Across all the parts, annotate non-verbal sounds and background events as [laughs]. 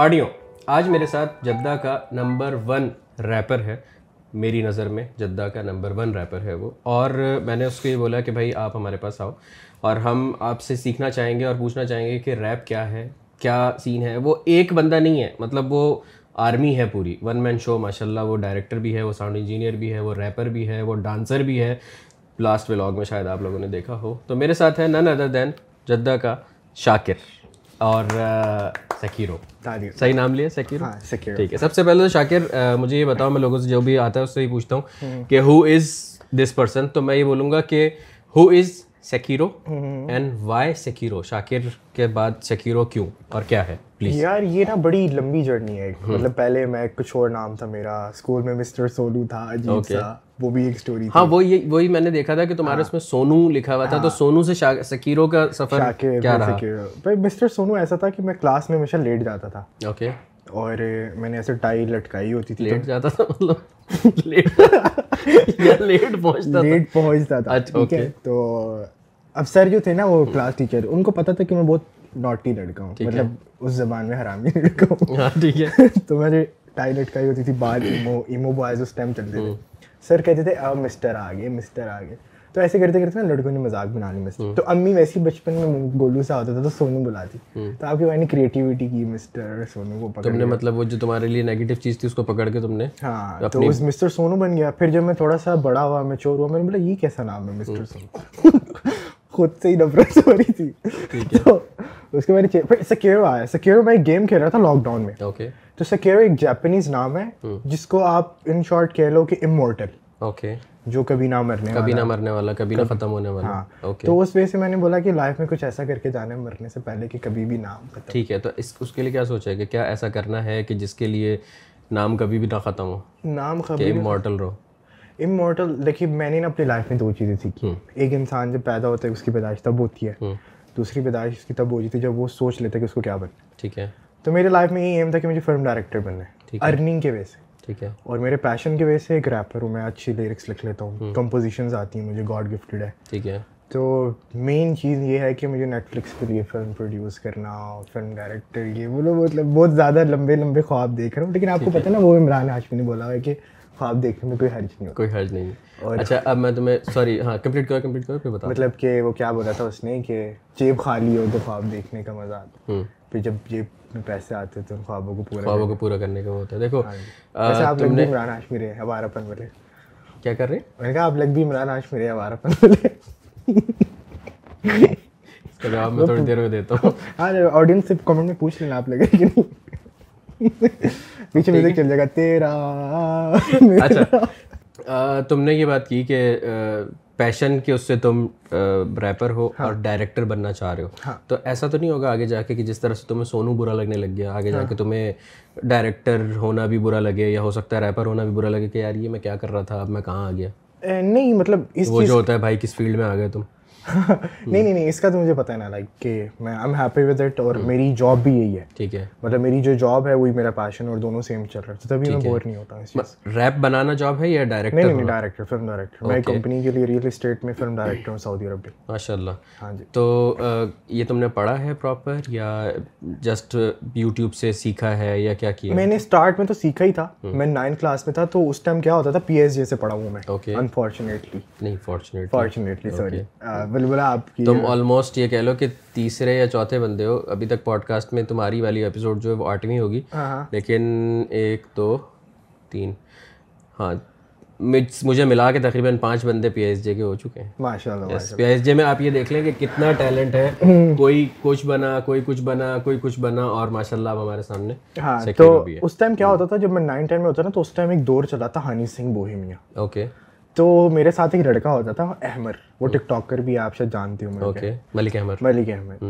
پارٹیوں آج میرے ساتھ جدہ کا نمبر ون ریپر ہے۔ میری نظر میں جدہ کا نمبر ون ریپر ہے وہ۔ اور میں نے اس کو یہ بولا کہ بھائی آپ ہمارے پاس آؤ۔ اور ہم آپ سے سیکھنا چاہیں گے اور پوچھنا چاہیں گے کہ ریپ کیا ہے، کیا سین ہے۔ وہ ایک بندہ نہیں ہے مطلب وہ آرمی ہے پوری۔ ون مین شو ماشاء اللہ وہ ڈائریکٹر بھی ہے، وہ ساؤنڈ انجینئر بھی ہے، وہ ریپر بھی ہے، وہ ڈانسر بھی ہے۔ لاسٹ ولاگ میں شاید آپ لوگوں نے دیکھا ہو۔ تو میرے ساتھ ہے نن ادر دین جدہ کا شاکر۔ اور سکیرو صحیح نام لیا سکیرو ٹھیک ہے سب سے پہلے تو شاکر مجھے یہ بتاؤ میں لوگوں سے جو بھی آتا ہے اس سے ہی پوچھتا ہوں کہ ہو از دس پرسن تو میں یہ بولوں گا کہ ہو از سیکیرو اینڈ وائی سیکیرو شاکر کے بعد سیکیرو کیوں اور کیا ہے پلیز یار یہ نا بڑی لمبی جرنی ہے مطلب پہلے میں کچھ اور نام تھا میرا اسکول میں مسٹر سولو تھا عجیب سا وہ بھی ایک اسٹوری ہاں وہی وہی میں نے دیکھا تھا کہ تمہارے اس میں سونو لکھا ہوا تھا تو سونو سے سکیرو کا سفر کیا رہا مسٹر سونو ایسا تھا کہ میں کلاس میں ہمیشہ لیٹ جاتا تھا اوکے اور میں نے ایسے ٹائی لٹکائی ہوتی تھی لیٹ جاتا تھا مطلب لیٹ پہنچتا لیٹ پہنچتا تھا ٹھیک ہے؟ تو اب سر جو تھے نا وہ کلاس ٹیچر ان کو پتا تھا کہ میں بہت نوٹی لڑکا ہوں مطلب اس زبان میں حرامی لڑکا ہوں۔ ٹھیک ہے۔ [laughs] تو میں نے ٹائی لٹکائی ہوتی تھی بعد ایمو ایمو بوائز اس ٹائم چلتے تھے۔ سر کہتے تھے اب مسٹر آ گئے مسٹر آ گئے تو ایسے کرتے کرتے نا لڑکوں نے مذاق بنا لی مسٹر تو امی ویسے بچپن میں گولو سا ہوتا تھا تو سونو بلاتی۔ تو آپ کی بھائی نے کریٹیوٹی کی مسٹر سونو کو پکڑ تم نے مطلب وہ جو تمہارے لیے نیگیٹو چیز تھی اس کو پکڑ کے تم نے ہاں تو اس مسٹر سونو بن گیا۔ پھر جب میں تھوڑا سا بڑا ہوا میں چور ہوا میں نے بولا یہ کیسا نام ہے مسٹر سونو؟ [laughs] خود سے ہی نفرت ہو رہی تھی۔ تو اس کے بعد پھر سکیرو آیا۔ سکیرو میں ایک گیم کھیل رہا تھا لاک ڈاؤن میں۔ اوکے تو سکیرو ایک جاپنیز نام ہے جس کو آپ ان شارٹ کہہ لو کہ امورٹل اوکے جو کبھی نہ مرنے کبھی نہ مرنے والا کبھی نہ ختم ہونے والا۔ اوکے تو اس وجہ سے میں نے بولا کہ لائف میں کچھ ایسا کر کے جانا ہے مرنے سے پہلے کہ کبھی بھی نام ٹھیک ہے تو اس اس کے لیے کیا سوچا ہے کہ کیا ایسا کرنا ہے کہ جس کے لیے نام کبھی بھی نہ ختم ہو؟ نام کبھی امورٹل رہو۔ امورٹل دیکھیے میں نے نا اپنی لائف میں دو چیزیں سیکھی۔ ایک انسان جب پیدا ہوتا ہے اس کی پیدائش تب ہوتی ہے۔ دوسری پیدائش اس کی تب ہوتی ہے جب وہ سوچ لیتا ہے کہ اس کو کیا بننا ٹھیک ہے۔ تو میرے لائف میں یہ ایم تھا کہ مجھے فلم ڈائریکٹر بننا ہے۔ ارننگ کے وجہ سے۔ ٹھیک ہے۔ اور میرے پیشن کی وجہ سے ایک ریپر ہوں میں اچھی لیرکس لکھ لیتا ہوں۔ کمپوزیشنز آتی ہیں مجھے گاڈ گفٹیڈ ہے۔ ٹھیک ہے۔ تو مین چیز یہ ہے کہ مجھے نیٹ فلکس کے لیے فلم پروڈیوس کرنا فلم ڈائریکٹر یہ بولو مطلب بہت زیادہ لمبے لمبے خواب دیکھ رہا ہوں لیکن آپ کو پتہ نا وہ عمران ہاشمی نے بولا ہے کہ خواب دیکھنے میں کوئی حرج نہیں کوئی حرج نہیں۔ اچھا اب میں تمہیں سوری ہاں کمپلیٹ کرو کمپلیٹ کرو پھر بتا مطلب کہ وہ کیا بولا تھا اس نے کہ جیب خالی ہو تو خواب دیکھنے کا مزہ آتا۔ پھر جب جیب میں پیسے آتے تو ان خوابوں کو پورا خوابوں کو پورا کرنے کا ہوتا ہے۔ دیکھو ویسے آپ لگ بھی عمران ہاشمی رہے ہمارا پن بولے کیا کر رہے میں نے کہا آپ لگ بھی عمران ہاشمی رہے ہمارا پن بولے اس کا جواب میں تھوڑی دیر میں دیتا ہوں۔ ہاں آڈینس سے کمنٹ میں پوچھ لینا آپ لگے کہ نہیں۔ پیچھے میوزک چل جائے گا تیرا۔ اچھا۔ تم نے یہ بات کی کہ پیشن کے اس سے تم ریپر ہو اور ڈائریکٹر بننا چاہ رہے ہو. تو ایسا تو نہیں ہوگا آگے جا کے کہ جس طرح سے تمہیں سونو برا لگنے لگ گیا آگے جا کے تمہیں ڈائریکٹر ہونا بھی برا لگے یا ہو سکتا ہے ریپر ہونا بھی برا لگے کہ یار یہ میں کیا کر رہا تھا اب میں کہاں آ گیا؟ نہیں مطلب اس وہ جو ہوتا ہے بھائی کس فیلڈ میں آ گئے تم؟ نہیں نہیں نہیں اس کا تو مجھے پتہ ہے نا لائک کہ میں I am happy with it اور میری جاب بھی یہی ہے۔ ٹھیک ہے۔ مطلب میری جو جاب ہے وہی میرا پیشن اور دونوں سیم چل رہا ہے۔ تو تبھی میں بور نہیں ہوتا ریپ بنانا جاب ہے یا ڈائریکٹر نہیں نہیں ڈائریکٹر فلم ڈائریکٹر میں کمپنی کے لیے ریئل اسٹیٹ میں فلم ڈائریکٹر ہوں سعودی عرب میں ماشاء اللہ ہاں جی۔ تو یہ تم نے پڑھا ہے پراپر یا جسٹ یوٹیوب سے سیکھا ہے یا کیا کیا؟ میں نے اسٹارٹ میں تو سیکھا ہی تھا۔ میں نائنتھ کلاس میں تھا تو اس ٹائم کیا ہوتا تھا پی ایس جے سے پڑھا ہوں میں انفارچونیٹلی نہیں فارچونیٹ فارچونیٹلی سوری بلبلا آپ کی تم آلموسٹ یہ کہہ لو کہ تیسرے یا چوتھے بندے ہو ابھی تک پوڈ کاسٹ میں تمہاری والی ایپیسوڈ جو ہے وہ آٹھویں ہوگی لیکن ایک دو تین۔ ہاں مجھے ملا کے تقریباً پانچ بندے پی ایس جے کے ہو چکے ہیں۔ ماشاء اللہ پی ایس جے میں آپ یہ دیکھ لیں کہ کتنا ٹیلنٹ ہے۔ کوئی کچھ بنا کوئی کچھ بنا کوئی کچھ بنا اور ماشاء اللہ ہمارے سامنے ہاں تو اس ٹائم کیا ہوتا تھا؟ جب میں نائن ٹین میں ہوتا نا تو اس ٹائم ایک دور چلا تھا ہنی سنگھ بوہیمیا۔ اوکے تو میرے ساتھ ایک لڑکا ہوتا تھا احمر۔ وہ ٹک ٹاکر بھی آپ شاید جانتی ہوں اوکے ملک احمد ملک احمد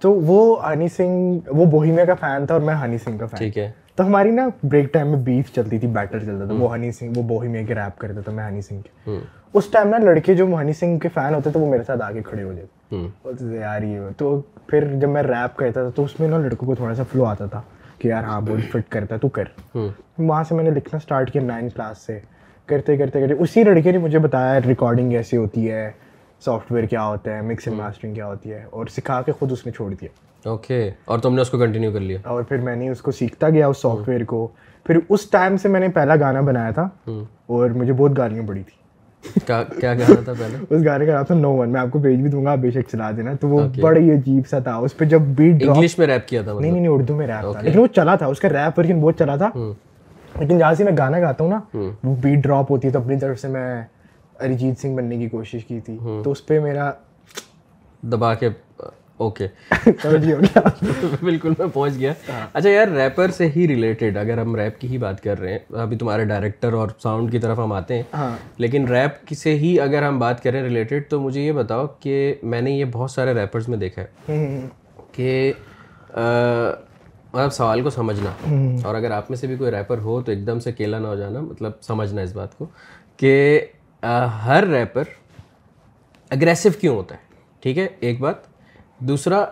تو وہ ہنی سنگھ وہ بوہیمیا کا فین تھا اور میں ہنی سنگھ کا فین۔ ٹھیک ہے۔ تو ہماری نا بریک ٹائم میں بیف چلتی تھی بیٹر چلتا تھا۔ وہ ہنی سنگھ وہ بوہیمیا کے ریپ کرتا تھا میں ہنی سنگھ کے اس ٹائم نا لڑکے جو ہنی سنگھ کے فین ہوتے تھے وہ میرے ساتھ آگے کھڑے ہو جاتے۔ بولتے تھے یار یہ تو پھر جب میں ریپ کرتا تھا تو اس میں نا لڑکوں کو تھوڑا سا فلو آتا تھا کہ یار ہاں بہت فٹ کرتا ہے تو کر۔ وہاں سے میں نے لکھنا اسٹارٹ کیا نائن کلاس سے۔ کرتے کرتے کرتے اسی لڑکے نے مجھے بتایا ریکارڈنگ کیسے ہوتی ہے سافٹ ویئر کیا ہوتا ہے مکس اینڈ ماسٹرنگ کیا ہوتی ہے اور سکھا کے خود اس نے چھوڑ دیا۔ اوکے اور تم نے اس کو کنٹینیو کر لیا؟ اور پھر میں نے اس کو سیکھتا گیا اس سافٹ ویئر کو۔ پھر اس ٹائم سے میں نے پہلا گانا بنایا تھا اور مجھے بہت گالیاں پڑی تھی کیا گانا تھا پہلے [laughs] اس گانے کا نام تھا نو ون میں آپ کو بھیج بھی دوں گا بے شک چلا دینا۔ تو وہ بڑا ہی عجیب سا تھا۔ اس پہ جب بیٹ انگلش میں ریپ کیا تھا نہیں نہیں اردو میں ریپ تھا۔ لیکن وہ چلا تھا اس کا ریپ ورژن بہت چلا تھا۔ لیکن جہاں سے میں گانا گاتا ہوں نا وہ بیٹ ڈراپ ہوتی ہے تو اپنی طرف سے میں اریجیت سنگھ بننے کی کوشش کی تھی۔ تو اس پہ میرا دبا کے اوکے [laughs] ہو گیا۔ [laughs] بالکل میں پہنچ گیا۔ اچھا یار ریپر سے ہی ریلیٹڈ اگر ہم ریپ کی ہی بات کر رہے ہیں ابھی تمہارے ڈائریکٹر اور ساؤنڈ کی طرف ہم آتے ہیں۔ لیکن ریپ سے ہی اگر ہم بات کریں ریلیٹڈ تو مجھے یہ بتاؤ کہ میں نے یہ بہت سارے ریپرز میں دیکھا ہے کہ آپ سوال کو سمجھنا۔ اور اگر آپ میں سے بھی کوئی ریپر ہو تو ایک دم سے کیلا نہ ہو جانا مطلب سمجھنا اس بات کو کہ ہر ریپر اگریسو کیوں ہوتا ہے؟ ٹھیک ہے ایک بات۔ دوسرا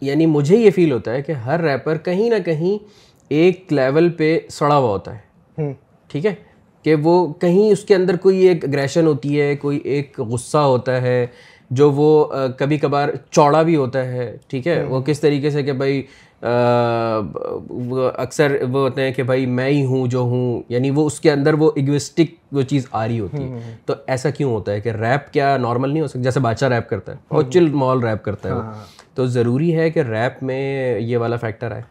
یعنی مجھے یہ فیل ہوتا ہے کہ ہر ریپر کہیں نہ کہیں ایک لیول پہ سڑا ہوا ہوتا ہے۔ ٹھیک ہے کہ وہ کہیں اس کے اندر کوئی ایک اگریشن ہوتی ہے کوئی ایک غصہ ہوتا ہے جو وہ کبھی کبھار چوڑا بھی ہوتا ہے۔ ٹھیک ہے وہ کس طریقے سے کہ بھائی اکثر وہ ہوتے ہیں کہ بھائی میں ہی ہوں جو ہوں یعنی وہ اس کے اندر وہ ایگوسٹک وہ چیز آ رہی ہوتی ہے۔ تو ایسا کیوں ہوتا ہے کہ ریپ کیا نارمل نہیں ہو سکتا؟ جیسے بادشاہ ریپ کرتا ہے اور چل مال ریپ کرتا ہے وہ۔ تو ضروری ہے کہ ریپ میں یہ والا فیکٹر آئے۔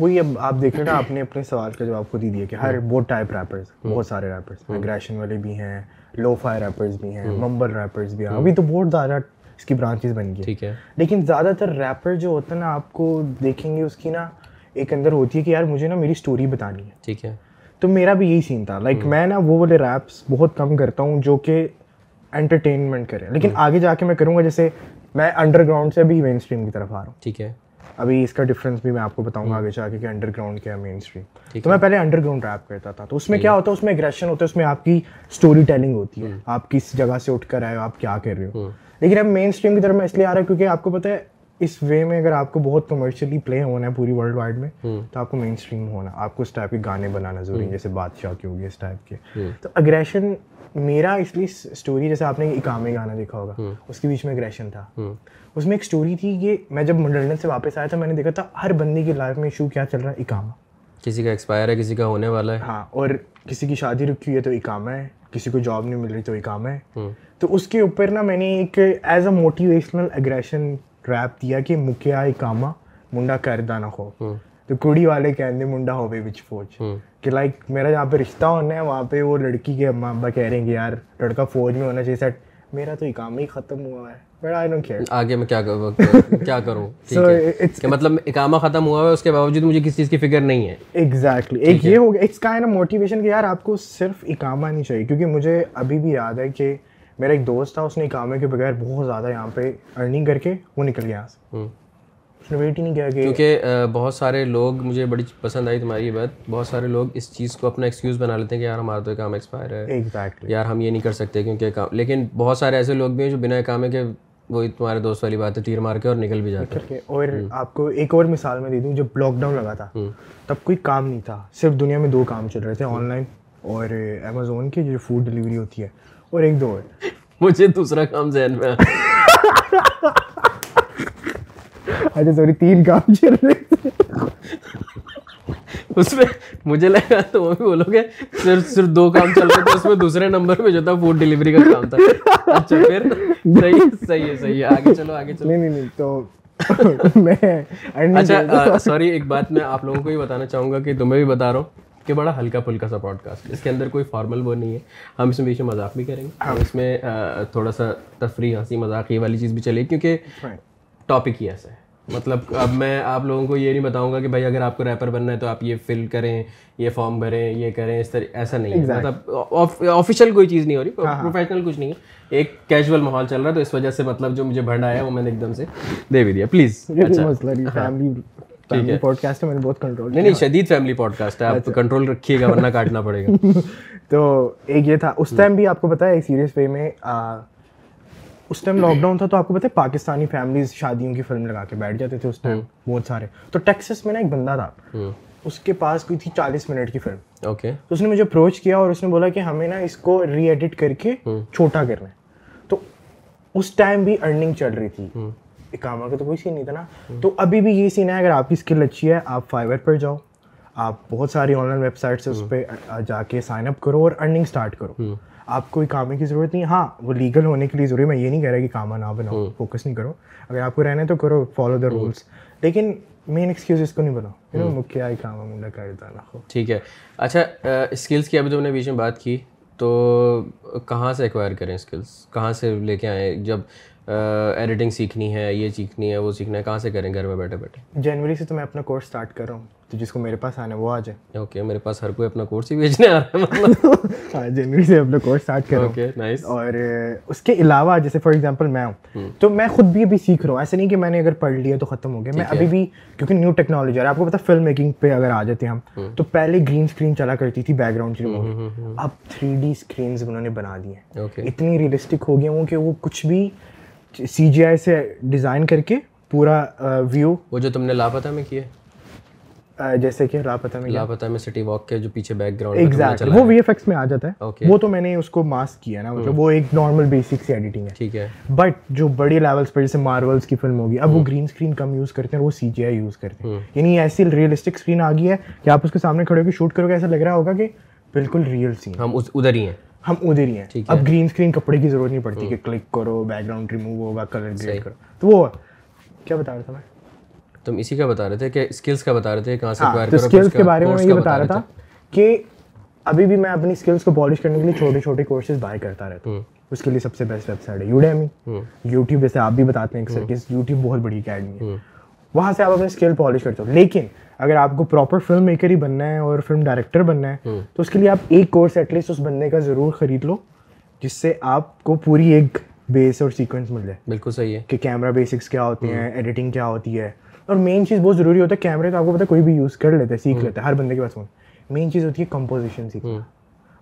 وہی اب آپ دیکھ رہے نا آپ نے اپنے سوال کا جواب خود ہی دیا کہ ہر بہت ٹائپ ریپرز بہت سارے ریپرز اگریشن والے بھی ہیں لو فائر ریپرز بھی ہیں ممبل ریپرز بھی ہیں۔ ابھی تو بہت زیادہ اس کی برانچز بن گئی۔ ٹھیک ہے۔ لیکن زیادہ تر ریپر جو ہوتا ہے نا آپ کو دیکھیں گے اس کی نا ایک اندر ہوتی ہے کہ یار مجھے نا میری اسٹوری بتانی ہے۔ ٹھیک ہے۔ تو میرا بھی یہی سین تھا۔ لائک میں نا وہ والے ریپس بہت کم کرتا ہوں جو کہ انٹرٹینمنٹ کریں۔ لیکن آگے جا کے میں کروں گا جیسے میں انڈر گراؤنڈ سے ابھی مین اسٹریم کی طرف آ رہا ہوں۔ ٹھیک ہے۔ ابھی اس کا ڈفرینس بھی میں آپ کو بتاؤں گا آگے جا کے کہ انڈر گراؤنڈ کیا مین اسٹریم تو میں پہلے انڈر گراؤنڈ ریپ کرتا تھا۔ تو اس میں کیا ہوتا ہے اس میں اگریشن ہوتا ہے اس میں آپ کی اسٹوری ٹیلنگ ہوتی ہے۔ آپ کس جگہ سے اٹھ کر آئے ہو آپ کیا کر رہے ہو۔ لیکن اب مین اسٹریم کی طرف میں اس لیے آ رہا ہے کیونکہ آپ کو پتہ ہے اس وے میں اگر آپ کو بہت کمرشلی پلے ہونا ہے پوری ورلڈ وائڈ میں تو آپ کو مین اسٹریم ہونا آپ کو اس ٹائپ کے گانے بنانا ضروری ہے جیسے بادشاہ کی ہوگی اس ٹائپ کے۔ تو اگریشن میرا اس لیے اسٹوری جیسے آپ نے اکامے گانا دیکھا ہوگا اس کے بیچ میں اگریشن تھا۔ اس میں ایک اسٹوری تھی کہ میں جب لنڈن سے واپس آیا تھا میں نے دیکھا تھا ہر بندے کی لائف میں ایشو کیا چل رہا ہے اکاما۔ کسی کا ایکسپائر ہے کسی کا ہونے والا ہے۔ ہاں اور کسی کی شادی رکی ہوئی ہے تو اکامہ ہے کسی کو جاب نہیں مل رہی تو اکامہ ہے۔ تو اس کے اوپر نا میں نے ایک as a motivational aggression rap دیا کہ مکیا اکامہ منڈا کردا نہ ہو۔ تو کڑی والے کہتے منڈا ہو وچ فوج۔ کہ لائک میرا جہاں پہ رشتہ ہونا ہے وہاں پہ وہ لڑکی کے اماں ابا کہہ رہے ہیں کہ یار لڑکا فوج میں ہونا چاہیے سیٹ۔ میرا تو اکامہ ہی ختم ہوا ہے۔ آگے میں کیا [laughs] کیا کروں؟ کہ مطلب اکامہ ختم ہوا ہے اس کے باوجود مجھے کسی چیز کی فکر نہیں ہے۔ ایگزیکٹلی ایک یہ ہو گیا اٹس موٹیویشن کہ یار آپ کو صرف اکامہ نہیں چاہیے کیونکہ مجھے ابھی بھی یاد ہے کہ میرا ایک دوست تھا اس نے کے بغیر بہت زیادہ یہاں پہ ارننگ کر کے وہ نکل گیا۔ اس نے ویٹ ہی نہیں کیا کہ کیونکہ بہت سارے لوگ مجھے بڑی پسند آئی تمہاری بات بہت سارے لوگ اس چیز کو اپنا ایکسکیوز بنا لیتے ہیں کہ یار ہمارا تو کام ایکسپائر ہے۔ یار ہم یہ نہیں کر سکتے کیونکہ لیکن بہت سارے ایسے لوگ بھی ہیں جو بنا اکامے کے وہی تمہارے دوست والی بات ہے تیر مار کے اور نکل بھی جاتے ہیں اور آپ کو ایک اور مثال میں دے دوں جب لاک ڈاؤن لگا تھا۔ تب کوئی کام نہیں تھا صرف دنیا میں دو کام چل رہے تھے آن لائن اور امیزون کی جو فوڈ ڈلیوری ہوتی ہے۔ اور ایک دو ہے مجھے دوسرا کام ذہن میں [laughs] اچھا سوری تین کام چل رہے تھے۔ [laughs] اس میں مجھے لگا تو وہ بھی بولو گے صرف صرف دو کام چل رہے تھے اس میں دوسرے نمبر پہ جو تھا فوڈ ڈلیوری کا کام تھا۔ اچھا پھر؟ صحیح صحیح ہے صحیح ہے۔ آگے چلو آگے چلو۔ نہیں نہیں تو [laughs] میں اچھا سوری ایک بات میں آپ لوگوں کو یہ بتانا چاہوں گا کہ تمہیں بھی بتا رہا ہوں کہ بڑا ہلکا پھلکا سا پوڈ کاسٹ اس کے اندر کوئی فارمل وہ نہیں ہے۔ ہم اس میں بیچ میں مذاق بھی کریں گے۔ ہم اس میں تھوڑا سا تفریح ہنسی مذاق یہ والی چیز بھی چلے کیونکہ ٹاپک ہی ایسا ہے۔ مطلب اب میں آپ لوگوں کو یہ نہیں بتاؤں گا کہ بھائی اگر آپ کو ریپر بننا ہے تو آپ یہ فل کریں یہ فارم بھریں یہ کریں اس طرح ایسا نہیں ہے۔ مطلب آفیشیل کوئی چیز نہیں ہو رہی پروفیشنل کچھ نہیں ہے۔ ایک کیجول ماحول چل رہا ہے تو اس وجہ سے مطلب جو مجھے بھنڈ آیا وہ میں نے ایک دم سے دے بھی دیا۔ پلیز [laughs] نہیں نہیں شدید فیملی پوڈ کاسٹ ہے۔ آپ کنٹرول رکھیے گا ورنہ کاٹنا پڑے گا۔ [laughs] تو ایک یہ تھا۔ اس ٹائم بھی آپ کو پتا ہے سیریس وے میں اس ٹائم لاک ڈاؤن تھا تو آپ کو پتا ہے پاکستانی فیملیز شادیوں کی فلم لگا کے بیٹھ جاتے تھے اس ٹائم بہت سارے۔ تو ٹیکسس میں نا ایک بندہ تھا اس کے پاس کوئی تھی چالیس منٹ کی فلم اوکے تو اس نے مجھے اپروچ کیا اور اس نے بولا کہ ہمیں نا اس کو ری ایڈٹ کر کے چھوٹا کرنا ہے۔ تو اس ٹائم بھی ارننگ چل رہی تھی۔ اکامہ کا تو کوئی سین نہیں تھا نا۔ تو ابھی بھی یہ سین ہے اگر آپ کی اسکل اچھی ہے آپ فائیور پر جاؤ۔ آپ بہت ساری آن لائن ویب سائٹ سے اس پہ جا کے سائن اپ کرو اور ارننگ اسٹارٹ کرو۔ آپ کوئی کامے کی ضرورت نہیں ہاں وہ لیگل ہونے کے لیے ضروری میں یہ نہیں کہہ رہا کہ کاما نہ بناؤ فوکس نہیں کرو۔ اگر آپ کو رہنا ہے تو کرو فالو دا رولس لیکن مین ایکسکیوز اس کو نہیں بناؤ۔ مکھیا ہی کاما منڈا کرتا ٹھیک ہے۔ اچھا اسکلس کی ابھی تم نے بیچ میں بات کی۔ تو کہاں سے ایکوائر کریں اسکلس کہاں سے لے کے آئیں؟ جب ایڈیٹنگ سیکھنی ہے یہ سیکھنی ہے وہ سیکھنا ہے کہاں سے کریں گھر میں بیٹھے بیٹھے؟ جنوری سے تو میں اپنا کورس اسٹارٹ کر رہا ہوں۔ تو جس کو میرے پاس آنا ہے وہ آ جائے۔ اوکے میرے پاس ہر کوئی اپنا کورس ہی بیچنے آ رہا ہے [laughs] ہاں جنوری سے اپنا کورس اسٹارٹ کر رہا ہوں اور اس کے علاوہ جیسے فار ایگزامپل میں ہوں تو میں خود بھی ابھی سیکھ رہا ہوں۔ ایسا نہیں کہ میں نے اگر پڑھ لیا تو ختم ہو گیا۔ میں ابھی بھی کیونکہ نیو ٹیکنالوجی ہے آپ کو پتا فلم میکنگ پہ اگر آ جاتے ہیں ہم تو پہلے گرین اسکرین چلا کرتی تھی بیک گراؤنڈ کی اب تھری ڈی اسکرینز انہوں نے بنا دی ہیں۔ اتنی ریئلسٹک ہو گیا ہوں کہ وہ کچھ بھی سی جی آئی سے ڈیزائن کر کے پورا ویو وہ جو تم نے لاپتہ میں کیے جیسے کہ لاپتہ میں لاپتہ میں سٹی واک کے جو پیچھے بیک گراؤنڈ ایگزیکٹلی وہ وی ایف ایکس میں آ جاتا ہے۔ وہ تو میں نے اس کو ماسک کیا نا مطلب وہ ایک نارمل بیسک سی ایڈیٹنگ ہے۔ ٹھیک ہے۔ بٹ جو بڑی لیولس پر جیسے مارولس کی فلم ہوگی اب وہ گرین اسکرین کم یوز کرتے ہیں وہ سی جی آئی یوز کرتے ہیں۔ یعنی ایسی ریئلسٹک اسکرین آ گئی ہے کہ آپ اس کے سامنے کھڑے ہو کے شوٹ کرو گے ایسا لگ رہا ہوگا کہ بالکل ریئل سی ہم ادھر ہی ہیں۔ ہم ادھر ہی ہیں۔ اب گرین اسکرین کپڑے کی ضرورت نہیں پڑتی کہ کلک کرو بیک گراؤنڈ ریموو ہوگا کلر گریڈ کرو۔ تو وہ کیا بتا رہا تھا میں؟ تم اسی کا بتا رہے تھے کہ اسکلس کا بتا رہے تھے کہاں سے اسکلس کے بارے میں یہ بتا رہا تھا کہ ابھی بھی میں اپنی اسکلس کو پالش کرنے کے لیے چھوٹے چھوٹے کورسز بائی کرتا رہتا ہوں۔ اس کے لیے سب سے بیسٹ ویب سائٹ ہے یوڈیمی یوٹیوب جیسے آپ بھی بتاتے ہیں اکثر کہ یوٹیوب بہت بڑی اکیڈمی ہے۔ وہاں سے آپ اپنی اسکل پالش کرتے ہو۔ لیکن اگر آپ کو پراپر فلم میکر ہی بننا ہے اور فلم ڈائریکٹر بننا ہے تو اس کے لیے آپ ایک کورس ایٹ لیسٹ اس بننے کا ضرور خرید لو جس سے آپ کو پوری ایک بیس اور سیکوینس مل جائے۔ بالکل صحیح ہے۔ کہ کیمرہ بیسکس کیا ہوتی ہیں ایڈیٹنگ کیا ہوتی ہے اور مین چیز بہت ضروری ہوتا ہے کیمرے تو آپ کو پتا کوئی بھی یوز کر لیتے ہیں سیکھ لیتے ہیں ہر بندے کے پاس فون مین چیز ہوتی ہے کمپوزیشن سیکھنا۔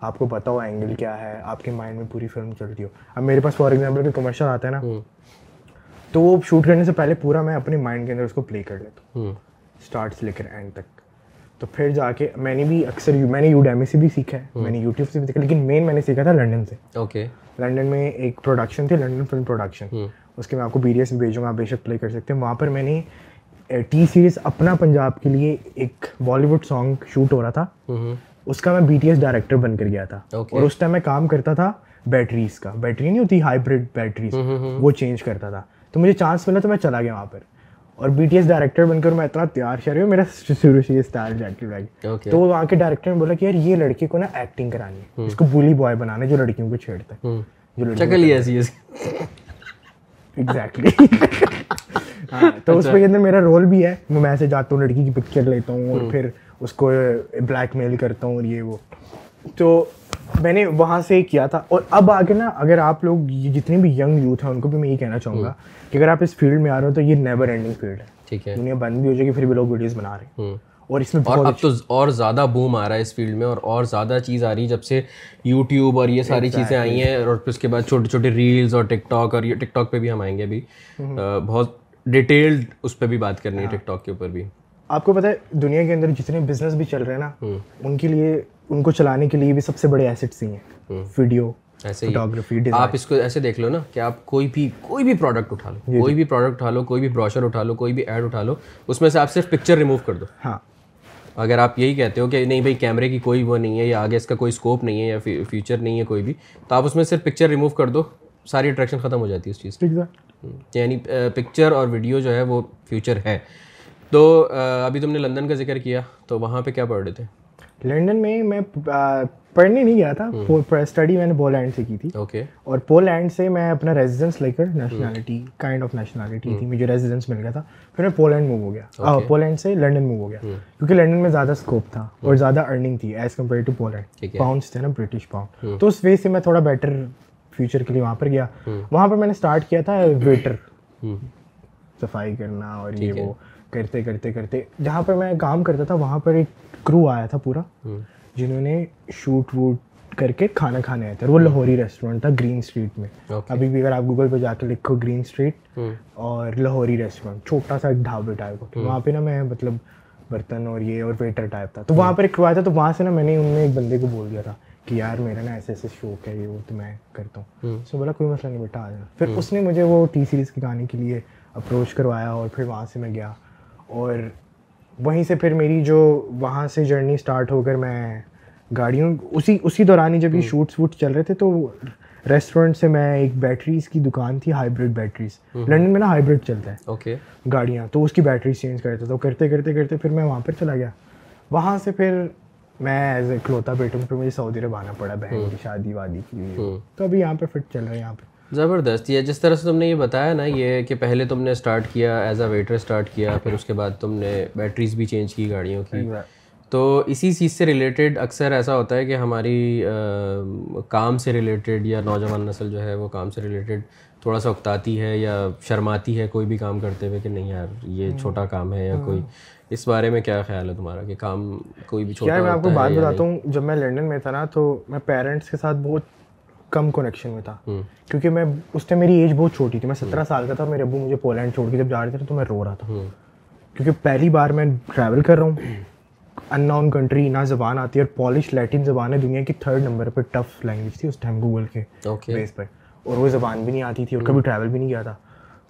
آپ کو پتا ہو اینگل کیا ہے آپ کے مائنڈ میں پوری فلم چلتی ہو۔ اب میرے پاس فار ایگزامپل کوئی کمرشل آتا ہے نا تو وہ شوٹ کرنے سے پہلے پورا میں اپنے مائنڈ کے اندر اس کو پلے کر لیتا ہوں۔ اسٹارٹ سے لے کر اینڈ تک۔ تو پھر جا کے میں نے بھی اکثر میں نے یوڈیمی سے بھی سیکھا ہے۔ میں نے یوٹیوب سے بھی سیکھا لیکن مین میں نے سیکھا تھا لنڈن سے۔ اوکے لنڈن میں ایک پروڈکشن تھی لنڈن فلم پروڈکشن اس کے میں آپ کو بی ڈی ایس میں بھیجوں گا آپ بے شک پلے کر سکتے ہیں۔ وہاں پر میں نے ٹی سیریز اپنا پنجاب کے لیے ایک بالی ووڈ سانگ شوٹ ہو رہا تھا۔ اس کا میں بی ٹی ایس ڈائریکٹر بن کر گیا تھا۔ اور اس ٹائم میں کام کرتا تھا بیٹریز کا۔ بیٹری نہیں ہوتی ہائیبریڈ بیٹریز وہ چینج کرتا تھا۔ تو مجھے چانس ملا تو میں چلا گیا وہاں پر۔ اور بی ٹی ایس ڈائریکٹر بن کر میں اتنا تیار شہر ہوں میرا شروع سے یہ اسٹائل جیکٹر تو وہاں کے ڈائریکٹر نے بولا کہ یار یہ لڑکے کو نا ایکٹنگ کرانی ہے۔ اس کو بولی بوائے بنانا ہے جو لڑکیوں کو چھیڑتا ہے۔ جو لڑکی ایگزیکٹلی [laughs] تو اس کے اندر میرا رول بھی ہے۔ میں ایسے جاتا ہوں لڑکی کی پکچر لیتا ہوں اور پھر اس کو بلیک میل کرتا ہوں اور یہ وہ۔ تو میں نے وہاں سے کیا تھا۔ اور اب آگے نا اگر آپ لوگ جتنے بھی ینگ یوتھ ہیں ان کو بھی میں یہ کہنا چاہوں گا کہ اگر آپ اس فیلڈ میں آ رہے ہو تو یہ نیور اینڈنگ فیلڈ ہے۔ ٹھیک ہے۔ دنیا بند بھی ہو جائے گی پھر بھی لوگ ویڈیوز بنا رہے ہیں۔ اور اس میں اور اب تو اور زیادہ بوم آ رہا ہے اس فیلڈ میں اور اور زیادہ چیز آ رہی ہے۔ جب سے یوٹیوب اور یہ ساری چیزیں آئی ہیں اور پھر اس کے بعد چھوٹے چھوٹے ریلز اور ٹک ٹاک اور یہ ٹک ٹاک پہ بھی ہم آئیں گے ابھی۔ بہت ڈیٹیلڈ اس پہ بھی بات کرنی ہے ٹک ٹاک کے اوپر بھی۔ آپ کو پتہ ہے دنیا کے اندر جتنے بزنس بھی چل رہے ہیں نا ان کے لیے ان کو چلانے کے لیے بھی سب سے بڑے ایسٹس ہی ہیں۔ ویڈیو ایسے فوٹوگرافی آپ اس کو ایسے دیکھ لو نا کہ آپ کوئی بھی کوئی بھی پروڈکٹ اٹھا لو۔ کوئی بھی پروڈکٹ اٹھا لو کوئی بھی بروشر اٹھا لو کوئی بھی ایڈ اٹھا لو اس میں سے آپ صرف پکچر ریموو کر دو۔ ہاں۔ اگر آپ یہی کہتے ہو کہ نہیں بھائی کیمرے کی کوئی وہ نہیں ہے یا آگے اس کا کوئی اسکوپ نہیں ہے یا فیوچر نہیں ہے کوئی بھی تو آپ اس میں صرف پکچر ریموو کر دو ساری اٹریکشن ختم ہو جاتی ہے اس چیز کی۔ یعنی پکچر اور ویڈیو جو ہے وہ فیوچر ہے۔ تو ابھی تم نے لندن کا ذکر کیا تو وہاں پہ کیا پڑھ رہے تھے؟ لنڈن میں میں پڑھنے نہیں گیا تھا اسٹڈی میں نے پولینڈ سے کی تھی۔ اوکے اور پولینڈ سے میں اپنا ریزیڈنس لے کر نیشنلٹی کائنڈ آف نیشنلٹی تھی مجھے ریزیڈنس مل گیا تھا۔ پھر میں پولینڈ موو ہو گیا۔ پولینڈ سے لنڈن موو ہو گیا۔ کیونکہ لنڈن میں زیادہ اسکوپ تھا اور زیادہ ارننگ تھی as compare to Poland pounds تھے نا برٹش پاؤنڈ تو اس وجہ سے میں تھوڑا بیٹر فیوچر کے لیے وہاں پر گیا۔ وہاں پر میں نے اسٹارٹ کیا تھا ویٹر صفائی کرنا اور یہ وہ کرتے کرتے کرتے جہاں پر میں کام کرتا تھا وہاں پر ایک کرو آیا تھا پورا جنہوں نے شوٹ ووٹ کر کے کھانا کھانے آئے تھے۔ وہ لاہوری ریسٹورینٹ تھا گرین اسٹریٹ میں۔ ابھی بھی اگر آپ گوگل پہ جا کے لکھو گرین اسٹریٹ اور لاہوری ریسٹورینٹ چھوٹا سا ڈھابے ٹائپ وہاں پہ نا میں مطلب برتن اور یہ اور ویٹر ٹائپ تھا۔ تو وہاں پر ایک کرو آیا تھا تو وہاں سے نا میں نے ان میں ایک بندے کو بول دیا تھا۔ کہ یار میرا نا ایسے ایسے شوق ہے یہ وہ تو میں کرتا ہوں۔ نے بولا کوئی مسئلہ نہیں بیٹا آ جانا پھر اس نے مجھے وہ ٹی سیریز کے گانے کے لیے اپروچ کروایا اور پھر وہاں سے میں گیا۔ اور وہیں سے پھر میری جو وہاں سے جرنی اسٹارٹ ہو کر میں گاڑیوں اسی اسی دوران ہی جب یہ شوٹس ووٹ چل رہے تھے تو ریسٹورینٹ سے میں ایک بیٹریز کی دکان تھی ہائیبریڈ بیٹریز لنڈن میں نا ہائیبریڈ چلتا ہے۔ اوکے گاڑیاں تو اس کی بیٹریز چینج کرتا تھا کرتے کرتے کرتے پھر میں وہاں پر چلا گیا۔ وہاں سے پھر میں ایز اے کھلوتا بیٹوں پھر مجھے سعودی عرب آنا پڑا بہن کی شادی وادی کی تو ابھی یہاں پہ فٹ چل رہا ہے یہاں پہ۔ زبردست۔ یہ جس طرح سے تم نے یہ بتایا نا یہ کہ پہلے تم نے اسٹارٹ کیا ایز اے ویٹر اسٹارٹ کیا پھر اس کے بعد تم نے بیٹریز بھی چینج کی گاڑیوں کی۔ تو اسی چیز سے ریلیٹڈ اکثر ایسا ہوتا ہے کہ ہماری کام سے ریلیٹڈ یا نوجوان نسل جو ہے وہ کام سے ریلیٹڈ تھوڑا سا اکتاتی ہے یا شرماتی ہے کوئی بھی کام کرتے ہوئے کہ نہیں یار یہ چھوٹا کام ہے یا کوئی اس بارے میں کیا خیال ہے تمہارا کہ کام کوئی بھی چھوٹا میں آپ کو بات بتاتا ہوں جب میں لنڈن میں تھا نا تو میں پیرنٹس کے ساتھ بہت کم کنیکشن میں تھا۔ کیونکہ میں اس ٹائم میری ایج بہت چھوٹی تھی۔ میں سترہ سال کا تھا میرے ابو مجھے پولینڈ چھوڑ کے جب جا رہے تھے تو میں رو رہا تھا۔ کیونکہ پہلی بار میں ٹریول کر رہا ہوں۔ ان نون کنٹری نہ زبان آتی ہے اور پالش لیٹن زبان ہے دنیا کی تھرڈ نمبر پہ ٹف لینگویج تھی اس ٹائم گوگل کے بیس پر۔ اور وہ زبان بھی نہیں آتی تھی اور کبھی ٹریول بھی نہیں کیا تھا۔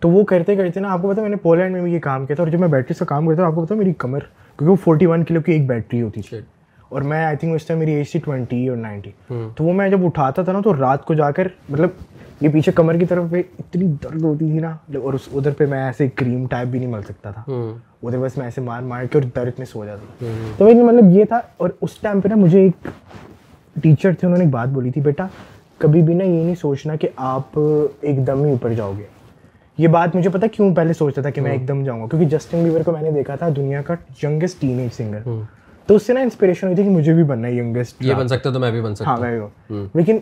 تو وہ کرتے کرتے نا آپ کو پتا میں نے پولینڈ میں بھی یہ کام کیا تھا اور جب میں بیٹری سے کام کرتا ہوں آپ کو پتا میری کمر کیونکہ وہ فورٹی ون کلو کی ایک بیٹری ہوتی تھی اور میں آئی تھنک اس ٹائم میری ایج تھی ٹوینٹی اور نائنٹی تو وہ میں جب اٹھاتا تھا نا تو رات کو جا کر مطلب یہ پیچھے کمر کی طرف پہ اتنی درد ہوتی تھی نا اور اس ادھر پہ میں ایسے کریم ٹائپ بھی نہیں مل سکتا تھا. ادھر بس میں ایسے مار مار کے اور درد میں سو جاتا تھا. تو مطلب یہ تھا اور اس ٹائم پہ نا مجھے ایک ٹیچر تھے انہوں نے ایک بات بولی تھی بیٹا کبھی بھی نا یہ نہیں سوچنا کہ آپ ایک دم ہی اوپر جاؤ گے. یہ بات مجھے پتا کیوں پہلے سوچتا تھا کہ میں ایک دم جاؤں گا؟ کیونکہ جسٹن بیور کو میں نے دیکھا تھا دنیا کا یگسٹ ٹین ایج سنگر تو اس سے نا انسپریشن ہوئی تھی کہ مجھے بھی بننا ہے یگسٹ یہ بن سکتا تو میں بھی بن سکتا ہاں میں بھی لیکن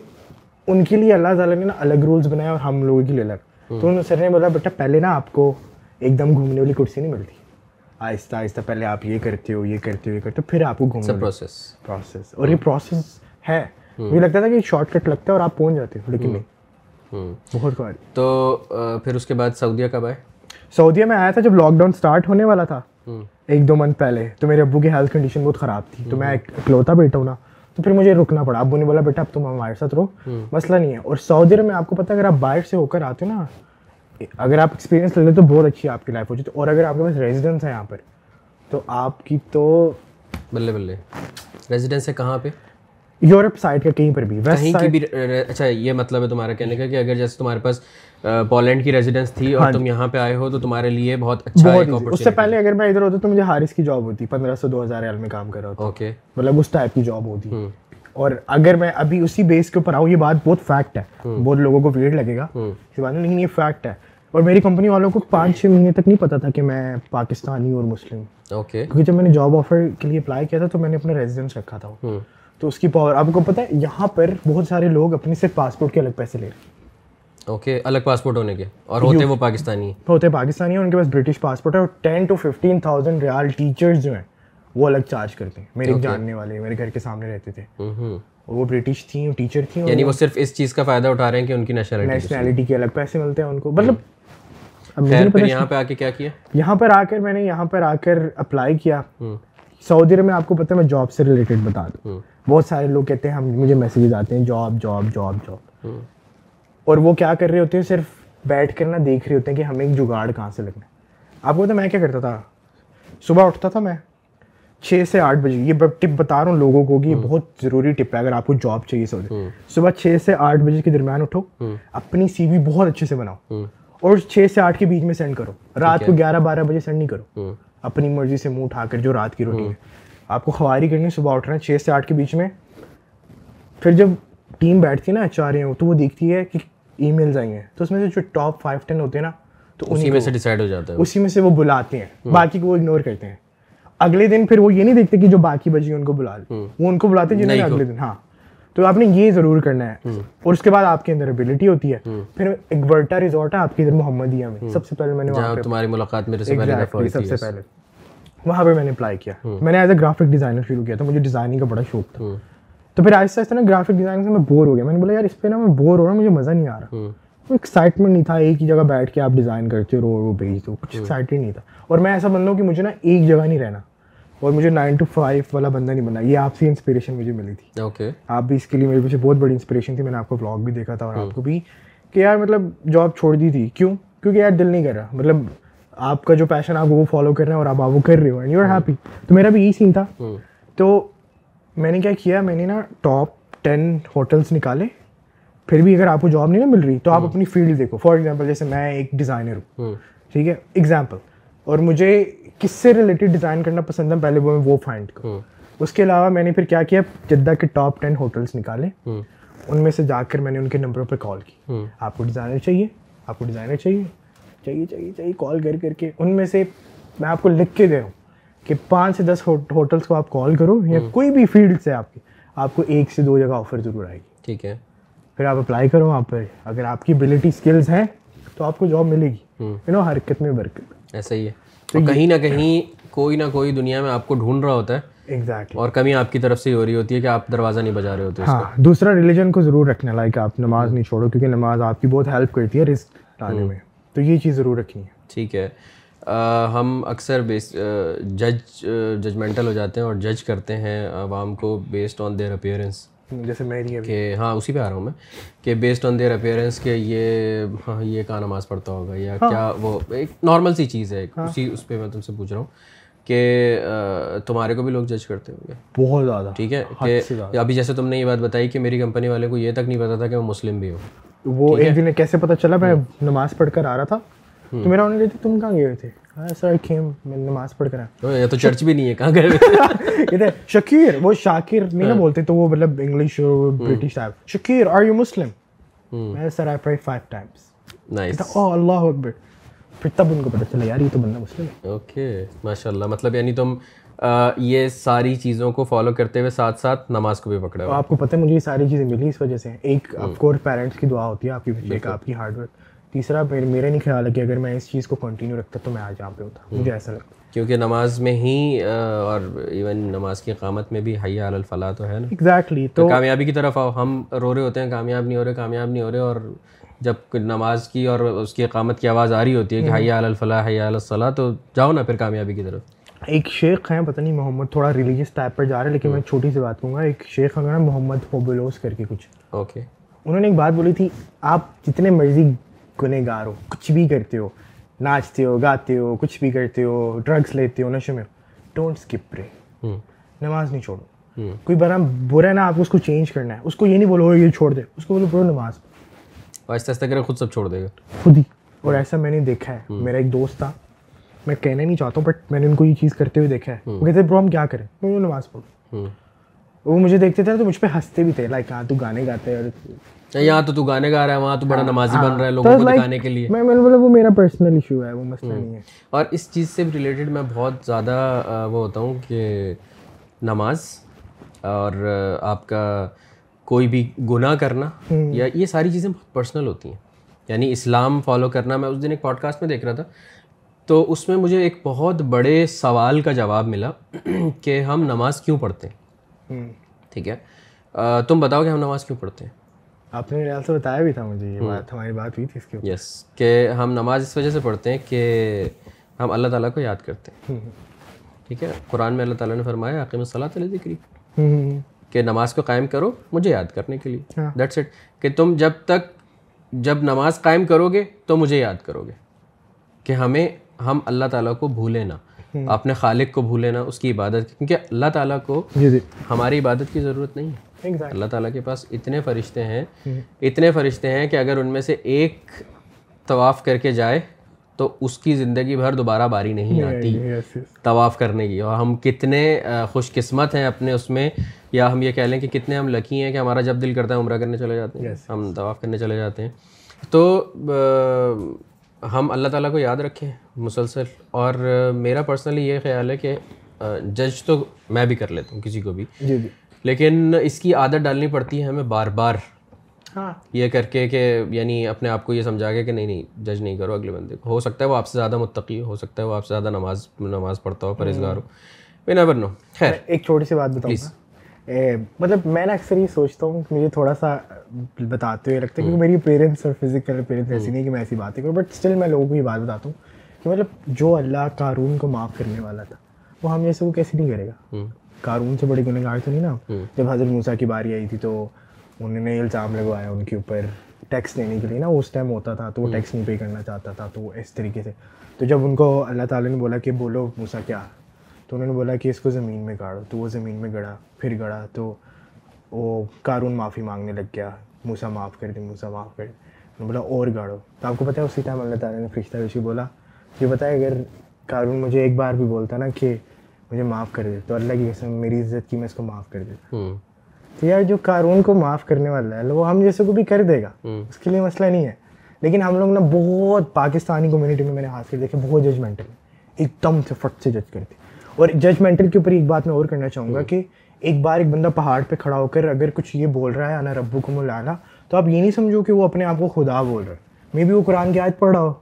ان کے لیے اللہ تعالیٰ نے نا الگ رولس بنائے اور ہم لوگوں کے لیے الگ۔ تو سر نے بولا بیٹا پہلے نا آپ کو ایک دم گھومنے والی کرسی نہیں ملتی۔ آہستہ آہستہ پہلے آپ یہ کرتے ہو یہ کرتے ہو یہ کرتے ہو پھر آپ کو گھومنا پروسیس پروسیس اور یہ پروسیس ہے۔ مجھے لگتا تھا کہ شارٹ کٹ لگتا ہے اور آپ پہنچ جاتے ہو لیکن نہیں۔ بہت بار تو پھر اس کے بعد سعودیہ کب آئے؟ سعودیہ میں آیا تھا جب لاک ڈاؤن اسٹارٹ ہونے والا تھا۔ ایک دو منتھ پہلے۔ تو میرے ابو کی ہیلتھ کنڈیشن بہت خراب تھی۔ تو میں اکلوتا بیٹا ہوں نا۔ تو پھر مجھے رکنا پڑا۔ ابو نے بولا بیٹا اب تم ہمارے ساتھ رہو۔ مسئلہ نہیں ہے۔ اور سعودی عرب میں آپ کو پتا اگر آپ باہر سے ہو کر آتے ہو نا اگر آپ ایکسپیرینس لے لیں تو بہت اچھی آپ کی لائف ہو جاتی اور اگر آپ کے پاس ریزیڈنس ہے یہاں پر تو آپ کی تو بلے بلے۔ ریزیڈنس ہے کہاں پہ؟ یورپ سائڈ کا کہیں پر بھی کہیں کی بھی اچھا یہ مطلب ہے تمہارا کہنے کا کہ اگر جیسے تمہارے پاس پولینڈ کی ریزیڈنس تھی اور تم یہاں پہ آئے ہو تو تمہارے لیے بہت اچھا اس سے پہلے اگر میں ادھر ہوتا تو مجھے ہارس کی جاب ہوتی پندرہ سو دو ہزار میں کام کر رہا ہوتا۔ اوکے مطلب اس ٹائپ کی جاب ہوتی۔ اور اگر میں ابھی اسی بیس کے اوپر آؤں یہ بات بہت فیکٹ ہے۔ بہت لوگوں کو ویٹ لگے گا۔ لیکن یہ فیکٹ ہے۔ اور میری کمپنی والوں کو پانچ چھ مہینے تک نہیں پتا تھا کہ میں پاکستانی اور مسلم۔ اوکے کیونکہ جب میں نے جاب آفر کے لیے اپلائی کیا تھا تو میں نے اپنا ریزیڈنس رکھا تھا۔ تو اس کی پاور آپ کو پتہ ہے یہاں پر بہت سارے لوگ اپنے صرف پاسپورٹ کے الگ پیسے لے رہے اوکے الگ پاسپورٹ ہونے کے۔ اور ہوتے وہ پاکستانی ہوتے پاکستانی ہیں ان کے پاس برٹش پاسپورٹ ہے اور ٹین ٹو ففٹین تھاؤزینڈ ریال ٹیچرز جو ہیں وہ الگ چارج کرتے ہیں۔ میرے جاننے والے میرے گھر کے سامنے رہتے تھے۔ اور وہ برٹش تھیں ٹیچر تھیں یعنی وہ صرف اس چیز کا فائدہ اٹھا رہے ہیں کہ ان کی نیشنلٹی کے الگ پیسے ملتے ہیں ان کو۔ مطلب یہاں پہ آ کے کیا کیا؟ یہاں پر آ کر میں نے یہاں پر آ کر اپلائی کیا۔ سعودی عرب میں آپ کو پتہ ہے میں جاب سے ریلیٹڈ بتا دوں۔ بہت سارے لوگ کہتے ہیں ہم مجھے میسیجز آتے ہیں جاب جاب جاب جاب اور وہ کیا کر رہے ہوتے ہیں؟ صرف بیٹھ کر نا دیکھ رہے ہوتے ہیں کہ ہمیں ایک جگاڑ کہاں سے لگنا ہے۔ آپ کو پتا میں کیا کرتا تھا؟ صبح اٹھتا تھا میں چھ سے آٹھ بجے۔ یہ ٹپ بتا رہا ہوں لوگوں کو کہ یہ بہت ضروری ٹپ ہے۔ اگر آپ کو جاب چاہیے سعودی صبح چھ سے آٹھ بجے کے درمیان اٹھو۔ اپنی سی وی بہت اچھے سے بناؤ۔ اور چھ سے آٹھ کے بیچ میں سینڈ کرو۔ رات کو گیارہ بارہ بجے سینڈ نہیں کرو۔ اپنی مرضی سے منہ اٹھا کر جو رات کی روٹی ہے۔ آپ کو خواری کرنی صبح اٹھ رہے ہیں چھ سے آٹھ کے بیچ میں۔ پھر جب ٹیم بیٹھتی ہے نا ایچ آر تو وہ دیکھتی ہے کہ ای میلز آئی ہیں۔ تو اس میں سے جو ٹاپ فائیو ٹین ہوتے ہیں نا تو اسی میں سے ڈیسائڈ ہو جاتا ہے۔ اسی میں سے وہ بلاتے ہیں۔ باقی کو وہ اگنور کرتے ہیں۔ اگلے دن پھر وہ یہ نہیں دیکھتے کہ جو باقی بچی ان کو بلا وہ ان کو بلاتے ہیں جنہوں نے اگلے دن ہاں۔ تو آپ نے یہ ضرور کرنا ہے۔ اور اس کے بعد آپ کے اندر ابیلٹی ہوتی ہے۔ پھر ایک ورٹا ریزورٹ ہے آپ کے ادھر محمدیہ میں۔ سب سے پہلے میں نے تمہاری ملاقات پہلے سب سے پہلے۔ وہاں پہ میں نے اپلائی کیا۔ میں نے ایز اے گرافک ڈیزائنر شروع کیا تھا۔ مجھے ڈیزائننگ کا بڑا شوق تھا۔ تو پھر آہستہ آہستہ نا گرافک ڈیزائننگ سے میں بور ہو گیا۔ میں نے بولا یار اس پہ نا میں بور ہو رہا ہوں مجھے مزہ نہیں آ رہا۔ ایکسائٹمنٹ نہیں تھا۔ ایک ہی جگہ بیٹھ کے آپ ڈیزائن کرتے رہو وہ بھیج دو کچھ ایکسائٹیڈ نہیں تھا۔ اور میں ایسا بندہ ہوں کہ مجھے نا ایک جگہ نہیں رہنا۔ اور مجھے نائن ٹو فائیو والا بندہ نہیں بنا۔ یہ آپ سے انسپریشن مجھے ملی تھی۔ اوکے آپ بھی اس کے لیے میرے پیچھے بہت بڑی انسپریشن تھی۔ میں نے آپ کو بلاگ بھی دیکھا تھا اور آپ کو بھی کہ یار مطلب جاب چھوڑ دی تھی۔ کیوں؟ کیونکہ یار دل نہیں کر رہا۔ مطلب آپ کا جو پیشن آپ وہ فالو کر رہے ہیں اور آپ وہ کر رہے ہو اینڈ یو آر ہیپی تو میرا بھی یہی سین تھا۔ تو میں نے کیا کیا؟ میں نے نا ٹاپ ٹین ہوٹلس نکالے۔ پھر بھی اگر آپ کو جاب نہیں نا مل رہی تو آپ اپنی فیلڈ دیکھو۔ فار ایگزامپل جیسے میں ایک ڈیزائنر ہوں۔ ٹھیک ہے؟ ایگزامپل اور مجھے کس سے ریلیٹڈ ڈیزائن کرنا پسند ہے پہلے وہ میں وہ فائنڈ کروں اس کے علاوہ میں نے پھر کیا کیا جدہ کے ٹاپ ٹین ہوٹلس نکالے۔ ان میں سے جا کر میں نے ان کے نمبروں پہ کال کی۔ آپ کو ڈیزائنر چاہیے آپ کو ڈیزائنر چاہیے۔ چاہیے چاہیے چاہیے کال کر کر کے۔ ان میں سے میں آپ کو لکھ کے دے رہا ہوں کہ پانچ سے دس ہوٹلس کو آپ کال کرو یا کوئی بھی فیلڈ سے آپ کی آپ کو ایک سے دو جگہ آفر ضرور آئے گی۔ ٹھیک ہے۔ پھر آپ اپلائی کرو وہاں پہ اگر آپ کی ابلیٹی اسکلز ہیں تو آپ کو جاب ملے گی۔ یو نو حرکت میں برکت۔ ایسا ہی ہے۔ تو کہیں نہ کہیں کوئی نہ کوئی دنیا میں آپ کو ڈھونڈ رہا ہوتا ہے ایگزیکٹلی اور کمی آپ کی طرف سے ہی ہو رہی ہوتی ہے کہ آپ دروازہ نہیں بجا رہے ہوتے ہاں دوسرا ریلیجن کو ضرور رکھنا لائک آپ نماز نہیں چھوڑو کیونکہ نماز آپ کی بہت ہیلپ کرتی ہے رسک لانے میں۔ تو یہ چیز ضرور رکھنی ہے۔ ٹھیک ہے۔ ہم اکثر بیس جج ججمنٹل ہو جاتے ہیں اور جج کرتے ہیں عوام کو بیسڈ آن دیئر اپیئرنس جیسے میری کہ ہاں اسی پہ آ رہا ہوں میں کہ بیسڈ آن دیئر اپیئرنس کہ یہ ہاں یہ کہاں نماز پڑھتا ہوگا یا کیا وہ ایک نارمل سی چیز ہے اسی اس پہ میں تم سے پوچھ رہا ہوں کہ تمہارے کو بھی لوگ جج کرتے ہوں گے؟ بہت زیادہ۔ ٹھیک ہے کہ ابھی جیسے تم نے یہ بات بتائی کہ میری کمپنی والے کو یہ تک نہیں پتا تھا کہ میں مسلم بھی ہوں وہ ایک دن کیسے پتا چلا میں نماز پڑھ کر آ رہا تھا۔ تو میرا انہوں نے تم کہاں گئے تھے؟ سر کھیم میں نماز پڑھ کر [laughs] یہ تو چرچ بھی نہیں ہے کہاں گئے [laughs] شکیر وہ شاکر نہیں نا بولتے تو وہ مطلب English British type. Shakir are you Muslim میں sir I five times nice اللہ اکبر پھر تب ان کو پتہ چلا یار یہ تو بندہ مسلم ہے. اوکے ماشاء اللہ مطلب یعنی تم یہ ساری چیزوں کو فالو کرتے ہوئے ساتھ ساتھ نماز کو بھی پکڑا آپ کو پتہ ہے مجھے یہ ساری چیزیں ملی اس وجہ سے۔ ایک آف کورس پیرنٹس کی دعا ہوتی ہے آپ کی ایک آپ کی ہارڈ ورک تیسرا میرے نہیں خیال ہے کہ اگر میں اس چیز کو کنٹینیو رکھتا تو میں آج یہاں پہ ہوتا۔ مجھے ایسا لگتا۔ کیونکہ نماز میں ہی اور ایون نماز کی قامت میں بھی حیا الفلاح تو ہے نا۔ ایگزیکٹلی تو کامیابی کی طرف آؤ۔ ہم رو رہے ہوتے ہیں کامیاب نہیں ہو رہے کامیاب نہیں ہو رہے اور جب نماز کی اور اس کی اقامت کی آواز آ رہی ہوتی ہے کہ حیا الفلاح حیا الصلاح تو جاؤ نا پھر کامیابی کی طرف۔ ایک شیخ ہیں پتہ نہیں محمد تھوڑا ریلیجیس ٹائپ پر جا رہا ہے لیکن میں چھوٹی سی بات کہوں گا۔ ایک شیخ نا محمد ہوبلوس کر کے کچھ۔ اوکے انہوں نے ایک بات بولی تھی آپ جتنے مرضی گنہ گار ہو کچھ بھی کرتے ہو ناچتے ہو گاتے ہو کچھ بھی کرتے ہو ڈرگس لیتے ہو نشے میں ڈونٹ اسکپ رے نماز نہیں چھوڑو کوئی بنا برا نا آپ کو اس کو چینج کرنا ہے اس کو یہ نہیں بولو یہ چھوڑ دے اس کو بولو برو نماز آہستہ آہستہ کرے خود سب چھوڑ دے گا خود ہی اور ایسا میں نے دیکھا ہے میرا ایک دوست تھا میں کہنا نہیں چاہتا ہوں بٹ میں نے ان کو یہ چیز کرتے ہوئے دیکھا ہے وہ کہتے برو ہم کیا کریں میں نماز پڑھوں وہ مجھے دیکھتے تھے تو مجھ پہ ہنستے بھی تھے لائک ہاں تو گانے گاتے ہیں یہاں تو تو گانے گا رہا ہے وہاں تو بڑا نمازی بن رہا ہے لوگوں کو دکھانے کے لیے۔ میں بولا وہ میرا پرسنل ایشو ہے وہ مسئلہ نہیں ہے۔ اور اس چیز سے ریلیٹڈ میں بہت زیادہ وہ ہوتا ہوں کہ نماز اور آپ کا کوئی بھی گناہ کرنا یا یہ ساری چیزیں بہت پرسنل ہوتی ہیں۔ یعنی اسلام فالو کرنا میں اس دن ایک پوڈ کاسٹ میں دیکھ رہا تھا۔ تو اس میں مجھے ایک بہت بڑے سوال کا جواب ملا [clears throat] کہ ہم نماز کیوں پڑھتے ہیں؟ ٹھیک ہے۔ تم بتاؤ کہ ہم نماز کیوں پڑھتے ہیں؟ آپ نے میرے سے بتایا بھی تھا مجھے یہ بات ہماری بات ہوئی تھی اس کے یس کہ ہم نماز اس وجہ سے پڑھتے ہیں کہ ہم اللہ تعالیٰ کو یاد کرتے ہیں۔ ٹھیک ہے؟ قرآن میں اللہ تعالیٰ نے فرمایا عقیم صلاح علیہ ذکری کہ نماز کو قائم کرو مجھے یاد کرنے کے لیے۔ دیٹس اٹ کہ تم جب تک جب نماز قائم کرو گے تو مجھے یاد کرو گے کہ ہمیں ہم اللہ تعالیٰ کو بھولے نہ۔ اپنے خالق کو بھولے نہ اس کی عبادت۔ کیونکہ اللہ تعالیٰ کو ہماری عبادت کی ضرورت نہیں ہے۔ اللہ تعالیٰ کے پاس اتنے فرشتے ہیں اتنے فرشتے ہیں کہ اگر ان میں سے ایک طواف کر کے جائے تو اس کی زندگی بھر دوبارہ باری نہیں آتی طواف کرنے کی۔ اور ہم کتنے خوش قسمت ہیں اپنے اس میں یا ہم یہ کہہ لیں کہ کتنے ہم لکی ہیں کہ ہمارا جب دل کرتا ہے عمرہ کرنے چلے جاتے ہیں۔ ہم طواف کرنے چلے جاتے ہیں۔ تو ہم اللہ تعالیٰ کو یاد رکھیں مسلسل۔ اور میرا پرسنلی یہ خیال ہے کہ جج تو میں بھی کر لیتا ہوں کسی کو بھی۔ لیکن اس کی عادت ڈالنی پڑتی ہے ہمیں بار بار۔ ہاں۔ یہ کر کے کہ یعنی اپنے آپ کو یہ سمجھا کے کہ نہیں نہیں جج نہیں کرو اگلے بندے کو۔ ہو سکتا ہے وہ آپ سے زیادہ متقی ہو سکتا ہے وہ آپ سے زیادہ نماز نماز پڑھتا ہو پرہیزگار ہو۔ میں نیور نو خیر۔ ایک چھوٹی سی بات بتاؤں مطلب میں نا اکثر یہ سوچتا ہوں کہ مجھے تھوڑا سا بتاتے ہوئے لگتا ہے کیونکہ میری پیرنٹس اور فزیکل پیرنٹس ایسی نہیں کہ میں ایسی باتیں کروں بٹ اسٹل میں لوگوں کو یہ بات بتاتا ہوں کہ مطلب جو اللہ قارون کو معاف کرنے والا تھا وہ ہم جیسے وہ کیسے نہیں کرے گا؟ کارون سے بڑے گنہگار تو نہیں نا؟ جب حضرت موسیٰ کی باری آئی تھی تو انہوں نے الزام لگوایا ان کے اوپر ٹیکس دینے کے لیے۔ نا اس ٹائم ہوتا تھا تو وہ ٹیکس نہیں پے کرنا چاہتا تھا تو اس طریقے سے۔ تو جب ان کو اللہ تعالیٰ نے بولا کہ بولو موسیٰ کیا تو انہوں نے بولا کہ اس کو زمین میں گاڑو۔ تو وہ زمین میں گڑا پھر گڑا۔ تو وہ کارون معافی مانگنے لگ گیا۔ موسیٰ معاف کر دے موسیٰ معاف کر دے۔ انہوں نے بولا اور گاڑو۔ تو آپ کو پتہ ہے اسی ٹائم اللہ تعالیٰ نے فرشتہ ویشی بولا یہ بتائے اگر کارون مجھے ایک بار بھی بولتا نا کہ مجھے معاف کر دے تو اللہ کی قسم میری عزت کی میں اس کو معاف کر دیتا تو یار جو کارون کو معاف کرنے والا ہے وہ ہم جیسے کو بھی کر دے گا۔ اس کے لیے مسئلہ نہیں ہے۔ لیکن ہم لوگ نا بہت پاکستانی کمیونٹی میں میں نے ہاتھ کر دیکھے بہت ججمنٹل ایک دم سے فٹ سے جج کرتے اور ججمنٹل کے اوپر ایک بات میں اور کرنا چاہوں گا کہ ایک بار ایک بندہ پہاڑ پہ کھڑا ہو کر اگر کچھ یہ بول رہا ہے انا ربو کو ملانا تو آپ یہ نہیں سمجھو کہ وہ اپنے آپ کو خدا بول رہا ہے۔ مے بھی وہ قرآن کی آیت پڑھ رہا ہو۔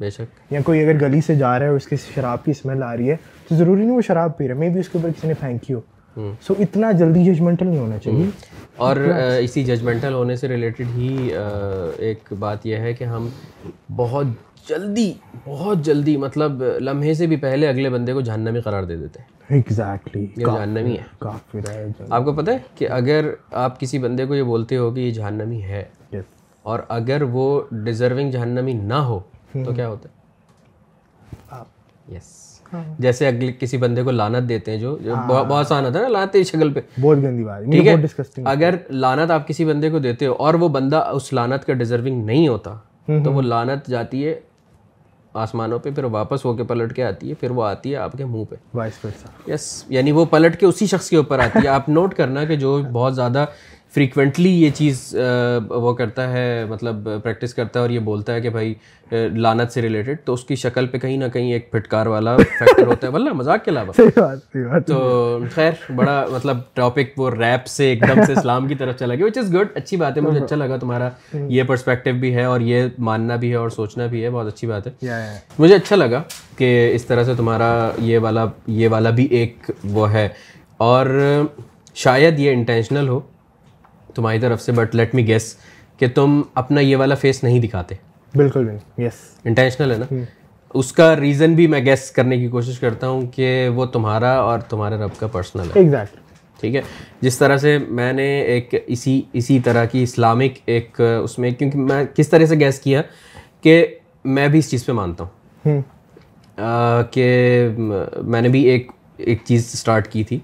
بے شک۔ یا کوئی اگر گلی سے جا رہا ہے اور اس کی شراب کی اسمیل آ رہی ہے تو ضروری نہیں وہ شراب پی رہا ہے مے بھی اس کے اوپر کسی نے پھینکی ہو سو اتنا جلدی ججمنٹل نہیں ہونا چاہیے. اور اسی ججمنٹل ہونے سے ریلیٹڈ ہی ایک بات یہ ہے کہ ہم بہت جلدی بہت جلدی مطلب لمحے سے بھی پہلے اگلے بندے کو جہنمی قرار دے دیتے ہیں. ایگزیکٹلی یہ جہنمی ہے. آپ کو پتہ ہے کہ اگر آپ کسی بندے کو یہ بولتے ہو کہ یہ جہنمی ہے اور اگر وہ ڈیزرونگ جہنمی نہ ہو تو کیا ہوتا ہے؟ یس جیسے اگلے کسی بندے کو لانت دیتے ہیں جو بہت آسان ہوتا ہے نا لانت شکل پہ۔ بہت گندی بات ٹھیک ہے؟ اگر لانت آپ کسی بندے کو دیتے ہو اور وہ بندہ اس لانت کا ڈیزرونگ نہیں ہوتا تو وہ لانت جاتی ہے آسمانوں پہ پھر واپس ہو کے پلٹ کے آتی ہے پھر وہ آتی ہے آپ کے منہ پہ۔ یس یعنی وہ پلٹ کے اسی شخص کے اوپر آتی ہے۔ آپ [laughs] نوٹ کرنا کہ جو بہت زیادہ فریکوینٹلی یہ چیز وہ کرتا ہے مطلب پریکٹس کرتا ہے اور یہ بولتا ہے کہ بھائی لانت سے ریلیٹڈ تو اس کی شکل پہ کہیں نہ کہیں ایک پھٹکار والا فیکٹر ہوتا ہے۔ واللہ مذاق کے علاوہ۔ [laughs] تو خیر بڑا مطلب ٹاپک وہ ریپ سے ایک دم سے اسلام کی طرف چلا گیا وچ از گڈ اچھی بات ہے مجھے اچھا لگا۔ تمہارا یہ پرسپیکٹیو بھی ہے اور یہ ماننا بھی ہے اور سوچنا بھی ہے بہت اچھی بات ہے۔ مجھے اچھا لگا کہ اس طرح سے تمہارا یہ والا یہ والا بھی ایک وہ ہے۔ اور شاید یہ انٹینشنل ہو تمہاری طرف سے بٹ لیٹ می گیس کہ تم اپنا یہ والا فیس نہیں دکھاتے۔ بالکل یس انٹینشنل ہے نا؟ اس کا ریزن بھی میں گیس کرنے کی کوشش کرتا ہوں کہ وہ تمہارا اور تمہارے رب کا پرسنل ہے۔ ٹھیک ہے؟ جس طرح سے میں نے ایک اسی اسی طرح کی اسلامک ایک اس میں کیونکہ میں کس طرح سے گیس کیا کہ میں بھی اس چیز پہ مانتا ہوں۔ کہ میں نے بھی ایک ایک چیز اسٹارٹ کی تھی۔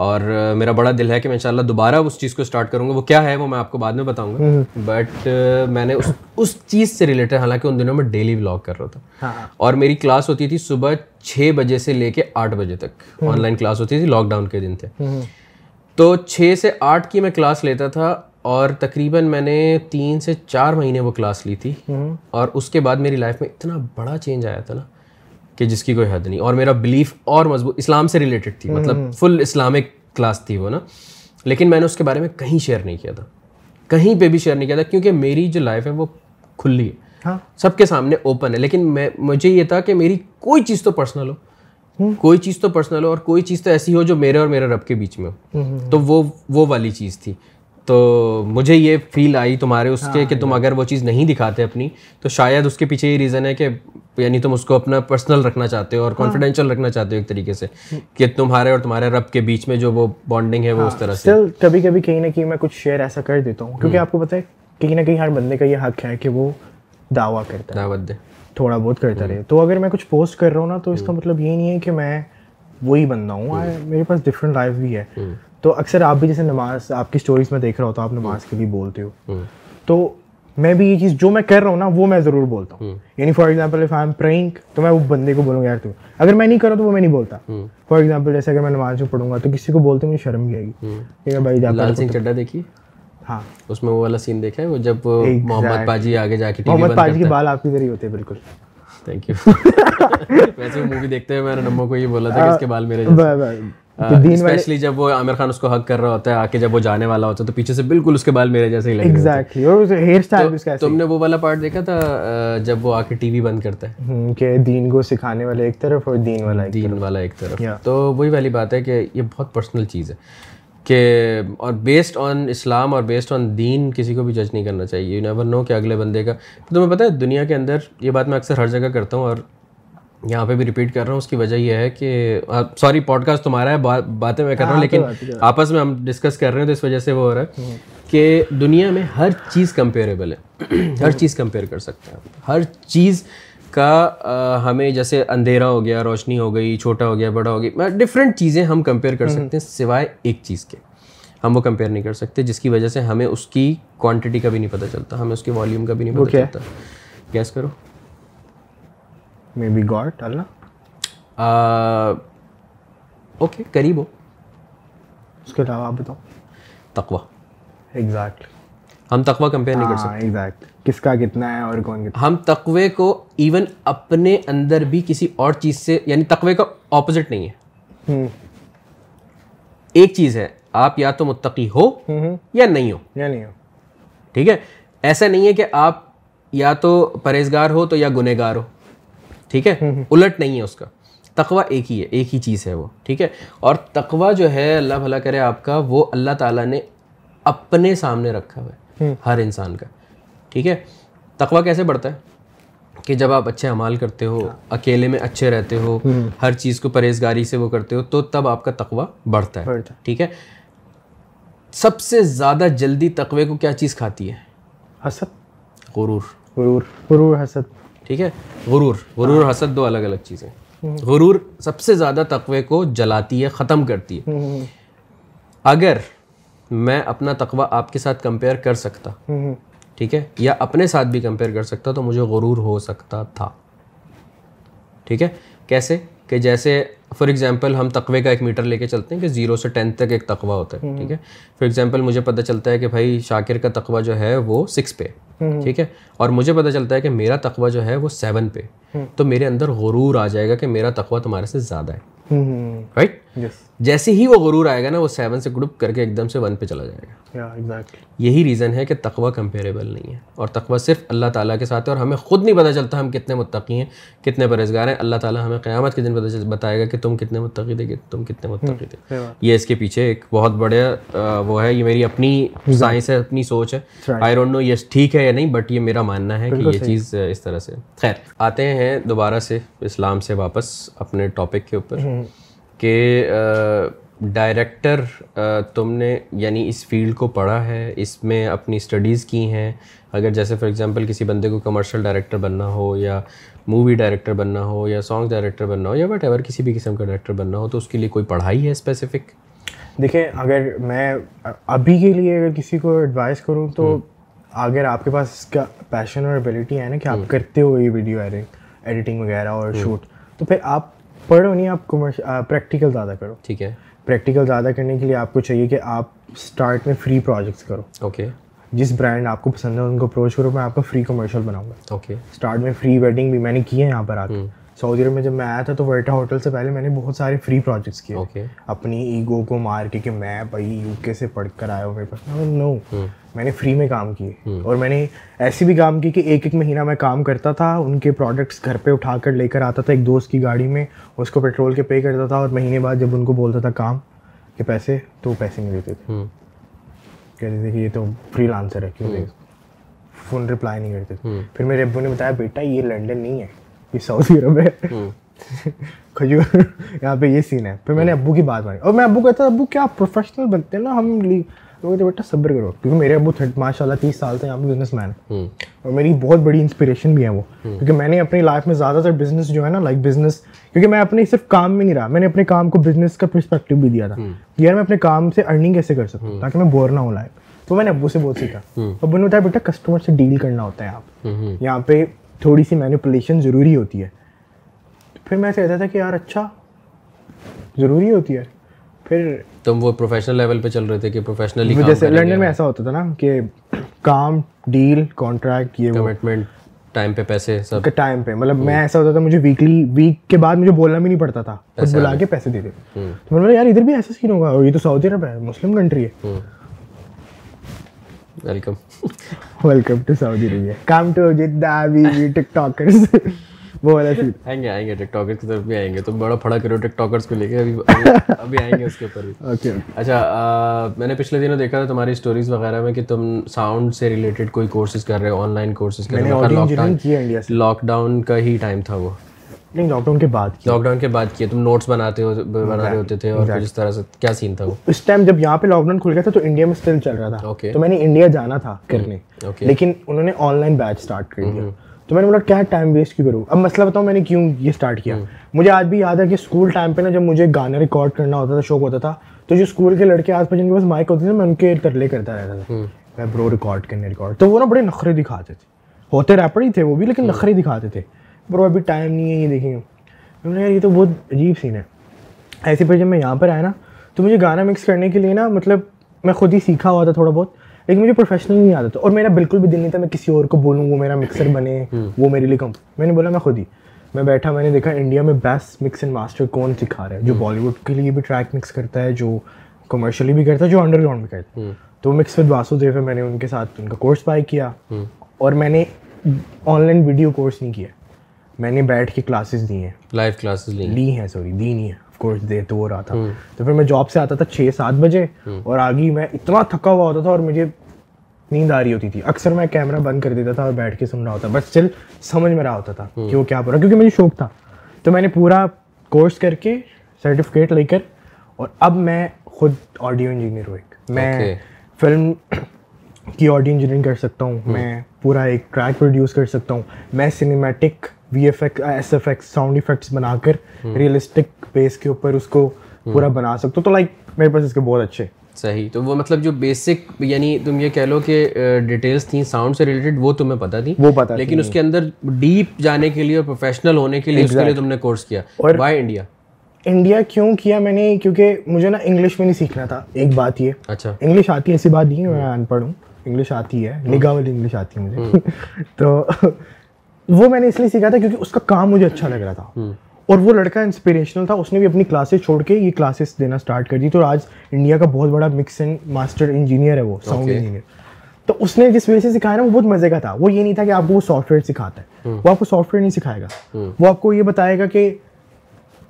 اور میرا بڑا دل ہے کہ میں انشاءاللہ دوبارہ اس چیز کو اسٹارٹ کروں گا۔ وہ کیا ہے وہ میں آپ کو بعد میں بتاؤں گا۔ بٹ میں نے اس اس چیز سے ریلیٹڈ حالانکہ ان دنوں میں ڈیلی ولاگ کر رہا تھا۔ ہاں۔ اور میری کلاس ہوتی تھی صبح چھ بجے سے لے کے آٹھ بجے تک۔ آن لائن کلاس ہوتی تھی لاک ڈاؤن کے دن تھے۔ تو چھ سے آٹھ کی میں کلاس لیتا تھا اور تقریباً میں نے تین سے چار مہینے وہ کلاس لی تھی۔ اور اس کے بعد میری لائف میں اتنا بڑا چینج آیا تھا نا۔ کہ جس کی کوئی حد نہیں۔ اور میرا بلیف اور مضبوط اسلام سے ریلیٹڈ تھی مطلب فل اسلامک کلاس تھی وہ نا۔ لیکن میں نے اس کے بارے میں کہیں شیئر نہیں کیا تھا۔ کہیں پہ بھی شیئر نہیں کیا تھا کیونکہ میری جو لائف ہے وہ کھلی ہے۔ ہاں۔ سب کے سامنے اوپن ہے لیکن میں مجھے یہ تھا کہ میری کوئی چیز تو پرسنل ہو۔ کوئی چیز تو پرسنل ہو اور کوئی چیز تو ایسی ہو جو میرے اور میرے رب کے بیچ میں ہو۔ تو وہ وہ والی چیز تھی۔ تو مجھے یہ فیل آئی تمہارے اس کے کہ تم اگر وہ چیز نہیں دکھاتے اپنی تو شاید اس کے پیچھے یہ ریزن ہے کہ یعنی تم اس کو اپنا پرسنل رکھنا چاہتے ہو اور کانفیڈینشیل رکھنا چاہتے ہو ایک طریقے سے کہ تمہارے اور تمہارے رب کے بیچ میں جو وہ بانڈنگ ہے وہ اس طرح سے۔ کبھی کبھی کہیں نہ کہیں میں کچھ شیئر ایسا کر دیتا ہوں کیونکہ آپ کو پتہ ہے کہیں نہ کہیں ہر بندے کا یہ حق ہے کہ وہ دعویٰ کرتا ہے۔ دعوت دے۔ تھوڑا بہت کرتا رہے۔ تو اگر میں کچھ پوسٹ کر رہا ہوں نا تو اس کا مطلب یہ نہیں ہے کہ میں وہی بندہ ہوں۔ میرے پاس ڈفرینٹ لائف بھی ہے۔ تو اکثر آپ بھی جیسے نماز آپ کی اسٹوریز میں دیکھ رہا ہوتا آپ نماز کے لیے بولتے ہو۔ تو میں بھی یہ چیز جو میں کر رہا ہوں نا وہ میں ضرور بولتا ہوں۔ یعنی for example if I am prank تو میں وہ بندے کو بولوں گا یار تو اگر میں نہیں کروں تو وہ میں نہیں بولتا۔ فار ایگزامپل جیسے اگر میں نماز میں پڑھوں گا تو کسی کو بولتے مجھے شرم بھی آئے گی۔ ٹھیک ہے بھائی لال سنگھ چڈا دیکھی؟ ہاں۔ اس میں وہ والا سین دیکھا ہے وہ جب محمد پاجی آگے جا کے محمد پاجی کے بال آپ کی ذریعے ہوتے ہیں بالکل۔ تھینک یو [laughs] ویسے مووی دیکھتے ہوئے میں نے نمو کو یہ بولا تھا کہ اس کے بال میرے اسپیشلی جب وہ عامر خان اس کو حق کر رہا ہوتا ہے آ کے جب وہ جانے والا ہوتا ہے تو پیچھے سے بالکل اس کے بال میرے جیسے ہی لگے تم نے وہ والا پارٹ دیکھا تھا جب وہ آ کے ٹی وی بند کرتا ہے؟ کہ دین کو سکھانے والا ایک طرف اور دین والا دین والا ایک طرف۔ تو وہی والی بات ہے کہ یہ بہت پرسنل چیز ہے کہ اور بیسڈ آن اسلام اور بیسڈ آن دین کسی کو بھی جج نہیں کرنا چاہیے۔ یو نیور نو کہ اگلے بندے کا تمہیں پتہ ہے دنیا کے اندر یہ بات میں اکثر ہر جگہ کرتا ہوں اور یہاں پہ بھی ریپیٹ کر رہا ہوں اس کی وجہ یہ ہے کہ سوری پوڈ کاسٹ تمہارا ہے باتیں میں کر رہا ہوں لیکن آپس میں ہم ڈسکس کر رہے ہیں تو اس وجہ سے وہ ہو رہا ہے کہ دنیا میں ہر چیز کمپیریبل ہے۔ [clears throat] ہر چیز کمپیئر کر سکتے ہیں ہر چیز کا ہمیں جیسے اندھیرا ہو گیا روشنی ہو گئی چھوٹا ہو گیا بڑا ہو گیا ڈفرینٹ چیزیں ہم کمپیئر کر سکتے ہیں سوائے ایک چیز کے۔ ہم وہ کمپیئر نہیں کر سکتے جس کی وجہ سے ہمیں اس کی کوانٹٹی کا بھی نہیں پتہ چلتا ہمیں اس کی والیوم کا بھی نہیں پتہ چلتا۔ گیس کرو۔ مے بی گاڈ اللہ اوکے قریب ہو۔ اس کے علاوہ آپ بتاؤ۔ تقوا ایگزیکٹ ہم تقوا کمپیئر نہیں کر ہاں سکتے۔ ایگزیکٹ کس کا کتنا ہے اور کون کتنا؟ ہم تقوے کو ایون اپنے اندر بھی کسی اور چیز سے یعنی تقوے کا اپوزٹ نہیں ہے۔ ایک چیز ہے آپ یا تو متقی ہو یا نہیں ہو۔ یا نہیں ہو۔ ٹھیک ہے؟ ایسا نہیں ہے کہ آپ یا تو پرہیزگار ہو تو یا گنہ گار ہو۔ ٹھیک ہے؟ الٹ نہیں ہے اس کا۔ تقوا ایک ہی ہے ایک ہی چیز ہے وہ ٹھیک ہے؟ اور تقوا جو ہے اللہ بھلا کرے آپ کا وہ اللہ تعالیٰ نے اپنے سامنے رکھا ہوا ہے ہر انسان کا ٹھیک ہے؟ تقوا کیسے بڑھتا ہے؟ کہ جب آپ اچھے عمال کرتے ہو اکیلے میں اچھے رہتے ہو ہر چیز کو پرہیزگاری سے وہ کرتے ہو تو تب آپ کا تقوا بڑھتا ہے ٹھیک ہے؟ سب سے زیادہ جلدی تقوے کو کیا چیز کھاتی ہے؟ حسد۔ غرور۔ غرور۔ غرور حسد۔ ٹھیک ہے؟ غرور. غرور حسد دو الگ الگ چیزیں. غرور سب سے زیادہ تقوے کو جلاتی ہے، ختم کرتی ہے. اگر میں اپنا تقوی آپ کے ساتھ کمپیئر کر سکتا، ٹھیک ہے؟ یا اپنے ساتھ بھی کمپیئر کر سکتا تو مجھے غرور ہو سکتا تھا. ٹھیک ہے؟ کیسے؟ کہ جیسے فار ایگزامپل ہم تقوے کا ایک میٹر لے کے چلتے ہیں کہ زیرو سے ٹینتھ تک ایک تقوی ہوتا ہے ٹھیک ہے؟ فار ایگزامپل مجھے پتہ چلتا ہے کہ بھائی شاکر کا تقوی جو ہے وہ سکس پہ ٹھیک ہے؟ اور مجھے پتہ چلتا ہے کہ میرا تقوی جو ہے وہ سیون پہ تو میرے اندر غرور آ جائے گا کہ میرا تقوی تمہارے سے زیادہ ہے رائٹ جیسے ہی وہ غرور آئے گا نا وہ سیون سے گروپ کر کے ایک دم سے ون پہ چلا جائے گا۔ یہی ریزن ہے کہ تقوی کمپیریبل نہیں ہے۔ اور تقوی صرف اللہ تعالیٰ کے ساتھ ہے اور ہمیں خود نہیں پتہ چلتا ہم کتنے متقی ہیں کتنے پرہزگار ہیں۔ اللہ تعالیٰ ہمیں قیامت کے دن پتہ بتائے گا کہ تم کتنے متقی تھے تم کتنے متقی تھے۔ یہ اس کے پیچھے ایک بہت بڑے وہ ہے یہ میری اپنی سائنس ہے اپنی سوچ ہے۔ آئی ڈونٹ نو یہ ٹھیک ہے یا نہیں بٹ یہ میرا ماننا ہے کہ یہ چیز اس طرح سے۔ خیر آتے ہیں دوبارہ سے اسلام سے واپس اپنے ٹاپک کے اوپر۔ کہ ڈائریکٹر تم نے یعنی اس فیلڈ کو پڑھا ہے اس میں اپنی اسٹڈیز کی ہیں۔ اگر جیسے فار ایگزامپل کسی بندے کو کمرشل ڈائریکٹر بننا ہو یا مووی ڈائریکٹر بننا ہو یا سانگ ڈائریکٹر بننا ہو یا وٹ ایور کسی بھی قسم کا ڈائریکٹر بننا ہو تو اس کے لیے کوئی پڑھائی ہے اسپیسیفک دیکھیں اگر میں ابھی کے لیے اگر کسی کو ایڈوائز کروں تو اگر آپ کے پاس اس کا پیشن اور ابیلٹی ہے نا کہ آپ کرتے ہو یہ ویڈیو ایڈیٹنگ وغیرہ اور شوٹ تو پھر آپ پڑھو نہیں آپ پریکٹیکل زیادہ کرو۔ ٹھیک ہے۔ پریکٹیکل زیادہ کرنے کے لیے آپ کو چاہیے کہ آپ اسٹارٹ میں فری پروجیکٹس کرو۔ اوکے جس برانڈ آپ کو پسند ہے ان کو اپروچ کرو میں آپ کا فری کمرشل بناؤں گا۔ اوکے اسٹارٹ میں فری ویڈنگ بھی میں نے کی ہے یہاں پر آ کے۔ سعودی عرب میں جب میں آیا تھا تو ورٹا ہوٹل سے پہلے میں نے بہت سارے فری پروجیکٹس کیے. اپنی ایگو کو مار کے کہ میں بھائی یو کے سے پڑھ کر آیا ہوں میرے پاس. نو میں نے فری میں کام کیے. اور میں نے ایسی بھی کام کی کہ ایک ایک مہینہ میں کام کرتا تھا ان کے پروڈکٹس گھر پہ اٹھا کر لے کر آتا تھا ایک دوست کی گاڑی میں اس کو پیٹرول کے پے کرتا تھا اور مہینے بعد جب ان کو بولتا تھا کام کہ پیسے تو پیسے نہیں دیتے تھے. کہتے تھے کہ یہ تو فری لانسر ہے کیوں فون رپلائی نہیں کرتے تھے. پھر میرے ابو نے بتایا بیٹا یہ لنڈن نہیں ہے. یہ سعودی عرب ہے کھجور یہاں پہ یہ سین ہے پھر میں نے ابو کی بات مانی اور میں ابو کہتا ابو کیا پروفیشنل بنتے ہیں نا ہم بیٹا صبر کرو کیونکہ میرے ابو ماشاء اللہ تیس سال سے یہاں پہ بزنس مین اور میری بہت بڑی انسپریشن بھی ہے وہ کیونکہ میں نے اپنی لائف میں زیادہ تر بزنس جو ہے نا لائک بزنس کیونکہ میں اپنے صرف کام میں نہیں رہا میں نے اپنے کام کو بزنس کا پرسپیکٹو بھی دیا تھا یار میں اپنے کام سے ارننگ کیسے کر سکوں تاکہ میں بور نہ ہو لائق تو میں نے ابو سے بہت سیکھا ابو نے بتایا بیٹا کسٹمر سے ڈیل کرنا ہوتا ہے آپ یہاں پہ تھوڑی سی مینیپولیشن ضروری ہوتی ہے۔ پھر میں کہتا تھا کہ یار اچھا ضروری ہوتی ہے۔ پھر تم وہ پروفیشنل لیول پہ چل رہے تھے کہ پروفیشنلی جیسے لنڈن میں ایسا ہوتا تھا نا کہ کام ڈیل کانٹریکٹ یہ کمٹمنٹ ٹائم پہ پیسے سب۔ ٹائم پہ۔ مطلب میں ایسا ہوتا تھا مجھے ویکلی ویک کے بعد مجھے بولنا بھی نہیں پڑتا تھا۔ بلا کے پیسے دیتے تو میں نے یار ادھر بھی ایسا سین ہوگا یہ تو سعودی عرب ہے مسلم کنٹری ہے۔ Welcome welcome to Saudi Arabia come to Jeddah we TikTokers وہ والا سین آئیں گے آئیں گے ٹک ٹاکرس کی طرف بھی آئیں گے تم بڑا پڑا کرو ٹک ٹاکرس کو لے کے ابھی ابھی آئیں گے اس کے اوپر بھی اوکے اچھا میں نے پچھلے دنوں دیکھا تھا تمہاری اسٹوریز وغیرہ میں کہ تم ساؤنڈ سے ریلیٹڈ کوئی کورسز کر رہے ہو آن لائن کورسز کر رہے ہو لاک ڈاؤن کا ہی ٹائم تھا وہ نہیں لاک ڈاؤن کے بعد لاک ڈاؤن کے بعد کیے تم نوٹس بناتے ہو بنا رہے ہوتے تھے اور پھر اس طرح سے کیا سین تھا وہ؟ اس ٹائم جب یہاں پہ لاک ڈاؤن کھل گیا تھا تو انڈیا میں اسٹل چل رہا تھا۔ تو میں نے انڈیا جانا تھا کرنے۔ اوکے لیکن انہوں نے آن لائن بیچ اسٹارٹ کر دیا۔ تو میں نے بولا کیا ٹائم ویسٹ کیوں کروں؟ اب مسئلہ بتاؤں میں نے کیوں یہ اسٹارٹ کیا۔ مجھے آج بھی یاد ہے کہ اسکول ٹائم پہ نا جب مجھے گانا ریکارڈ کرنا ہوتا تھا شوق ہوتا تھا تو جو اسکول کے لڑکے آس پاس جن کے پاس مائک ہوتے تھے میں ان کے ترلے کرتا رہتا تھا۔ میں برو ریکارڈ کرنے ریکارڈ تو وہ نا بڑے نخرے دکھاتے تھے۔ ہوتے ریپر ہی تھے وہ بھی لیکن نخرے دکھاتے تھے۔ برو ابھی ٹائم نہیں ہے یہ دیکھیں گے۔ میں نے یار یہ تو بہت عجیب سین ہے۔ ایسے پھر جب میں یہاں پر آیا نا تو مجھے گانا مکس کرنے کے لیے نا مطلب میں خود ہی سیکھا ہوا تھا تھوڑا بہت لیکن مجھے پروفیشنل نہیں آتا تھا۔ اور میرا بالکل بھی دل نہیں تھا میں کسی اور کو بولوں وہ میرا مکسر بنے وہ میرے لیے کم۔ میں نے بولا میں خود ہی۔ میں بیٹھا میں نے دیکھا انڈیا میں بیسٹ مکس اینڈ ماسٹر کون سکھا رہا ہے جو بالی ووڈ کے لیے بھی ٹریک مکس کرتا ہے جو کمرشلی بھی کرتا ہے جو انڈر گراؤنڈ بھی کرتا ہے۔ تو مکس ود واسو دیو ہے میں نے ان کے ساتھ ان کا کورس بائی کیا۔ اور میں نے آن لائن ویڈیو کورس نہیں کیا۔ میں نے بیٹھ کے کلاسز دی ہیں۔ لائیو کلاسز لیں لی ہیں سوری دی نہیں آف کورس دے تو وہ رہا تھا۔ تو پھر میں جاب سے آتا تھا چھ سات بجے اور آگے میں اتنا تھکا ہوا ہوتا تھا اور مجھے نیند آ رہی ہوتی تھی۔ اکثر میں کیمرہ بند کر دیتا تھا اور بیٹھ کے سن رہا ہوتا بٹ اسٹل سمجھ میں رہا ہوتا تھا کہ وہ کیا پورا کیونکہ مجھے شوق تھا۔ تو میں نے پورا کورس کر کے سرٹیفکیٹ لے کر اور اب میں خود آڈیو انجینئر ہوں ایک۔ میں فلم کی آڈیو انجینئرنگ کر سکتا ہوں۔ میں پورا ایک ٹریک پروڈیوس کر سکتا ہوں۔ میں cinematic V F X S F X sound effects بنا کر ریئلسٹک بیس کے اوپر اس کو پورا بنا سکتا ہوں تو لائک میرے پاس اس کے بہت اچھے۔ صحیح۔ تو وہ مطلب جو بیسک یعنی تم یہ کہہ لو کہ ڈیٹیلس تھیں ساؤنڈ سے ریلیٹڈ وہ تمہیں پتہ تھی وہ پتا لیکن اس کے اندر ڈیپ جانے کے لیے اور پروفیشنل ہونے کے لیے اس کے لیے تم نے کورس کیا۔ بائی انڈیا انڈیا کیوں کیا میں نے؟ کیونکہ مجھے نا انگلش میں نہیں سیکھنا تھا۔ ایک بات یہ اچھا۔ انگلش آتی ہے ایسی بات نہیں ہے میں ان پڑھ ہوں۔ انگلش آتی ہے۔ نگاہ والی انگلش آتی ہے مجھے۔ [laughs] تو وہ میں نے اس لیے سیکھا تھا کیونکہ اس کا کام مجھے اچھا لگ رہا تھا۔ اور وہ لڑکا انسپریشنل تھا اس نے بھی اپنی کلاسز چھوڑ کے یہ کلاسز دینا اسٹارٹ کر دی۔ تو آج انڈیا کا بہت بڑا مکس اینڈ ماسٹر انجینئر ہے وہ ساؤنڈ انجینئر تو اس نے جس وجہ سے سکھایا نا وہ بہت مزے کا تھا۔ وہ یہ نہیں تھا کہ آپ کو وہ سافٹ ویئر سکھاتا ہے۔ وہ آپ کو سافٹ ویئر نہیں سکھائے گا۔ وہ آپ کو یہ بتائے گا کہ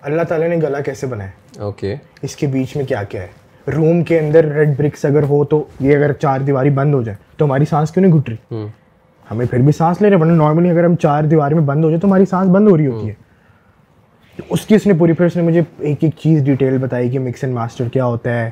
اللہ تعالیٰ نے گلا کیسے بنایا۔ اوکے اس کے بیچ میں کیا کیا ہے۔ روم کے اندر ریڈ برکس اگر ہو تو یہ اگر چار دیواری بند ہو جائے تو ہماری سانس کیوں نہیں گھٹ رہی ہمیں پھر بھی سانس لے رہے ورنہ نارملی اگر ہم چار دیواری میں بند ہو جائے تو ہماری سانس بند ہو رہی ہوتی ہے۔ اس کی اس نے پوری پھر اس نے مجھے ایک ایک چیز ڈیٹیل بتائی کہ مکس اینڈ ماسٹر کیا ہوتا ہے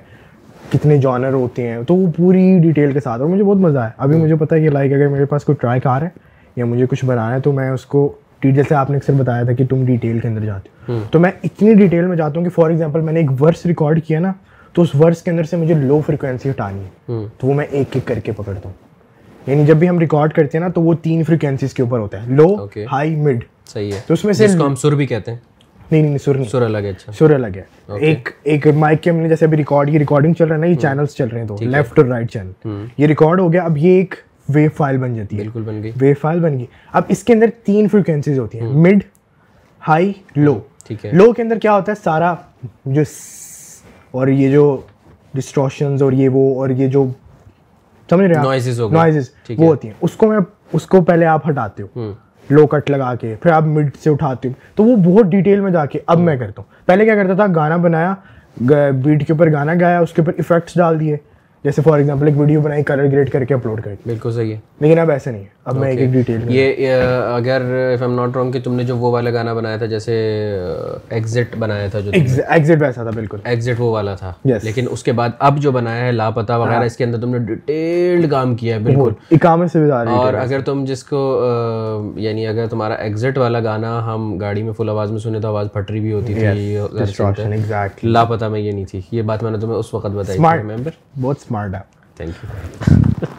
کتنے جانر ہوتے ہیں۔ تو وہ پوری ڈیٹیل کے ساتھ اور مجھے بہت مزہ آیا۔ ابھی مجھے پتا ہے کہ لائک اگر میرے پاس کوئی ٹرائی کار ہے یا مجھے کچھ بنانا ہے تو میں اس کو جیسے آپ نے اکثر بتایا تھا کہ تم ڈیٹیل کے اندر جاتے ہو۔ تو میں اتنی ڈیٹیل میں جاتا ہوں کہ فار ایگزامپل میں نے ایک ورس ریکارڈ کیا نا تو اس ورس کے اندر سے مجھے لو فریکوینسی ہٹانی ہے۔ تو وہ میں ایک ایک کر کے پکڑتا ہوں۔ یعنی جب بھی ہم ریکارڈ کرتے ہیں نا تو وہ تین فریکوینسیز کے اوپر ہوتا ہے لو ہائی مڈ صحیح ہے۔ تو اس میں سے ہم سر بھی کہتے ہیں۔ نہیں نہیں سر نہیں۔ سر الگ ہے اچھا۔ سر الگ ہے۔ ایک ایک مائک کے ہم نے جیسے ابھی ریکارڈ یہ ریکارڈنگ چل رہا ہے نا یہ چینلس چل رہے ہیں تو لیفٹ اور رائٹ چینل یہ ریکارڈ ہو گیا اب یہ ایک ویو فائل بن جاتی ہے۔ بالکل بن گئی۔ ویو فائل بن گئی۔ اب اس کے اندر تین فریکوینسیز ہوتی ہیں۔ مڈ ہائی لو ٹھیک ہے۔ لو کے اندر کیا ہوتا ہے؟ سارا جو اور یہ جو ڈسٹروشنز اور یہ وہ اور یہ جو سمجھ رہے ہیں نوائزز وہ ہوتی ہیں۔ اس کو میں اس کو پہلے آپ ہٹاتے ہو۔ لو کٹ لگا کے پھر آپ مڈ سے اٹھاتے ہو۔ تو وہ بہت ڈیٹیل میں جا کے اب میں کرتا ہوں۔ پہلے کیا کرتا تھا؟ گانا بنایا بیٹ کے اوپر گانا گایا اس کے اوپر افیکٹس ڈال دیے۔ جیسے فار ایگزامپل ایک ویڈیو بنائی کلر گریڈ کر کے اپلوڈ کر بالکل صحیح ہے۔ لیکن اب ایسے نہیں ہے۔ اب میں ایک ایک ڈیٹیل یہ اگر اف ایم ناٹ رانگ کہ تم نے جو وہ والا گانا بنایا تھا جیسے ایگزٹ بنایا تھا جو ایگزٹ ویسا تھا بالکل۔ ایگزٹ وہ والا تھا۔ لیکن اس کے بعد اب جو بنایا ہے لاپتہ وغیرہ اس کے اندر تم نے ڈیٹیلڈ کام کیا ہے بالکل۔ اکامے سے بھی زیادہ اور اگر تم جس کو یعنی اگر تمہارا ایگزٹ والا گانا ہم گاڑی میں فل آواز میں سنے تو آواز پھٹری بھی ہوتی تھی لاپتہ میں یہ نہیں تھی۔ یہ بات میں نے تمہیں اس وقت بتائی بہت اسمارٹ ہے تھینک یو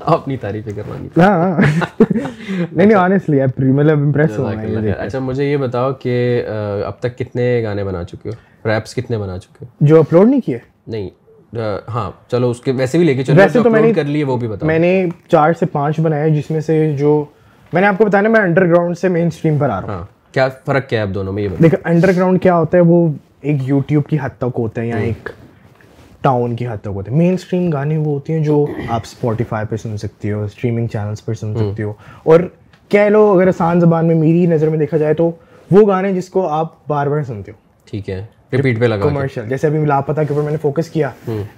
اپنی تعریفیں کروانی ہاں نہیں نہیں آنیسٹلی مطلب امپریس ہوا اچھا مجھے یہ بتاؤ کہ اب تک کتنے گانے بنا چکے ہو؟ ریپس کتنے بنا چکے ہو؟ جو اپلوڈ نہیں کیے؟ نہیں ہاں چلو اس کے ویسے بھی لے کے چلو ویسے تو میں نے کر لیے وہ بھی بتاؤ۔ میں نے چار سے پانچ بنائے جس میں سے جو میں نے آپ کو بتایا نا میں انڈر گراؤنڈ سے مین اسٹریم پر آ رہا ہوں۔ کیا فرق کیا ہے اب دونوں میں؟ یہ دیکھ انڈر گراؤنڈ کیا ہوتا ہے وہ ایک یوٹیوب کی حد تک ہوتا ہے یا ایک ٹاؤن کی حد تک ہوتے ہیں۔ مین اسٹریم گانے وہ ہوتے ہیں جو آپ اسپوٹیفائی پہ سن سکتے ہو اسٹریمنگ چینلس پر سن سکتے ہو۔ اور کہہ لو اگر آسان زبان میں میری نظر میں دیکھا جائے تو وہ گانے جس کو آپ بار بار سنتے ہو۔ ٹھیک ہے۔ ریپیٹ پہ لگا کمرشل جیسے ابھی لاپتہ کے اوپر میں نے فوکس کیا۔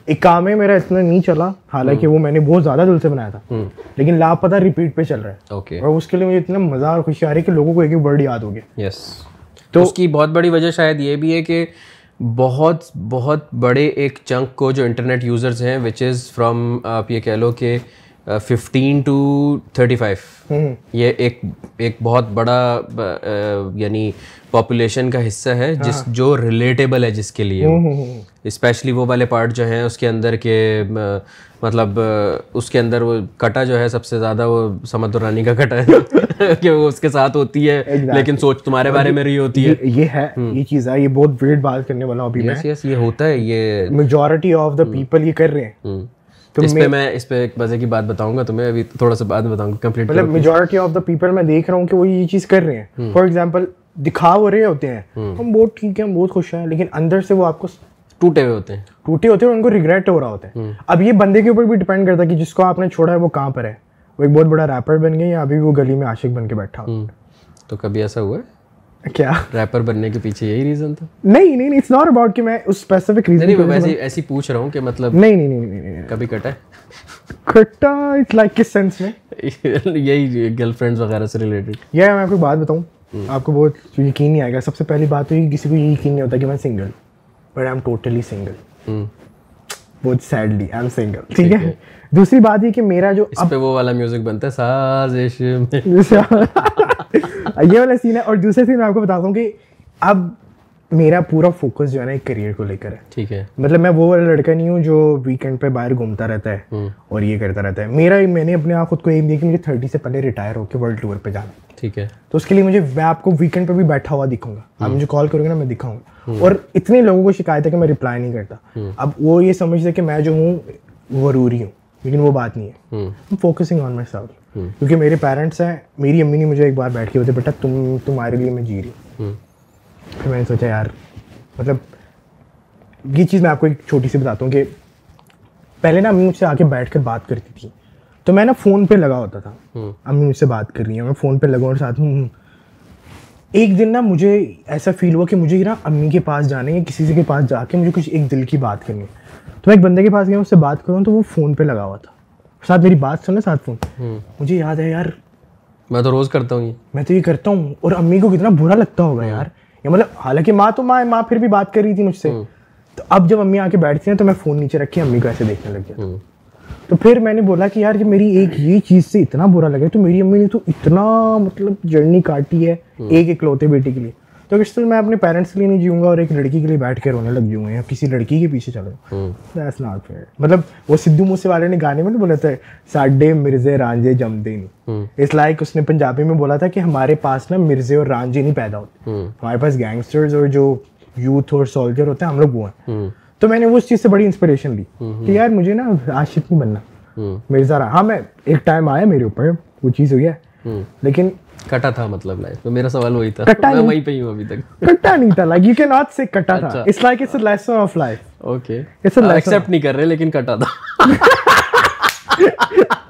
ایک کام ہے میرا اتنا نہیں چلا حالانکہ وہ میں نے بہت زیادہ دل سے بنایا تھا۔ لیکن لاپتہ ریپیٹ پہ چل رہا ہے۔ اور اس کے لیے مجھے اتنا مزہ اور خوشی آ رہی ہے کہ لوگوں کو ایک ایک ورڈ یاد ہو گیا۔ یس تو اس کی بہت بڑی وجہ شاید یہ بھی ہے کہ بہت بہت بڑے ایک چنک کو جو انٹرنیٹ یوزرز ہیں وچ از فرام آپ یہ کہہ لو کہ ففٹین ٹو تھرٹی فائیو یہ ایک ایک بہت بڑا یعنی پاپولیشن کا حصہ ہے جس جو ریلیٹیبل ہے جس کے لیے۔ اسپیشلی وہ والے پارٹ جو ہیں اس کے اندر کے مطلب اس کے اندر وہ کٹا جو ہے سب سے زیادہ وہ سمت رانی کا کٹا ہے۔ [laughs] کہ وہ اس کے ساتھ ہوتی ہے لیکن سوچ تمہارے بارے میں رہی ہوتی ہے۔ یہ ہے یہ چیز ہے یہ بہت ویڈ بات کرنے والا ابھی میں۔ یہ ہوتا ہے یہ میجورٹی آف دا پیپل یہ کر رہے ہیں۔ اس پہ میں اس پہ ایک مزے کی بات بتاؤں گا تمہیں ابھی تھوڑا سا بعد میں بتاؤں گا کمپلیٹ مطلب میجورٹی آف دا پیپل میں دیکھ رہا ہوں کہ وہ یہ چیز کر رہے ہیں۔ فار ایگزامپل دکھا ہو رہے ہوتے ہیں۔ ہم بہت ٹھیک ہیں ہم بہت خوش ہیں لیکن اندر سے وہ آپ کو ٹوٹے ہوئے ہوتے ہیں۔ ٹوٹے ہوتے ہیں ان کو ریگریٹ ہو رہا ہوتا ہے۔ اب یہ بندے کے اوپر بھی ڈپینڈ کرتا ہے کہ جس کو آپ نے چھوڑا ہے وہ کہاں پر ہے؟ وہ ایک بہت بڑا ریپر بن گیا یا ابھی وہ گلی میں عاشق بن کے بیٹھا تو کبھی ایسا ہوا ہے؟ کیا؟ ریپر بننے کے پیچھے یہی ریزن تھا؟ نہیں نہیں اٹس ناٹ اباؤٹ کہ میں اس اسپیسیفک ریزن نہیں ویسے ایسی پوچھ رہا ہوں کہ مطلب نہیں نہیں نہیں نہیں کبھی کٹا ہے؟ کٹا اٹس لائک کس سینس میں؟ [laughs] یہی گرل فرینڈس وغیرہ سے ریلیٹڈ یہ میں آپ کو بات بتاؤں؟ آپ کو بہت یقین نہیں آئے گا۔ سب سے پہلی بات تو یہ کسی کو یہ یقین نہیں ہوتا کہ میں single but I am totally single بہت سیڈلی آئی ایم سنگل ٹھیک ہے؟ دوسری بات یہ کہ میرا جو اس پہ وہ والا میوزک بنتا ہے سازش۔ [laughs] یہ والا سین ہے۔ اور دوسرے سین میں آپ کو بتاتا ہوں کہ اب میرا پورا فوکس جو ہے نا ایک کریئر کو لے کر ہے۔ ٹھیک ہے۔ مطلب میں وہ والا لڑکا نہیں ہوں جو ویکینڈ پہ باہر گھومتا رہتا ہے اور یہ کرتا رہتا ہے۔ میرا میں نے اپنے آپ خود کو ایم دیا کہ مجھے تھرٹی سے پہلے ریٹائر ہو کے ورلڈ ٹور پہ جانا۔ ٹھیک ہے۔ تو اس کے لیے مجھے میں آپ کو ویکینڈ پہ بھی بیٹھا ہوا دکھاؤں گا۔ آپ مجھے کال کرو گے نا میں دکھاؤں گا۔ اور اتنے لوگوں کو شکایت ہے کہ میں رپلائی نہیں کرتا۔ اب وہ یہ سمجھتے کہ میں جو ہوں ضروری ہوں۔ لیکن وہ بات نہیں ہے۔ فوکسنگ آن مائی سیلف کیونکہ میرے پیرنٹس ہیں میری امی نے مجھے ایک بار بیٹھ کے ہوتے بیٹا تم تمہارے لیے میں جی رہی ہوں۔ پھر میں نے سوچا یار مطلب یہ چیز میں آپ کو ایک چھوٹی سی بتاتا ہوں کہ پہلے نا امی مجھ سے آ کے بیٹھ کر بات کرتی تھی تو میں نا فون پہ لگا ہوتا تھا۔ امی مجھ سے بات کر رہی ہیں میں فون پہ لگا اور ساتھ ہوں۔ ایک دن نا مجھے ایسا فیل ہوا کہ مجھے نا امی کے پاس جانے یا کسی سے کے پاس جا کے مجھے کچھ ایک دل کی بات کرنی ہے۔ تو میں ایک بندے کے پاس گیا اس سے بات کروں تو وہ فون پہ لگا ہوا تھا۔ ساتھ میری بات سن ساتھ فون۔ مجھے یاد ہے یار۔ میں تو روز کرتا ہوں یہ۔ میں تو یہ کرتا ہوں اور امی کو کتنا برا لگتا ہوگا یار۔ یا مطلب حالانکہ ماں تو ماں ماں پھر بھی بات کر رہی تھی مجھ سے۔ تو اب جب امی آ کے بیٹھتی ہیں تو میں فون نیچے رکھ کے امی کو ایسے دیکھنے لگ گیا۔ تو پھر میں نے بولا کہ یار جب میری ایک یہ چیز سے اتنا برا لگا تو میری امی نے تو اتنا مطلب جرنی کاٹی ہے ایک اکلوتے بیٹے کے لیے۔ تو اس طرح میں اپنے پیرنٹس کے لیے نہیں جیوں گا اور ایک لڑکی کے لیے بیٹھ کے رونے لگ جاؤں گا یا کسی لڑکی کے پیچھے چلو دیٹس ناٹ فیئر مطلب وہ سدھو موسے والے نے گانے میں بولا تھا ساڈے مرزے رانجے جمدے نہیں۔ اس لائک اس نے پنجابی میں بولا تھا کہ ہمارے پاس نا مرزے اور رانجے نہیں پیدا ہوتے۔ ہمارے پاس گینگسٹرز اور جو یوتھ اور سولجر ہوتے ہیں ہم لوگ وہ ہیں۔ تو میں نے اس چیز سے بڑی انسپریشن لی کہ یار مجھے نا عاشق نہیں بننا۔ مرزا رہا ہاں میں ایک ٹائم آیا میرے اوپر وہ چیز ہوئی ہے۔ لیکن کٹا تھا مطلب لائف میں میرا سوال وہی تھا۔ میں وہیں پہ ہی ہوں ابھی تک۔ کٹا نہیں تھا۔ لائک یو کین ناٹ سے کٹا تھا۔ It's like it's a lesson of life okay accept نہیں کر رہے لیکن کٹا تھا۔ [laughs]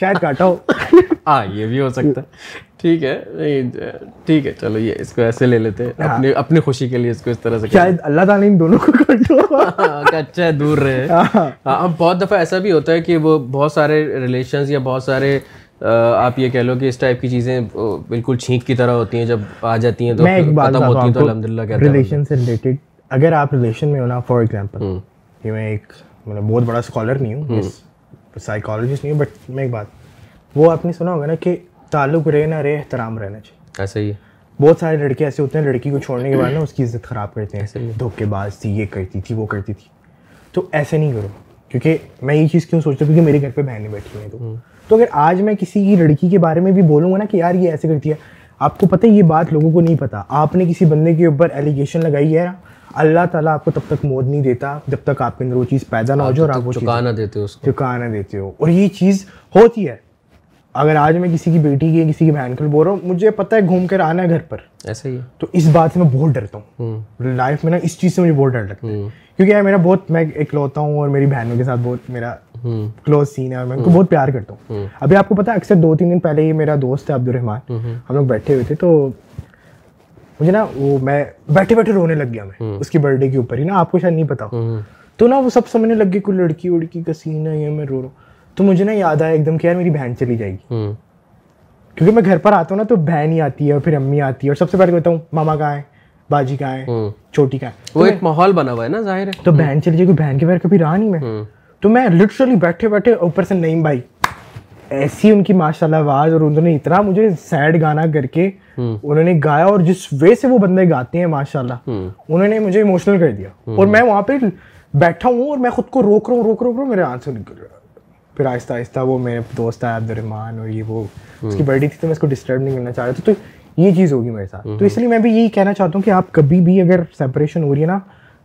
شاید کاٹا ہو۔ [laughs] ہاں یہ بھی ہو سکتا ہے۔ ٹھیک ہے نہیں ٹھیک ہے چلو یہ اس کو ایسے لے لیتے ہیں۔ اپنی اپنی خوشی کے لیے اس کو اس طرح سے شاید اللہ تعالیٰ ان دونوں کو کاٹو [laughs] اچھا ہے دور رہے۔ ہاں۔ بہت دفعہ ایسا بھی ہوتا ہے کہ وہ بہت سارے ریلیشنز یا بہت سارے آپ یہ کہہ لو کہ اس ٹائپ کی چیزیں بالکل چھینک کی طرح ہوتی ہیں۔ جب آ جاتی ہیں تو ختم ہوتی ہیں تو الحمد للہ کہتے ہیں۔ ریلیشن سے ریلیٹڈ اگر آپ ریلیشن میں ہو نا فار ایگزامپل یہ میں ایک مطلب بہت بڑا اسکالر نہیں ہوں سائیکالوجسٹ نہیں ہوں بٹ میں ایک بات وہ آپ نے سنا ہوگا نا کہ تعلق رہے نہ رہے احترام رہنا چاہیے۔ ایسا ہی۔ ہے بہت سارے لڑکے ایسے ہوتے ہیں لڑکی کو چھوڑنے کے بعد نا اس کی عزت خراب کرتے ہیں۔ دھوکے باز تھی یہ کرتی تھی وہ کرتی تھی۔ تو ایسے نہیں کرو کیونکہ میں یہ چیز کیوں سوچتا ہوں؟ کیونکہ میرے گھر پہ بہنیں بیٹھی ہیں تو۔ تو اگر آج میں کسی کی لڑکی کے بارے میں بھی بولوں گا نا کہ یار یہ ایسے کرتی ہے آپ کو پتہ ہے یہ بات لوگوں کو نہیں پتا آپ نے کسی بندے کے اوپر ایلیگیشن لگائی ہے؟ اللہ تعالیٰ آپ کو تب تک موت نہیں دیتا جب تک آپ کے اندر وہ چیز پیدا نہ ہو جائے اور آپ چکا نہ دیتے کو۔ چکا نہ دیتے ہو۔ اور یہ چیز ہوتی ہے۔ اگر آج میں کسی کی بیٹی کی کسی کی بہن کو بول رہا ہوں مجھے پتہ ہے گھوم کر آنا ہے گھر پر۔ ایسا ہی تو اس بات سے میں بہت ڈرتا ہوں۔ لائف میں نا اس چیز سے مجھے بہت ڈر لگتا ہے۔ کیونکہ یار میرا بہت میں اکلوتا ہوں اور میری بہنوں کے ساتھ بہت میرا کلوز سین ہے اور میں ان کو بہت پیار کرتا ہوں۔ ابھی آپ کو پتا اکثر دو تین دن پہلے ہی میرا دوست ہے عبد الرحمان ہم لوگ بیٹھے ہوئے تھے تو مجھے نا وہ میں بیٹھے بیٹھے رونے لگ گیا میں اس کی برتھ ڈے کے اوپر ہی نا آپ کو شاید نہیں پتا۔ تو نا وہ سب سمجھنے لگ گئی کوئی لڑکی وڑکی کا سین ہے یہ میں رو رہا ہوں۔ تو مجھے نا یاد آیا ایک دم کہ یار میری بہن چلی جائے گی۔ کیونکہ میں گھر پر آتا ہوں نا تو بہن ہی آتی ہے اور پھر امی آتی ہے اور سب سے پہلے کہتا ہوں ماما کہاں ہے؟ باجی کہاں ہے؟ چھوٹی کہاں ہے؟ وہ ایک ماحول بنا ہوا ہے نا ظاہر ہے۔ تو بہن چلی جائے گی بہن کے بغیر کبھی رہا نہیں میں۔ تو میں لٹرلی بیٹھے بیٹھے اوپر سے نعیم بھائی ایسی ان کی ماشاء اللہ آواز اور انہوں نے اتنا مجھے سیڈ گانا کر کے انہوں نے گایا اور جس وے سے وہ بندے گاتے ہیں ماشاء اللہ انہوں نے مجھے اموشنل کر دیا اور میں وہاں پہ بیٹھا ہوں اور میں خود کو روک رہا ہوں روک روک رہا ہوں میرے آنسر نکل رہا پھر آہستہ آہستہ وہ میرے دوست ہے عبد الرحمان اور یہ وہ اس کی برتھ ڈے تھی تو میں اس کو ڈسٹرب نہیں کرنا چاہ رہا تھا۔ تو یہ چیز ہوگی میرے ساتھ۔ تو اس لیے میں بھی یہی کہنا چاہتا ہوں کہ آپ کبھی بھی اگر سیپریشن ہو رہی ہے نا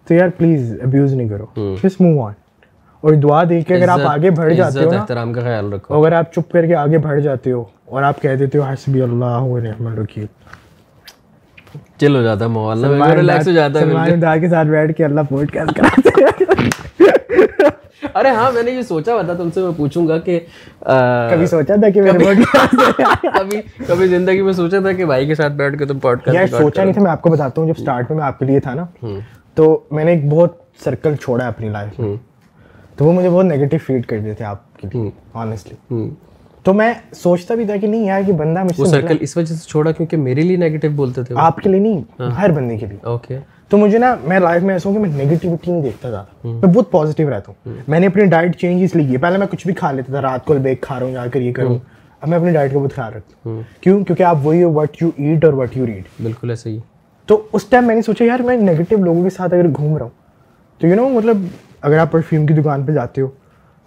تو یار پلیز ابیوز نہیں کرو۔ جسٹ موو آن اور دعا دی کہ اگر آپ آگے بڑھ جاتے ہو احترام کا خیال رکھو۔ اگر آپ چپ کر کے آگے بڑھ جاتے ہو اور آپ کہہ دیتے ہو حسبی اللہ ہو نعم الوکیل۔ چل ہو جاتا ہے محوالہ میں ریلیکس ہو جاتا ہے سلمان دعا کے ساتھ بیٹھ کے اللہ پوٹ کیس کراتے ہیں۔ ارے ہاں میں نے یہ سوچا ہوا تھا تم سے میں پوچھوں گا کہ کبھی سوچا تھا کہ میرے پوڈ کاسٹ [laughs] کبھی کبھی زندگی میں سوچا تھا کہ بھائی کے ساتھ بیٹھ کے تم پوٹ پوڈ کاسٹ یار سوچا نہیں تھا میں آپ کو بتاتا ہوں جب سٹارٹ میں میں آپ کے لیے تھا نا تو میں نے ایک بہت سرکل چھوڑا ہے اپنی لائف میں۔ تو وہ مجھے بہت نگیٹو فیڈ کر دیتے آپ کے لیے آنیسٹلی تو میں سوچتا بھی تھا کہ نہیں یار کہ بندہ مجھ سے سرکل مطلب اس وجہ سے چھوڑا کیونکہ میرے لیے نیگیٹو بولتے تھے آپ کے لیے نہیں ہاں۔ ہر بندے کے لیے۔ اوکے تو مجھے نا میں لائف میں ایسا ہوں کہ میں نگیٹیوٹی نہیں دیکھتا تھا میں بہت پازیٹیو رہتا ہوں۔ میں نے اپنی ڈائٹ چینج اس لیے کی۔ پہلے میں کچھ بھی کھا لیتا تھا رات کو بیک کھا رہا ہوں جا کر یہ کروں اب میں اپنی ڈائٹ کا بہت خیال رکھتا ہوں۔ کیوں؟ کیونکہ آپ وہی ہو وٹ یو ایٹ اور وٹ یو ریڈ بالکل ایسا ہی۔ تو اس ٹائم میں نے سوچا یار میں نگیٹیو لوگوں کے ساتھ اگر گھوم رہا ہوں تو یو نو مطلب اگر آپ پرفیوم کی دکان پہ جاتے ہو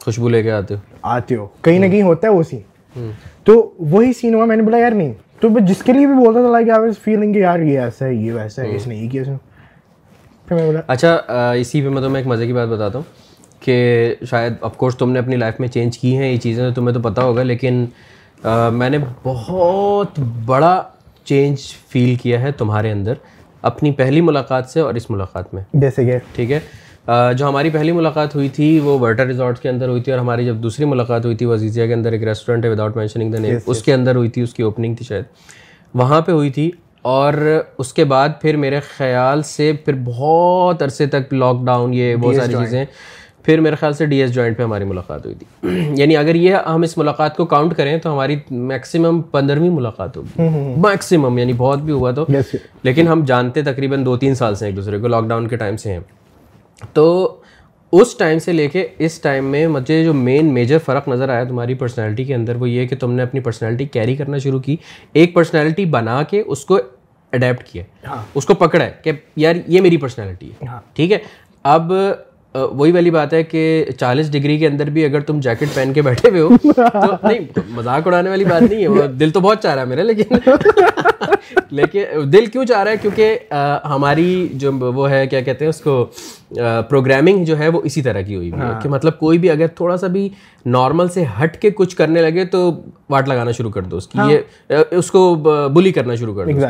خوشبو لے کے آتے ہو۔ آتے ہو کہیں نہ کہیں ہوتا ہے وہ سین تو وہی سین ہوا میں نے بولا یار نہیں تو جس کے لیے بھی بولتا تھا لائک آئی فیلنگ کہ یار یہ ایسا ہے یہ ویسا ہے اس نے یہ کیا اس نے۔ پھر میں بولا اچھا اسی پہ میں تمہیں ایک مزے کی بات بتاتا ہوں کہ شاید آف کورس تم نے اپنی لائف میں چینج کی ہیں یہ چیزیں تمہیں تو پتہ ہوگا لیکن میں نے بہت بڑا چینج فیل کیا ہے تمہارے اندر اپنی پہلی ملاقات سے اور اس ملاقات میں۔ جیسے کہ؟ ٹھیک ہے؟ جو ہماری پہلی ملاقات ہوئی تھی وہ ورٹا ریزورٹ کے اندر ہوئی تھی اور ہماری جب دوسری ملاقات ہوئی تھی وزیزیا کے اندر ایک ریسٹورینٹ ہے وداؤٹ مینشننگ دا نیم اس کے اندر ہوئی تھی اس کی اوپننگ تھی شاید۔ وہاں پہ ہوئی تھی اور اس کے بعد پھر میرے خیال سے پھر بہت عرصے تک لاک ڈاؤن یہ بہت ساری چیزیں۔ پھر میرے خیال سے ڈی ایس جوائنٹ پہ ہماری ملاقات ہوئی تھی۔ [clears throat] یعنی اگر یہ ہم اس ملاقات کو کاؤنٹ کریں تو ہماری میکسیمم پندرہویں ملاقات ہوگی۔ میکسیمم یعنی بہت بھی ہوا تو۔ لیکن ہم جانتے تقریباً دو تین سال سے ایک دوسرے کو لاک ڈاؤن کے ٹائم سے ہیں۔ تو اس ٹائم سے لے کے اس ٹائم میں مجھے جو مین میجر فرق نظر آیا تمہاری پرسنالٹی کے اندر وہ یہ کہ تم نے اپنی پرسنالٹی کیری کرنا شروع کی ایک پرسنالٹی بنا کے اس کو اڈیپٹ کیا ہاں۔ اس کو پکڑا ہے کہ یار یہ میری پرسنالٹی ہے۔ ہاں۔ ٹھیک ہے؟ اب وہی والی بات ہے کہ چالیس ڈگری کے اندر بھی اگر تم جیکٹ پہن کے بیٹھے ہوئے ہو تو نہیں مذاق اڑانے والی بات نہیں ہے دل تو بہت چاہ رہا ہے میرا لیکن [laughs] لیکن دل کیوں چاہ رہا ہے؟ کیونکہ ہماری جو وہ ہے کیا کہتے ہیں اس کو پروگرامنگ جو ہے وہ اسی طرح کی ہوئی ہے ہاں۔ کہ مطلب کوئی بھی اگر تھوڑا سا بھی نارمل سے ہٹ کے کچھ کرنے لگے تو واٹ لگانا شروع کر دو اس کی۔ ہاں۔ یہ اس کو بلی کرنا شروع کر دو۔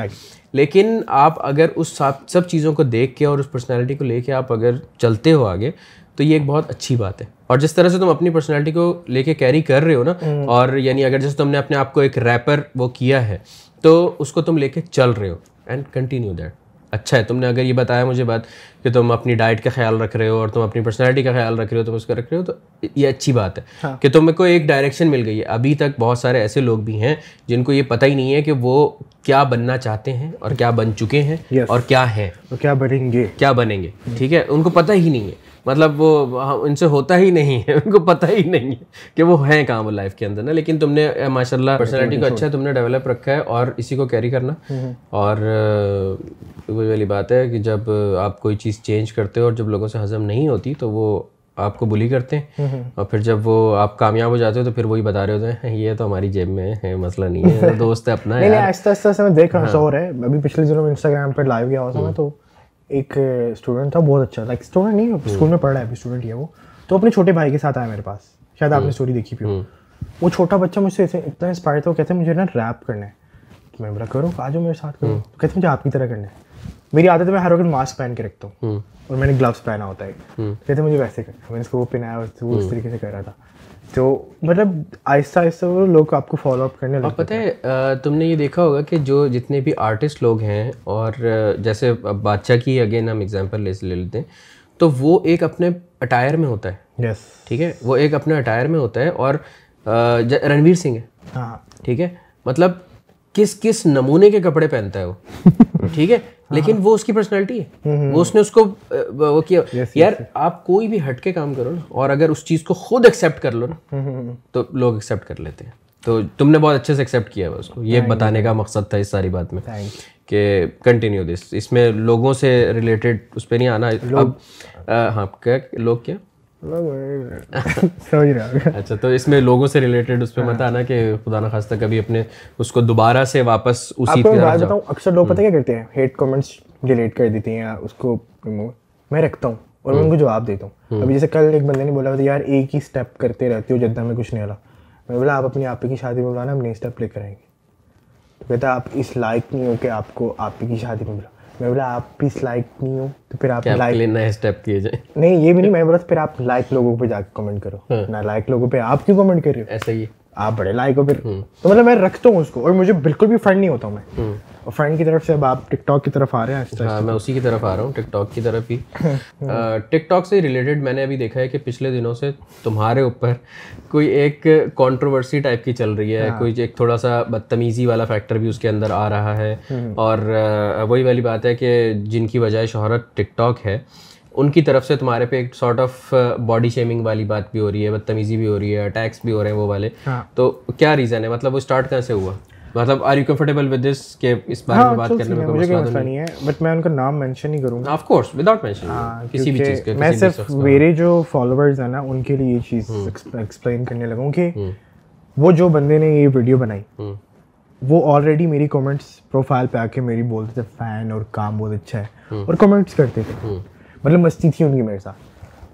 لیکن آپ اگر اس سب چیزوں کو دیکھ کے اور اس پرسنالٹی کو لے کے آپ اگر چلتے ہو آگے تو یہ ایک بہت اچھی بات ہے۔ اور جس طرح سے تم اپنی پرسنالٹی کو لے کے کیری کر رہے ہو نا ہاں۔ اور یعنی اگر جیسے تم نے اپنے آپ کو ایک ریپر وہ کیا ہے تو اس کو تم لے کے چل رہے ہو اینڈ کنٹینیو دیٹ اچھا ہے تم نے اگر یہ بتایا مجھے بات کہ تم اپنی ڈائٹ کا خیال رکھ رہے ہو اور تم اپنی پرسنالٹی کا خیال رکھ رہے ہو تم اس کا رکھ رہے ہو تو یہ اچھی بات ہے۔ ہاں۔ کہ تم کو ایک ڈائریکشن مل گئی ہے۔ ابھی تک بہت سارے ایسے لوگ بھی ہیں جن کو یہ پتہ ہی نہیں ہے کہ وہ کیا بننا چاہتے ہیں اور کیا بن چکے ہیں اور کیا ہیں۔ کیا بنیں گے۔ کیا بنیں گے؟ ٹھیک ہے؟ ان کو پتہ ہی نہیں ہے۔ مطلب وہ ان سے ہوتا ہی نہیں ہے ان کو پتہ ہی نہیں ہے کہ وہ ہیں کہاں وہ لائف کے اندر نا۔ لیکن تم نے ماشاء اللہ پرسنالٹی کو اچھا تم نے ڈیولپ رکھا ہے اور اسی کو کیری کرنا۔ اور وہی والی بات ہے کہ جب آپ کوئی چیز چینج کرتے ہو اور جب لوگوں سے ہضم نہیں ہوتی تو وہ آپ کو بلی کرتے ہیں۔ اور پھر جب وہ آپ کامیاب ہو جاتے ہو تو پھر وہی بتا رہے ہوتے ہیں یہ تو ہماری جیب میں ہے مسئلہ نہیں ہے۔ [laughs] دوست ہے اپنا آہستہ آہستہ میں دیکھ رہا ہوں ہاں۔ شور ہے۔ ابھی پچھلے دنوں میں انسٹاگرام پہ لائیو گیا ہوا تھا میں ہاں۔ تو ایک اسٹوڈنٹ تھا بہت اچھا لائک اسٹوڈنٹ نہیں اسکول میں پڑھ رہا ہے ابھی اسٹوڈنٹ ہی ہے وہ۔ تو اپنے چھوٹے بھائی کے ساتھ آیا میرے پاس۔ شاید آپ نے اسٹوری دیکھی بھی ہو۔ وہ چھوٹا بچہ مجھ سے اتنا انسپائر تھا وہ کہتے ہیں مجھے نا ریپ کرنا ہے۔ تو میں بولا کرو آ جاؤ میرے ساتھ کرو۔ کہتے ہیں مجھے آپ کی طرح کرنا ہے۔ میری عادت ہے میں ہر وقت ماسک پہن کے رکھتا ہوں۔ اور میں نے گلوز پہنا ہوتا ہے۔ کہتے ہیں مجھے ویسے کرنا میں نے اس کو وہ پہنایا وہ اس طریقے سے کر رہا تھا۔ تو مطلب آہستہ آہستہ وہ لوگ آپ کو فالو اپ کرنے اور پتہ ہے تم نے یہ دیکھا ہوگا کہ جو جتنے بھی آرٹسٹ لوگ ہیں اور جیسے بادشاہ کی اگین ہم اگزامپل لے لے لیتے ہیں تو وہ ایک اپنے اٹائر میں ہوتا ہے۔ یس ٹھیک ہے؟ وہ ایک اپنے اٹائر میں ہوتا ہے اور رنویر سنگھ ہے۔ ہاں۔ ٹھیک ہے؟ مطلب کس کس نمونے کے کپڑے پہنتا ہے وہ؟ [laughs] ٹھیک ہے؟ لیکن وہ اس کی پرسنالٹی ہے۔ وہ اس نے اس کو وہ کیا۔ یار آپ کوئی بھی ہٹ کے کام کرو نا اور اگر اس چیز کو خود ایکسیپٹ کر لو نا تو لوگ ایکسیپٹ کر لیتے ہیں۔ تو تم نے بہت اچھے سے ایکسیپٹ کیا ہے اس کو۔ یہ بتانے کا مقصد تھا اس ساری بات میں کہ کنٹینیو دس اس میں لوگوں سے ریلیٹڈ اس پہ نہیں آنا۔ اب ہاں کیا؟ لوگ کیا [laughs] اچھا تو اس میں لوگوں سے ریلیٹڈ اس پہ مت آنا کہ خدا نخواستہ کبھی اپنے اس کو دوبارہ سے واپس اسی بتاؤں اکثر لوگ پتہ کیا کرتے ہیں؟ ہیٹ کامنٹس ڈیلیٹ کر دیتے ہیں یا اس کو میں رکھتا ہوں اور میں ان کو جواب دیتا ہوں۔ ابھی جیسے کل ایک بندے نے بولا یار ایک ہی اسٹیپ کرتے رہتے ہو جدہ میں کچھ نہیں ہوا میں بولا آپ اپنی آپ کی شادی میں بلانا ہم نئی اسٹیپ لے کر آئیں گے۔ تو کہتا آپ اس لائق نہیں ہو کہ آپ کو آپ کی شادی میں بلا میں بولا آپ بھی اس لائق نہیں ہو. تو پھر آپ لائک نئے اسٹیپ کیے جائیں۔ نہیں یہ بھی نہیں میں بولا پھر آپ لائک لوگوں پہ جا کے کمنٹ کرو۔ ہاں۔ نہ لائک لوگوں پہ آپ کیوں کمنٹ کر رہے ہو؟ ایسا ہی۔ آپ بڑے لائک ہو پھر۔ تو مطلب میں رکھتا ہوں اس کو اور مجھے بالکل بھی فرینڈ نہیں ہوتا ہوں میں۔ اور فرینڈ کی طرف سے اب آپ ٹک ٹاک کی طرف آ رہے ہیں ہاں میں اسی کی طرف آ رہا ہوں ٹک ٹاک کی طرف ہی۔ [laughs] ٹک ٹاک سے ریلیٹڈ میں نے ابھی دیکھا ہے کہ پچھلے دنوں سے تمہارے اوپر کوئی ایک کانٹروورسی ٹائپ کی چل رہی ہے۔ کوئی ایک تھوڑا سا بدتمیزی والا فیکٹر بھی اس کے اندر آ رہا ہے۔ اور وہی والی بات ہے کہ جن کی بجائے شہرت ٹک ٹاک ہے ان کی طرف سے تمہارے پہ ایک سارٹ آف باڈی شیمنگ والی بات بھی ہو رہی ہے بدتمیزی بھی ہو رہی ہے اٹیکس بھی ہو رہے ہیں وہ والے۔ ہاں۔ تو کیا ریزن ہے؟ مطلب وہ اسٹارٹ کہاں سے ہوا؟ مطلب are you comfortable with this کہ اس بارے میں ہاں، بات کرنے میں کوئی مسئلہ نہیں ہے بٹ میں ان کا نام مینشن نہیں کروں گا۔ آف کورس وداؤٹ مینشن کسی بھی چیز کا میں صرف میرے جو فالوورز ہیں نا ان کے لیے یہ چیز ایکسپلین کرنے لگا ہوں۔ کہ وہ جو بندے نے یہ ویڈیو بنائی وہ آلریڈی میری کامنٹس پروفائل پہ آ کے میری بولتے تھے فین اور کام بہت اچھا ہے اور کامنٹس کرتے تھے۔ مطلب مستی تھی ان کی میرے ساتھ۔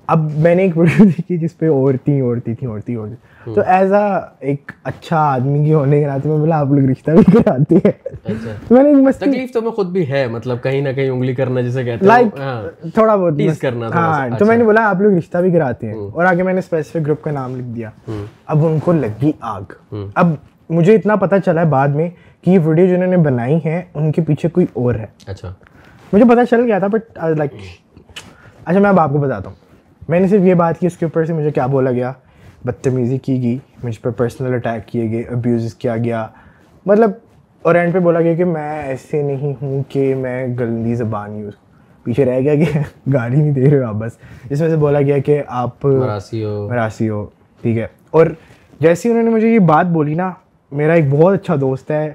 اب میں نے ایک ویڈیو [laughs] دیکھی جس پہ عورتیں عورتیں تھیں عورتیں عورتیں۔ تو ایز اے ایک اچھا آدمی کی ہونے کے ناطے میں بولا آپ لوگ رشتہ بھی کراتے ہیں۔ اچھا۔ [laughs] میں نے تکلیف تو میں خود بھی ہے مطلب کہیں نہ کہیں انگلی کرنا جسے کہتے ہیں۔ لائک ہاں۔ تھوڑا بہت ٹیز کرنا ہاں تو میں نے بولا آپ لوگ رشتہ بھی کراتے ہیں۔ اور آگے میں نے اسپیسیفک گروپ کا نام لکھ دیا۔ اب ان کو لگی آگ۔ اب مجھے اتنا پتہ چلا ہے بعد میں کہ یہ ویڈیو جنہوں نے بنائی ہے ان کے پیچھے کوئی اور ہے۔ اچھا۔ مجھے پتہ چل گیا تھا بٹ لائک اچھا میں اب آپ کو بتاتا ہوں۔ میں نے صرف یہ بات کی اس کے اوپر سے مجھے کیا بولا گیا؟ بدتمیزی کی گئی مجھ پہ پرسنل اٹیک کیے گئے ابیوز کیا گیا؟ مطلب اور اینڈ پہ بولا گیا کہ میں ایسے نہیں ہوں کہ میں گندی زبان یوز پیچھے رہ گیا کہ [laughs] گاڑی نہیں دے رہے ہو آپ بس۔ اس میں سے بولا گیا کہ آپ مراسی ہو۔ مراسی ہو ٹھیک ہے۔ اور جیسے انہوں نے مجھے یہ بات بولی نا میرا ایک بہت اچھا دوست ہے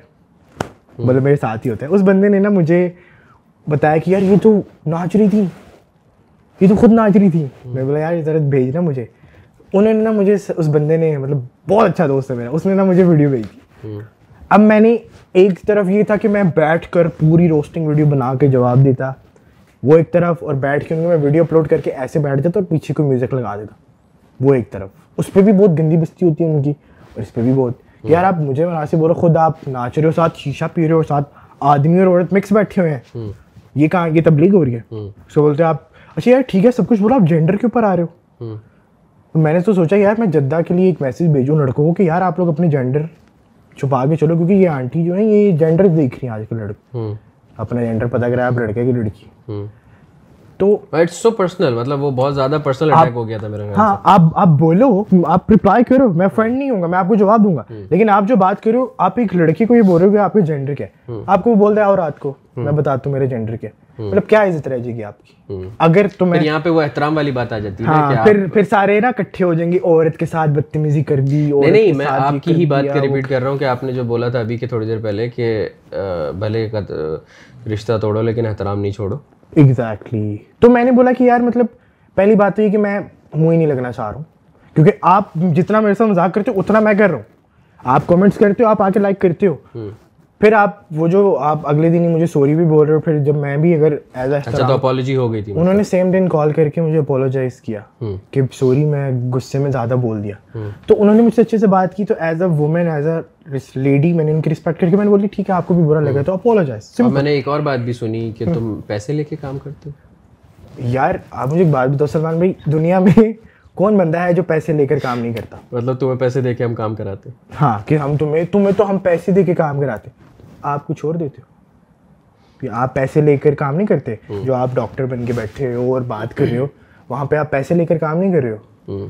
مطلب میرے ساتھ ہی ہوتا ہے اس بندے نے نا مجھے بتایا کہ یار یہ تو ناچ رہی تھی۔ یہ تو خود ناچ رہی تھی۔ میں بولا یار ضرورت بھیجنا مجھے۔ انہوں نے نا مجھے اس بندے نے مطلب بہت اچھا دوست ہے میرا۔ اس نے نا مجھے ویڈیو بھیجی اب میں نے ایک طرف یہ تھا کہ میں بیٹھ کر پوری روسٹنگ ویڈیو بنا کے جواب دیتا۔ وہ ایک طرف اور بیٹھ کے ان میں ویڈیو اپلوڈ کر کے ایسے بیٹھ جاتا اور پیچھے کوئی میوزک لگا دیتا۔ وہ ایک طرف۔ اس پہ بھی بہت گندی بستی ہوتی ہے ان کی اور اس پہ بھی بہت۔ یار آپ مجھے سے بولو خود آپ ناچ رہے ہو ساتھ شیشہ پی رہے ہو ساتھ آدمی اور عورت مکس بیٹھے ہوئے ہیں۔ یہ کہاں یہ تبلیغ ہو رہی ہے؟ سو بولتے آپ اچھا یار ٹھیک ہے سب کچھ بولا آپ جینڈر کے اوپر آ رہے ہو۔ میں نے تو سوچا یار میں جدہ کے لیے ایک میسیج بھیجوں لڑکوں کو کہ یار آپ لوگ اپنے جینڈر چھپا کے چلو کیونکہ یہ آنٹی جو ہے یہ جینڈر دیکھ رہی ہیں آج کل لڑکے۔ اپنا جینڈر پتا کرا آپ لڑکے کی لڑکی۔ تو سو پرسنل مطلب وہ بہت زیادہ پرسنل اٹیک ہو گیا تھا میرا ہاں آپ آپ بولو آپ ریپلائی کرو میں فرینڈ نہیں ہوں گا میں آپ کو جواب دوں گا۔ لیکن آپ جو بات کرو آپ ایک لڑکی کو یہ بول رہے ہو کہ آپ کے جینڈر کیا ہے آپ کو بول رہے اور رات کو۔ میں بتاتا ہوں میرے جینڈر کیا مطلب کیا عزت رہ جائے گی آپ کی؟ اگر تو میں یہاں پہ وہ احترام والی بات آ جاتی ہے ہاں پھر پھر سارے نا اکٹھے ہو جائیں گے عورت کے ساتھ بدتمیزی کر دی نہیں نہیں میں آپ کی ہی بات کا ریپیٹ کر رہا ہوں کہ آپ نے جو بولا تھا ابھی کے تھوڑی دیر پہلے کہ بھلے رشتہ توڑو لیکن احترام نہیں چھوڑو۔ ایگزیکٹلی تو میں نے بولا کہ یار مطلب پہلی بات تو یہ کہ میں منہ ہی نہیں لگنا چاہ رہا ہوں۔ کیونکہ آپ جتنا میرے ساتھ مذاق کرتے ہو، اتنا میں کر رہا ہوں۔ آپ کمنٹس کرتے ہو، آپ آ کے لائک کرتے ہو۔ پھر آپ وہ جو آپ اگلے دن ہی مجھے سوری بھی بول رہے ہو پھر جب میں بھی اگر ایز اے تو اپالوجی ہو گئی تھی انہوں نے سیم دن کال کر کے مجھے اپولوجائز کیا کہ سوری میں غصے میں زیادہ بول دیا۔ تو انہوں نے مجھ سے اچھے سے بات کی تو as a woman as a lady میں نے ان کی رسپیکٹ کر کے میں نے بولی ٹھیک ہے آپ کو بھی برا لگا تو اپولوجائز میں نے ایک اور بات بھی سنی کہ تم پیسے لے کے کام کرتے ہو۔ یار آپ مجھے ایک بات بتاؤ سلمان بھائی دنیا میں کون بندہ ہے جو پیسے لے کر کام نہیں کرتا؟ مطلب تمہیں پیسے دے کے ہم کام کراتے ہاں کہ ہم تمہیں تمہیں تو ہم پیسے دے کے کام کراتے آپ کو چھوڑ دیتے ہو؟ آپ پیسے لے کر کام نہیں کرتے جو آپ ڈاکٹر بن کے بیٹھے ہو اور بات کر رہے ہو وہاں پہ آپ پیسے لے کر کام نہیں کر رہے ہو؟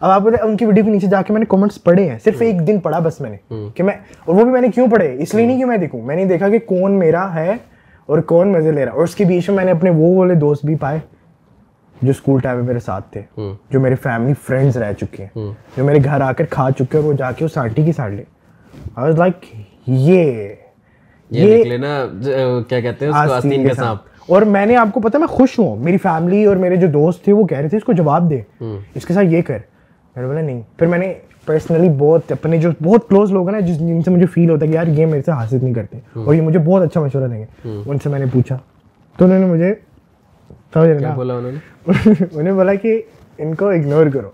اب آپ ان کی ویڈیو کے نیچے جا کے میں نے کومنٹس پڑھے ہیں صرف ایک دن پڑھا بس میں نے کہ میں اور وہ بھی میں نے کیوں پڑھے؟ اس لیے نہیں کہ میں دیکھوں۔ میں نے دیکھا کہ کون میرا ہے اور کون مزے لے رہا اور اس کے بیچ میں میں نے اپنے وہ والے دوست بھی پائے جو اسکول ٹائم میں میرے ساتھ تھے جو میرے فیملی فرینڈس رہ چکے ہیں جو میرے گھر آ کر کھا چکے ہیں اور وہ جا کے اس آنٹی کی ساڑھ لے۔ آئی لائک یہ یہ کیا کہتے ہیں اور میں نے آپ کو پتا میں خوش ہوں۔ میری فیملی اور میرے جو دوست تھے وہ کہہ رہے تھے اس کو جواب دے۔ اس کے ساتھ یہ کر۔ میرے بولے نہیں پھر میں نے پرسنلی بہت اپنے جو بہت کلوز لوگ ہیں نا جس جن سے مجھے فیل ہوتا ہے کہ یار یہ میرے سے حاصل نہیں کرتے اور یہ مجھے بہت اچھا مشورہ دیں گے ان سے میں نے پوچھا تو انہوں نے مجھے سمجھ بولا انہوں نے انہوں نے بولا کہ ان کو اگنور کرو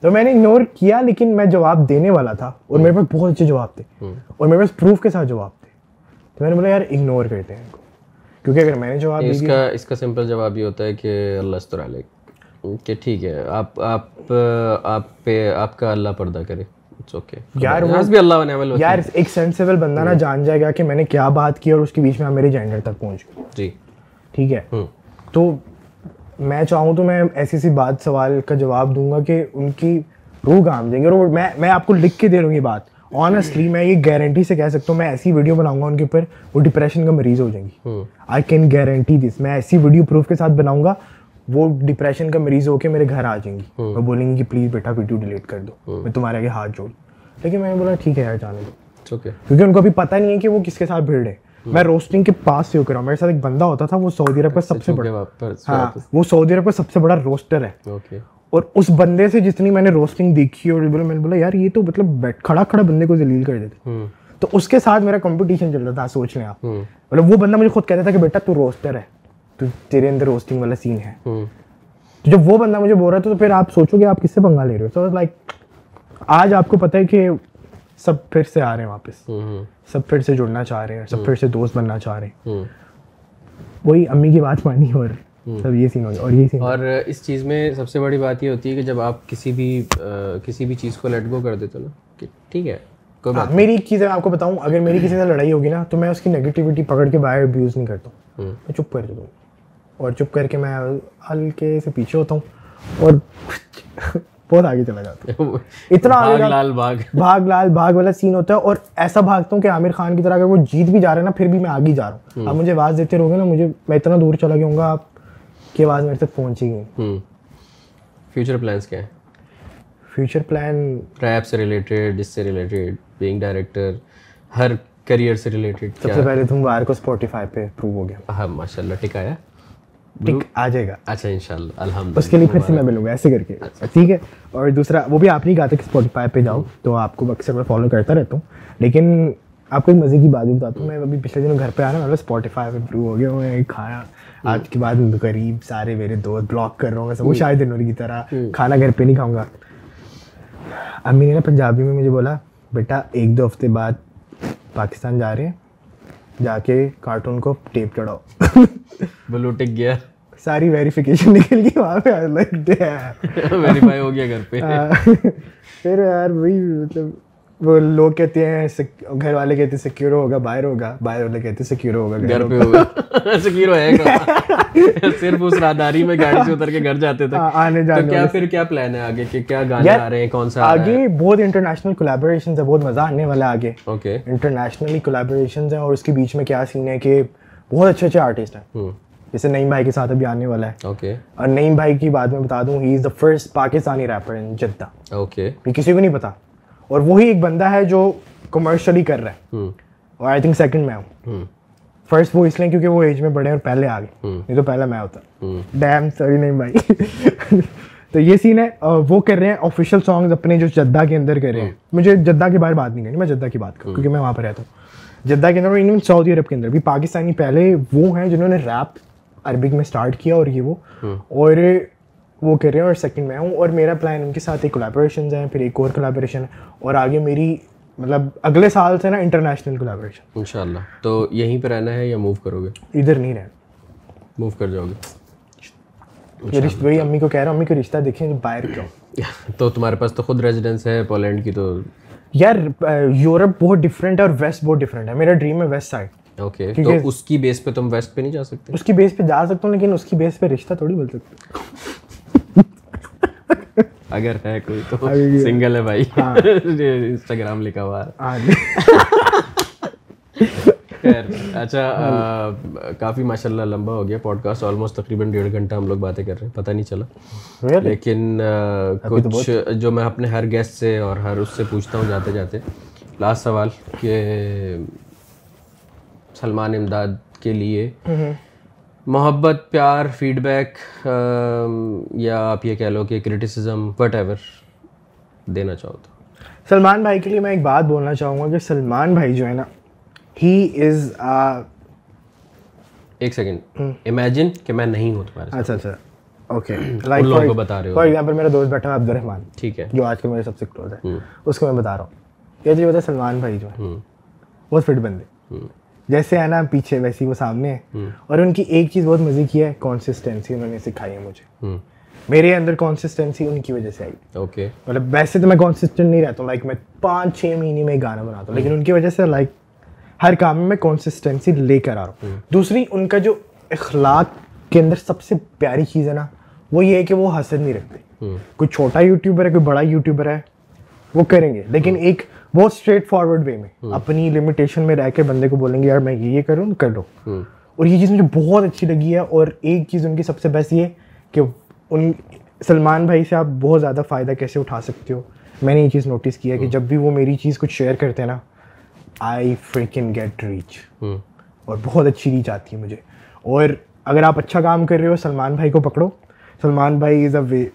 تو میں نے اگنور کیا لیکن میں جواب دینے والا تھا اور میرے پاس بہت اچھے جواب تھے اور میرے پاس پروف کے ساتھ جواب تھے تو میں نے بولا یار اگنور کرتے ہیں ان کو کیونکہ اگر میں نے جواب اس کا اس کا سمپل جواب یہ ہوتا ہے کہ اللہ استر کہ ٹھیک ہے آپ آپ آپ پہ آپ کا اللہ پردہ کرے جان جائے گا کہ میں نے کیا بات کی اور اس کے بیچ میں جینڈر تک پہنچ گئی جی۔ ٹھیک ہے۔ تو میں چاہوں تو میں ایسی ایسی بات سوال کا جواب دوں گا کہ ان کی روح کام دیں گے۔ اور میں آپ کو لکھ کے دے دوں گی بات۔ آنےسٹلی میں یہ گارنٹی سے کہہ سکتا ہوں میں ایسی ویڈیو بناؤں گا ان کے اوپر وہ ڈپریشن کا مریض ہو جائیں گی۔ آئی کین گارنٹی دس میں ایسی ویڈیو پروف کے ساتھ بناؤں گا وہ ڈپریشن کا مریض ہو کے میرے گھر آ جائیں گی۔ میں بولیں گی کہ پلیز بیٹا ویڈیو ڈیلیٹ کر دو۔ میں تمہارے آگے ہاتھ جوڑ لیکن میں نے بولا ٹھیک ہے یار جانے دو۔ کیونکہ ان کو ابھی پتہ نہیں ہے کہ وہ کس کے ساتھ بھیڑ ہے۔ میں روسٹنگ کے پاس سے ہو کر رہا ہوں۔ میرے ساتھ ایک بندہ ہوتا تھا وہ سعودی عرب ہاں، کا سب سے بڑا ہاں وہ سعودی عرب کا سب سے بڑا روسٹر ہے۔ اور اس بندے سے جتنی میں نے روسٹنگ دیکھی اور میں نے بولا یار یہ تو مطلب کھڑا کھڑا بندے کو ذلیل کر دیتے۔ تو اس کے ساتھ میرا کمپٹیشن چل رہا تھا سوچ لیں آپ۔ مطلب وہ بندہ مجھے خود کہتا تھا کہ بیٹا تو روسٹر ہے۔ تیرے اندر ہوسٹنگ والا سین ہے۔ تو جب وہ بندہ مجھے بول رہا تھا تو پھر آپ سوچو گے آپ کس سے پنگا لے رہے ہو۔ تو لائک آج آپ کو پتہ ہے کہ سب پھر سے آ رہے ہیں واپس۔ سب پھر سے جڑنا چاہ رہے ہیں سب پھر سے دوست بننا چاہ رہے ہیں۔ وہی امی کی بات مانی اور سب یہ سین ہو اور یہ سین اور اس چیز میں سب سے بڑی بات یہ ہوتی ہے کہ جب آپ کسی بھی کسی بھی چیز کو لیٹ گو کر دیتے ہو نا کہ ٹھیک ہے ہاں، میری ایک چیز میں آپ کو بتاؤں اگر میری کسی سے لڑائی ہوگی نا تو میں اس کی نگیٹیوٹی پکڑ کے باہر ابیوز نہیں کرتا ہوں۔ میں چپ کر دیتا ہوں۔ اور چپ کر کے میں ہلکے سے پیچھے ہوتا ہوں اور بہت آگے چلا جاتا ہوں۔ [laughs] اتنا آگے لال بھاگ۔ بھاگ لال بھاگ والا سین ہوتا ہے اور ایسا بھاگتا ہوں کہ عامر خان کی طرح اگر وہ جیت بھی جا رہے ہیں نا پھر بھی میں آگے جا رہا ہوں۔ آپ مجھے آواز دیتے رہو گے نا مجھے میں اتنا دور چلا گیا ہوں گا آپ کی آواز میرے تک پہنچی گئی۔ فیوچر پلانس کیا ہیں؟ فیوچر پلان ریپ سے ریلیٹڈ اس سے ریلیٹڈ بینگ ڈائریکٹر ہر کریئر سے ریلیٹڈ سب سے پہلے تم وار کو اسپوٹیفائی پہ پروو ہو گیا۔ ہاں ماشاء اللہ ٹکایا ٹک آ جائے گا۔ اچھا انشاءاللہ الحمد اس کے لیے پھر سے میں ملوں گا ایسے کر کے۔ اچھا۔ ٹھیک ہے؟ اور دوسرا وہ بھی آپ نے کہا تھا کہ اسپوٹیفائی پہ جاؤں تو آپ کو اکثر میں فالو کرتا رہتا ہوں۔ لیکن آپ کو ایک مزے کی بات بتاتا ہوں میں ابھی پچھلے دنوں گھر پہ آ رہا ہوں اسپوٹیفائی پہ پرو ہو گیا ہوں میں کھانا آج کے بعد غریب سارے میرے دوست بلاک کر رہا ہوں سب وہ شاید دنوں کی طرح کھانا گھر پہ نہیں کھاؤں گا۔ امی نے نا پنجابی میں مجھے بولا بیٹا ایک دو ہفتے بعد پاکستان جا رہے ہیں جا کے کارٹون کو ٹیپ چڑھاؤ۔ [laughs] بلو ٹک گیا۔ ساری ویریفیکیشن نکل گئی وہاں پہ۔ ویریفائی [laughs] ہو گیا گھر پہ۔ [laughs] پھر یار وہی مطلب وہ لوگ کہتے ہیں گھر والے کہتے ہیں سیکیور ہوگا باہر ہوگا باہر والے کہتے ہیں سیکیور ہوگا گھر پہ ہوگا۔ سیکیور [laughs] ہے گا۔ [laughs] صرف اس راداری میں گاڑی سے اتر کے گھر جاتے تھے۔ ہاں، آنے جانے کیا پھر کیا پلان ہے آگے کہ کیا گانے آ رہے ہیں کون سا آگے بہت انٹرنیشنل کولیبریشن ہے بہت مزہ آنے والا آگے۔ اوکے انٹرنیشنلی کولیبریشن ہیں اور اس کے بیچ میں کیا سین ہے کہ بہت اچھے اچھے آرٹسٹ ہیں۔ جیسے نعیم بھائی کے ساتھ ابھی آنے والا ہے۔ اور نعیم بھائی کی بات میں بتا دوں he is the first Pakistani rapper in Jeddah okay یہ کسی کو نہیں پتا۔ اور وہی ایک بندہ ہے جو کمرشلی کر رہا ہے۔ اور آئی تھنک سیکنڈ میں ہوں۔ فرسٹ وہ اس لیے کیونکہ وہ ایج میں بڑے اور پہلے آ گئے نہیں تو پہلا میں ہوتا۔ ڈیم سوری نہیں بھائی۔ [laughs] تو یہ سین ہے۔ وہ کر رہے ہیں آفیشیل سانگز اپنے جو جدہ کے اندر کر رہے ہیں۔ مجھے جدہ کے باہر بات نہیں کرنی میں جدہ کی بات کروں کیونکہ میں وہاں پہ رہتا ہوں۔ جدہ کے اندر اور ایون سعودی عرب کے اندر بھی پاکستانی پہلے وہ ہیں جنہوں نے ریپ عربک میں اسٹارٹ کیا اور یہ وہ۔ اور وہ کر رہے ہیں اور سیکنڈ میں ہوں اور میرا پلان ان کے ساتھ ایک کولیبریشنز ہیں پھر ایک اور کولیبریشن اور آگے میری مطلب اگلے سال سے نا انٹرنیشنل کولیبریشن ان شاء اللہ تو یہیں پہ رہنا ہے یا موو کرو گے ادھر نہیں رہنا۔ موو کر جاؤ گے یہ رشتہ وہی امی کو کہہ رہا ہوں امی کو رشتہ دیکھیں باہر کا تو تمہارے پاس تو خود ریزیڈنس ہے پولینڈ کی تو یار یورپ بہت ڈفرینٹ ہے اور ویسٹ بہت ڈفرینٹ ہے۔ میرا ڈریم ہے ویسٹ سائڈ اوکے تو اس کی بیس پہ تم ویسٹ پہ نہیں جا سکتے؟ اس کی بیس پہ جا سکتا ہوں لیکن اس کی بیس پہ رشتہ تھوڑی بول سکتے اگر ہے کوئی تو سنگل ہے بھائی۔ [laughs] انسٹاگرام لکھا ہوا ہے۔ خیر اچھا کافی ماشاء اللہ لمبا ہو گیا پوڈ کاسٹ آلموسٹ تقریباً ڈیڑھ گھنٹہ ہم لوگ باتیں کر رہے ہیں پتہ نہیں چلا۔ لیکن کچھ جو میں اپنے ہر گیسٹ سے اور ہر اس سے پوچھتا ہوں جاتے جاتے لاسٹ سوال کہ سلمان امداد کے لیے محبت پیار فیڈ بیک یا آپ یہ کہہ لو کہ کرٹیسزم وٹ ایور دینا چاہو تو۔ سلمان بھائی کے لیے میں ایک بات بولنا چاہوں گا کہ سلمان بھائی جو ہے نا ہی از ایک سیکنڈ امیجن کہ میں نہیں ہوں تمہارے اچھا اچھا۔ اوکے لائک میرا دوست بیٹھا ہے عبد الرحمان ٹھیک ہے۔ جو آج کل میرے سب سے کلوز ہے۔ اس کو میں بتا رہا ہوں۔ یہ جو بتا سلمان بھائی جو ہے۔ بہت فٹ بندے۔ جیسے ہے نا پیچھے ویسے وہ سامنے ہیں اور ان کی ایک چیز بہت مزے کی ہے کانسسٹینسی انہوں نے سکھائی ہے مجھے۔ میرے اندر کانسسٹینسی ان کی وجہ سے آئی۔ اوکے مطلب ویسے تو میں کانسسٹنٹ نہیں رہتا ہوں لائک میں پانچ چھ مہینے میں گانا بناتا ہوں لیکن ان کی وجہ سے لائک ہر کام میں میں کانسسٹینسی لے کر آ رہا ہوں۔ دوسری ان کا جو اخلاق کے اندر سب سے پیاری چیز ہے نا وہ یہ ہے کہ وہ حسد نہیں رکھتے۔ کوئی چھوٹا یوٹیوبر ہے کوئی بڑا یوٹیوبر ہے وہ کریں گے۔ لیکن ایک بہت اسٹریٹ فارورڈ وے میں۔ اپنی لمیٹیشن میں رہ کے بندے کو بولیں گے یار میں یہ کروں کر لو۔ اور یہ چیز مجھے بہت اچھی لگی ہے۔ اور ایک چیز ان کی سب سے بیسٹ یہ کہ ان سلمان بھائی سے آپ بہت زیادہ فائدہ کیسے اٹھا سکتے ہو۔ میں نے یہ چیز نوٹس کیا کہ جب بھی وہ میری چیز کچھ شیئر کرتے ہیں نا آئی فریکن گیٹ ریچ اور بہت اچھی ریچ آتی ہے مجھے۔ اور اگر آپ اچھا کام کر رہے ہو سلمان بھائی کو پکڑو۔ سلمان بھائی is a way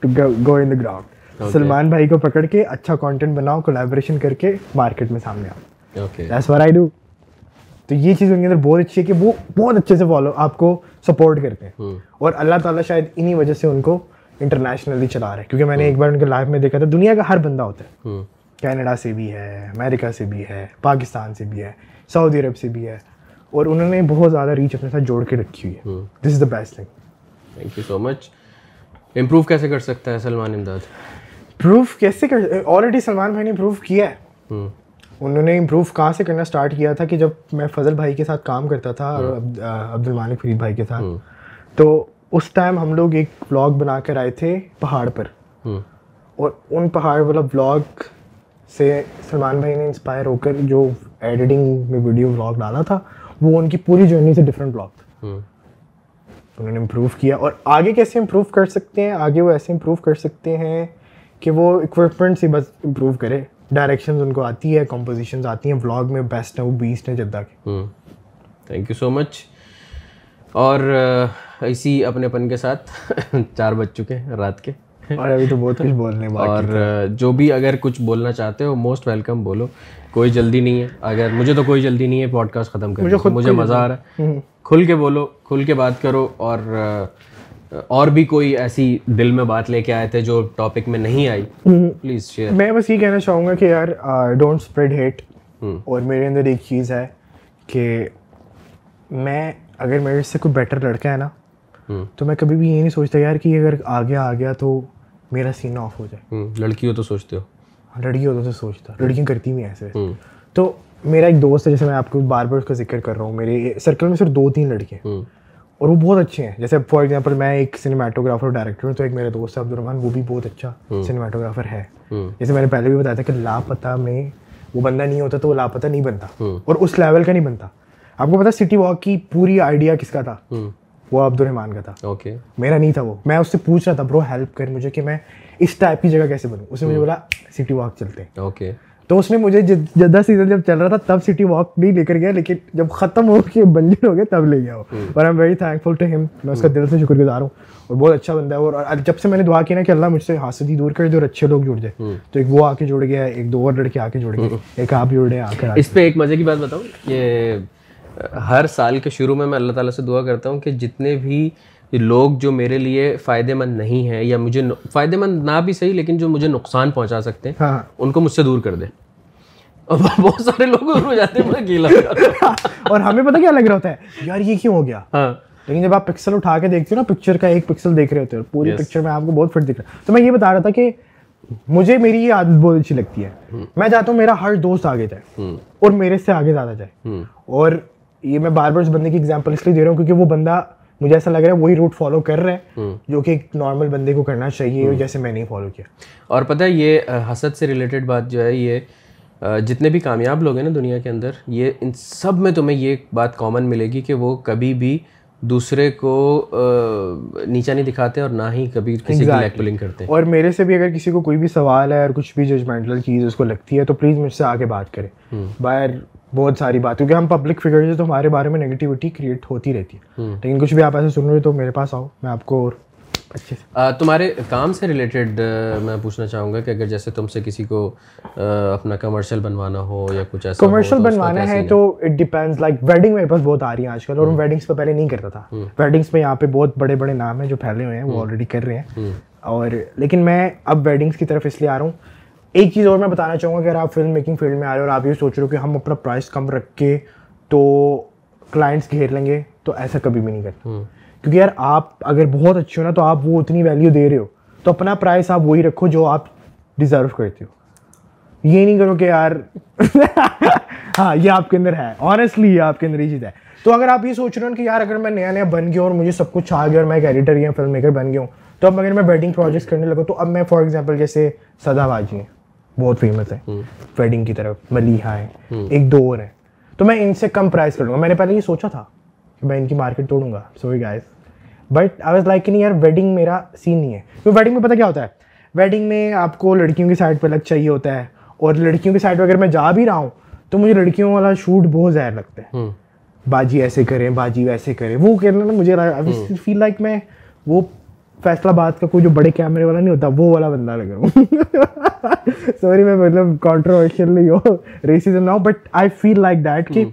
to go in the ground Salman بھائی کو پکڑ کے اچھا کانٹینٹ بناؤ کولیبریشن کر کے مارکیٹ میں سامنے آؤ۔ دیٹس وار آئی ڈو تو یہ چیز ان کے اندر بہت اچھی ہے کہ وہ بہت اچھے سے فالو آپ کو سپورٹ کرتے ہیں۔ اور اللہ تعالیٰ شاید انہی وجہ سے ان کو انٹرنیشنلی چلا رہے ہیں۔ کیونکہ میں نے ایک بار ان کے لائف میں دیکھا تھا دنیا کا ہر بندہ ہوتا ہے۔ کینیڈا سے بھی ہے امریکہ سے بھی ہے پاکستان سے بھی ہے سعودی عرب سے بھی ہے۔ اور انہوں نے بہت زیادہ ریچ اپنے ساتھ جوڑ کے رکھی ہوئی ہے۔ This is the best thing thank you so much improve کیسے کر سکتا ہے سلمان امداد؟ پروف کیسے کر آلریڈی سلمان بھائی نے پروف کیا ہے۔ انہوں نے امپروو کہاں سے کرنا اسٹارٹ کیا تھا کہ جب میں فضل بھائی کے ساتھ کام کرتا تھا عبد المالک فرید بھائی کے ساتھ۔ تو اس ٹائم ہم لوگ ایک بلاگ بنا کر آئے تھے پہاڑ پر۔ اور ان پہاڑ والا بلاگ سے سلمان بھائی نے انسپائر ہو کر جو ایڈیٹنگ میں ویڈیو بلاگ ڈالا تھا وہ ان کی پوری جرنی سے ڈفرینٹ بلاگ تھا۔ انہوں نے امپروو کیا اور آگے کیسے امپروو کر سکتے ہیں؟ آگے وہ ایسے امپروو کر سکتے ہیں۔ کہ وہ اکوپمنٹ سے بس امپروو کرے. ڈائریکشنز ان کو آتی ہے کمپوزیشنز آتی ہیں. بلاگ میں بیسٹ ہیں وہ بیسٹ ہیں جدہ کے. تھینک یو سو مچ اور اسی اپنے پن کے ساتھ [laughs] چار بج چکے ہیں رات کے. اور ابھی تو بہت کچھ بولنے اور جو بھی اگر کچھ بولنا چاہتے ہو موسٹ ویلکم بولو. کوئی جلدی نہیں ہے. اگر مجھے تو کوئی جلدی نہیں ہے پوڈ کاسٹ ختم کر مجھے مزہ آ رہا ہے۔ کھل کے بولو کھل کے بات کرو اور اور بھی کوئی ایسی دل میں بات لے کے آئے تھے جو ٹاپک میں نہیں آئی؟ پلیز شیئر میں بس یہ کہنا چاہوں گا کہ یار ڈونٹ اسپریڈ ہیٹ اور میرے اندر ایک چیز ہے کہ میں اگر میرے سے کوئی بیٹر لڑکا ہے نا تو میں کبھی بھی یہ نہیں سوچتا یار کہ اگر آ گیا آ گیا تو میرا سین آف ہو جائے۔ لڑکی ہو تو سوچتے ہو۔ ہاں، لڑکی ہو تو سوچتا لڑکیاں کرتی بھی ایسے۔ تو میرا ایک دوست ہے جیسے میں آپ کو بار بار اس کا ذکر کر رہا ہوں میرے سرکل میں صرف دو تین لڑکے ہیں۔ اور وہ بہت اچھے ہیں۔ جیسے فار ایگزامپل میں ایک سنیماٹوگرافر اور ڈائریکٹر ہوں تو ایک میرے دوست عبد الرحمٰن وہ بھی بہت اچھا سنیماٹوگرافر ہے۔ جیسے میں نے پہلے بھی بتایا تھا کہ لاپتہ میں وہ بندہ نہیں ہوتا تو وہ لاپتہ نہیں بنتا اور اس لیول کا نہیں بنتا۔ آپ کو پتا سٹی واک کی پوری آئیڈیا کس کا تھا؟ وہ عبد الرحمان کا تھا۔ اوکے میرا نہیں تھا وہ۔ میں اس سے پوچھ رہا تھا برو ہیلپ کر مجھے کہ میں اس ٹائپ کی جگہ کیسے بنوں؟ اس نے مجھے بولا سٹی واک چلتے ہیں۔ اوکے تو اس نے مجھے جدہ سیزن جب چل رہا تھا تب سٹی واک بھی لے کر گیا لیکن جب ختم ہو کے بنجر ہو گیا تب لے گیا وہ۔ اور I'm very thankful to ہم میں اس کا دل سے شکر گزار ہوں۔ اور بہت اچھا بندہ ہے اور جب سے میں نے دعا کی نا کہ اللہ مجھ سے حاصلی دور کرے اور اچھے لوگ جڑ جائے تو ایک وہ آ کے جڑ گیا ایک دو اور لڑکے آ کے جڑ گئے۔ ایک آپ جڑ رہے ہیں آ کر اس پہ ایک مزے کی بات بتاؤں۔ کہ ہر سال کے شروع میں میں اللہ تعالیٰ سے دعا کرتا ہوں کہ جتنے بھی لوگ جو میرے لیے فائدے مند نہیں ہیں یا مجھے فائدے مند نہ بھی صحیح لیکن جو مجھے نقصان پہنچا سکتے ہیں ہاں۔ ان کو مجھ سے دور کر دیں۔ اور [laughs] بہت سارے لوگ ہو جاتے ہیں اکیلا [laughs] اور ہمیں پتہ کیا لگ رہا ہوتا ہے؟ یار یہ کیوں ہو گیا؟ ہاں۔ لیکن جب آپ پکسل اٹھا کے دیکھتے ہو نا پکچر کا ایک پکسل دیکھ رہے ہوتے ہیں پوری پکچر میں آپ کو بہت فٹ دکھ رہا تو میں یہ بتا رہا تھا کہ مجھے میری یہ عادت بہت اچھی لگتی ہے۔ میں چاہتا ہوں میرا ہر دوست آگے جائے۔ اور میرے سے آگے زیادہ جائے۔ اور یہ میں بار بار اس بندے کی ایگزامپل اس لیے دے رہا ہوں کیونکہ وہ بندہ مجھے ایسا لگ رہا ہے وہی روٹ فالو کر رہا ہے جو کہ ایک نارمل بندے کو کرنا چاہیے جیسے میں نہیں فالو کیا۔ اور پتہ ہے یہ حسد سے ریلیٹڈ بات جو ہے یہ جتنے بھی کامیاب لوگ ہیں نا دنیا کے اندر یہ ان سب میں تمہیں یہ بات کامن ملے گی کہ وہ کبھی بھی دوسرے کو نیچا نہیں دکھاتے اور نہ ہی کبھی کسی کی پلنگ کرتے۔ اور میرے سے بھی اگر کسی کو کوئی بھی سوال ہے اور کچھ بھی ججمنٹل چیز اس کو لگتی ہے تو پلیز مجھ سے آگے بات کرے باہر بہت ساری بات۔ کیونکہ ہم پبلک فگر سے تو ہمارے بارے میں نگیٹیوٹی کریٹ ہوتی رہتی ہے۔ لیکن کچھ بھی آپ ایسے سن رہے تو میرے پاس آؤ میں آپ کو اور اچھے سے تمہارے کام سے ریلیٹڈ میں پوچھنا چاہوں گا کہ اگر جیسے تم سے کسی کو اپنا کمرشل بنوانا ہو یا کچھ ایسا کمرشل بنوانا ہے تو اٹ ڈیپینڈز لائک ویڈنگ میرے پاس بہت آ رہی ہیں آج کل اور میں ویڈنگس پہ پہلے نہیں کرتا تھا۔ ویڈنگس میں یہاں پہ بہت بڑے بڑے نام ہیں جو پھیلے ہوئے ہیں وہ آلریڈی کر رہے ہیں۔ اور لیکن میں اب ویڈنگس کی طرف اس لیے آ رہا ہوں۔ ایک چیز اور میں بتانا چاہوں گا اگر آپ فلم میکنگ فیلڈ میں آ رہے ہو اور آپ یہ سوچ رہے ہو کہ ہم اپنا پرائز کم رکھ کے تو کلائنٹس گھیر لیں گے تو ایسا کبھی بھی نہیں کرتے کیونکہ یار آپ اگر بہت اچھے ہو نا تو آپ وہ اتنی ویلیو دے رہے ہو۔ تو اپنا پرائز آپ وہی رکھو جو آپ ڈیزرو کرتے ہو۔ یہ نہیں کرو کہ یار [laughs] ہاں یہ آپ کے اندر ہے۔ آنیسٹلی یہ آپ کے اندر یہ چیز ہے۔ تو اگر آپ یہ سوچ رہے ہو کہ یار اگر میں نیا نیا بن گیا اور مجھے سب کچھ آ گیا اور میں ایک ایڈیٹر یا فلم میکر بن گیا ہوں تو اب اگر میں ویڈنگ پروجیکٹس کرنے لگا تو اب میں فار ایگزامپل جیسے سدا باجی ہیں۔ بہت فیمس ہے ویڈنگ کی طرف ملیحا ہے۔ ایک دو اور ہیں۔ تو میں ان سے کم پرائز کروں گا میں نے پہلے یہ سوچا تھا کہ میں ان کی مارکیٹ توڑوں گا۔ Sorry guys but I was like نہیں یار ویڈنگ میرا سین نہیں ہے۔ کیونکہ ویڈنگ میں پتہ کیا ہوتا ہے؟ ویڈنگ میں آپ کو لڑکیوں کی سائڈ پہ الگ چاہیے ہوتا ہے۔ اور لڑکیوں کی سائڈ پہ اگر میں جا بھی رہا ہوں تو مجھے لڑکیوں والا شوٹ بہت زیادہ لگتا ہے۔ باجی ایسے کریں باجی ویسے کریں۔ وہ کہنا نا مجھے فیل لائک میں وہ فیصلہ بات کا کوئی جو بڑے کیمرے والا نہیں ہوتا وہ والا بندہ لگ رہا ہوں۔ [laughs] سوری میں مطلب کانٹروورشل نہیں ہو ریسیزم نہ ہو but I feel like that کہ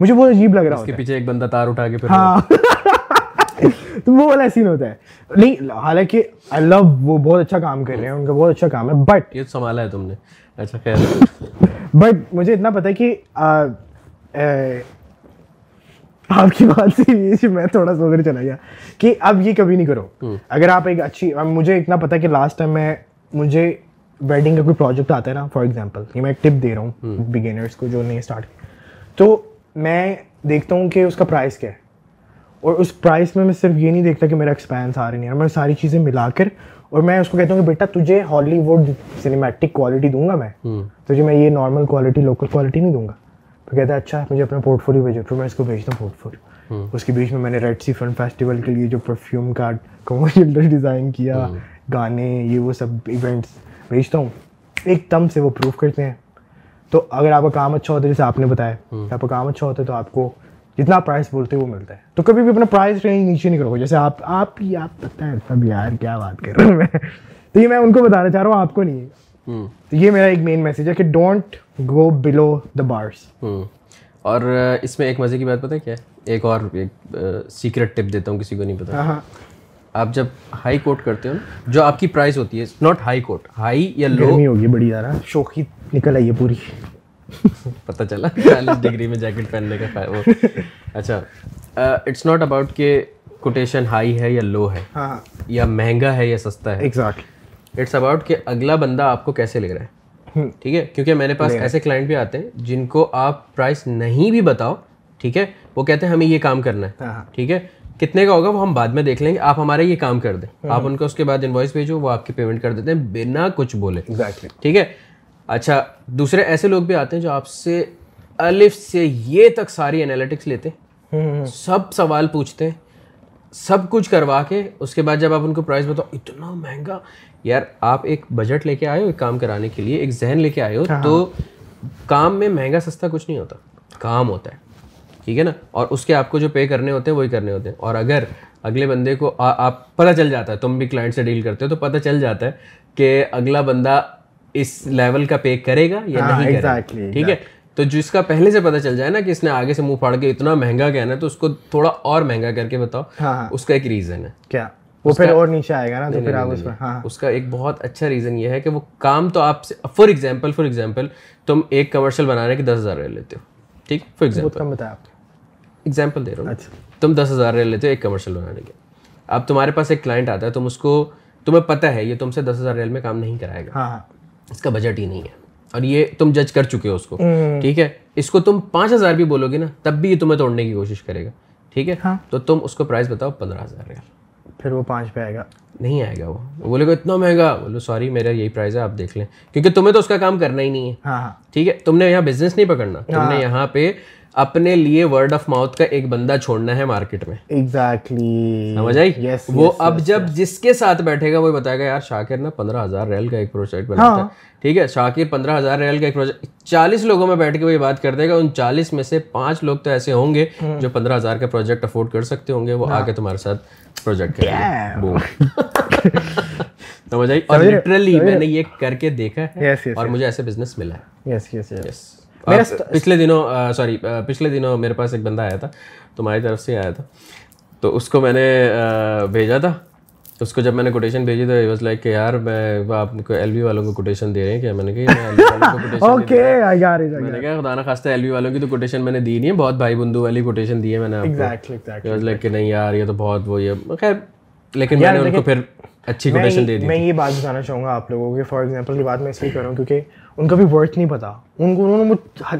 مجھے بہت عجیب لگ رہا ہے اس کے پیچھے ایک بندہ تار اٹھا کے پھر ہاں۔ [laughs] تو وہ والا سین ہوتا ہے۔ نہیں حالانکہ آئی لو وہ بہت اچھا کام کر رہے ہیں ان کا بہت اچھا کام ہے بٹ یہ سنبھالا ہے تم نے۔ اچھا خیر۔ [laughs] بٹ مجھے اتنا پتا ہے کہ آپ کی بات سے میں تھوڑا سو کر چلا گیا کہ اب یہ کبھی نہیں کرو۔ اگر آپ ایک اچھی مجھے اتنا پتا کہ لاسٹ ٹائم میں مجھے ویڈنگ کا کوئی پروجیکٹ آتا ہے نا فار ایگزامپل یہ میں ایک ٹپ دے رہا ہوں بگینرس کو جو نہیں اسٹارٹ تو میں دیکھتا ہوں کہ اس کا پرائز کیا ہے۔ اور اس پرائز میں میں صرف یہ نہیں دیکھتا کہ میرا ایکسپینس آ رہا نہیں ہے میں ساری چیزیں ملا کر اور میں اس کو کہتا ہوں کہ بیٹا تجھے ہالی ووڈ سنیمیٹک کوالٹی دوں گا میں۔ تجھے میں یہ نارمل کوالٹی لوکل کوالٹی نہیں دوں گا۔ تو کہتا ہے اچھا مجھے اپنا پورٹ فولیو بھیجو. پھر میں اس کو بھیجتا ہوں پورٹ فولیو اس کے بیچ میں میں نے ریڈ سی فن فیسٹیول کے لیے جو پرفیوم کا کمرشل ڈیزائن کیا گانے یہ وہ سب ایونٹس بھیجتا ہوں۔ ایک دم سے وہ پروف کرتے ہیں۔ تو اگر آپ کا کام اچھا ہوتا ہے جیسے آپ نے بتایا آپ کا کام اچھا ہوتا ہے تو آپ کو جتنا پرائز بولتے وہ ملتا ہے۔ تو کبھی بھی اپنا پرائز رینج نیچے نہیں کرو۔ جیسے آپ آپ ہی آپ پتہ ہے سب یار کیا بات کر رہا ہوں میں تو یہ میں ان کو بتانا چاہ رہا ہوں آپ کو نہیں۔ ہے تو یہ میرا ایک مین میسیج ہے کہ ڈونٹ گو بلو دا بارس اور اس میں ایک مزے کی بات پتہ کیا ہے؟ ایک اور ایک سیکرٹ ٹپ دیتا ہوں کسی کو نہیں پتا ہاں, ہاں۔ آپ جب ہائی کوٹ کرتے ہو جو آپ کی پرائز ہوتی ہے ناٹ ہائی کوٹ ہائی یا لو ہوگی بڑی یار شوقی نکل آئی ہے پوری۔ [laughs] پتہ چلا چالیس ڈگری میں جیکٹ پہننے کا اچھا۔ اٹس ناٹ اباؤٹ کہ کوٹیشن ہائی ہے یا لو ہے ہاں۔ یا مہنگا ہے یا سستا ہے۔ اٹس اباؤٹ کہ اگلا بندہ آپ کو کیسے لے رہا ہے۔ ٹھیک ہے؟ کیونکہ میرے پاس ایسے کلائنٹ بھی آتے ہیں جن کو آپ پرائز نہیں بھی بتاؤ ٹھیک ہے؟ وہ کہتے ہیں ہمیں یہ کام کرنا ہے ہاں، ٹھیک ہے؟ کتنے کا ہوگا وہ ہم بعد میں دیکھ لیں گے آپ ہمارے یہ کام کر دیں۔ آپ ان کو اس کے بعد انوائس بھیجو وہ آپ کی پیمنٹ کر دیتے ہیں بنا کچھ بولے۔ ٹھیک ہے؟ اچھا دوسرے ایسے لوگ بھی آتے ہیں جو آپ سے الف سے یہ تک ساری انالیٹکس لیتے ہیں۔ سب سوال پوچھتے ہیں سب کچھ کروا کے اس کے بعد جب آپ ان کو پرائز بتاؤ اتنا مہنگا یار آپ ایک بجٹ لے کے آئے ہو ایک کام کرانے کے لیے ایک ذہن لے کے آئے ہو ہاں، تو ہاں۔ کام میں مہنگا سستا کچھ نہیں ہوتا۔ کام ہوتا ہے ٹھیک ہے نا؟ اور اس کے آپ کو جو پے کرنے ہوتے ہیں وہی کرنے ہوتے ہیں۔ اور اگر اگلے بندے کو آپ پتہ چل جاتا ہے تم بھی کلائنٹ سے ڈیل کرتے ہو تو پتہ چل جاتا ہے کہ اگلا بندہ اس لیول کا پے کرے گا یا ہاں، نہیں کرے گا۔ ٹھیک ہے؟ تو جس کا پہلے سے پتہ چل جائے نا کہ اس نے آگے سے منہ پھاڑ کے اتنا مہنگا کہنا ہے تو اس کو تھوڑا اور مہنگا کر کے بتاؤ۔ اس کا ایک ریزن ہے۔ کیا؟ وہ پھر اور نیچے آئے گا نا تو پھر آپ اس اس کا ایک بہت اچھا ریزن یہ ہے کہ وہ کام تو آپ سے فار ایگزامپل فار ایگزامپل تم ایک کمرشل بنانے کے دس ہزار رہ لیتے ہو ٹھیک؟ فار ایگزامپل ایگزامپل دے رہا ہوں۔ اچھا۔ تم دس ہزار رہ لیتے ہو ایک کمرشل بنانے کے۔ اب تمہارے پاس ایک کلائنٹ آتا ہے تم اس کو تمہیں پتہ ہے یہ تم سے دس ہزار ریل میں کام نہیں کرائے گا۔ ہاں ہاں۔ اس کا بجٹ ہی نہیں ہے۔ اور یہ تم جج کر چکے ہو اس کو۔ ٹھیک ہے؟ اس کو تم پانچ ہزار بھی بولو گے نا تب بھی یہ تمہیں توڑنے کی کوشش کرے گا۔ ٹھیک ہے؟ تو تم اس کو پرائز بتاؤ پندرہ ہزار ریال۔ پھر وہ پانچ پہ آئے گا۔ نہیں آئے گا وہ۔ بولے گا اتنا مہنگا بولو سوری میرا یہی پرائز ہے آپ دیکھ لیں۔ کیونکہ تمہیں تو اس کا کام کرنا ہی نہیں ہے۔ ہاں ہاں۔ ٹھیک ہے تم نے یہاں بزنس نہیں پکڑنا۔ تم نے یہاں پہ اپنے لیے ورڈ آف ماؤتھ کا ایک بندہ چھوڑنا ہے مارکیٹ میں۔ ایگزیکٹلی سمجھ آئی؟ وہ اب جب جس کے ساتھ بیٹھے گا وہ بتائے گا یار شاکر نا پندرہ ہزار ریل کا ایک پروجیکٹ بناتا ہے۔ ٹھیک ہے شاکر پندرہ ہزار ریل کا ایک پروجیکٹ چالیس لوگوں میں بیٹھ کے وہ یہ بات کر دے گا۔ ان چالیس میں سے پانچ لوگ تو ایسے ہوں گے جو پندرہ ہزار کا پروجیکٹ افورڈ کر سکتے ہوں گے۔ وہ آ کے تمہارے ساتھ پروجیکٹ کریں [laughs] سمجھ آئی؟ اور لٹرلی میں نے یہ کر کے دیکھا ہے اور مجھے ایسے بزنس ملا ہے۔ یس یس یس پچھلے دنوں سوری پچھلے دنوں میرے پاس ایک بندہ آیا تھا تمہاری طرف سے آیا تھا۔ تو اس کو میں نے بھیجا تھا۔ اس کو جب میں نے کوٹیشن بھیجی تو واز لائک کہ یار میں آپ کو ایل وی والوں کو کوٹیشن دے رہے ہیں۔ کیا میں نے کہا میں نے کہا خدا نہ خواستہ ایل وی والوں کی تو کوٹیشن میں نے دی نہیں ہے۔ بہت بھائی بندو والی کوٹیشن دی ہے میں نے آپ کو۔ لائک کہ نہیں یار یہ تو بہت وہ یہ خیر لیکن میں نے ان کو پھر اچھی کوٹیشن دے دی میں یہ بات بتانا چاہوں گا آپ لوگوں کو فار ایگزامپل کی بات میں اس لیے کر رہا ہوں کیونکہ ان کا بھی ورتھ نہیں پتا۔ ان کو انہوں نے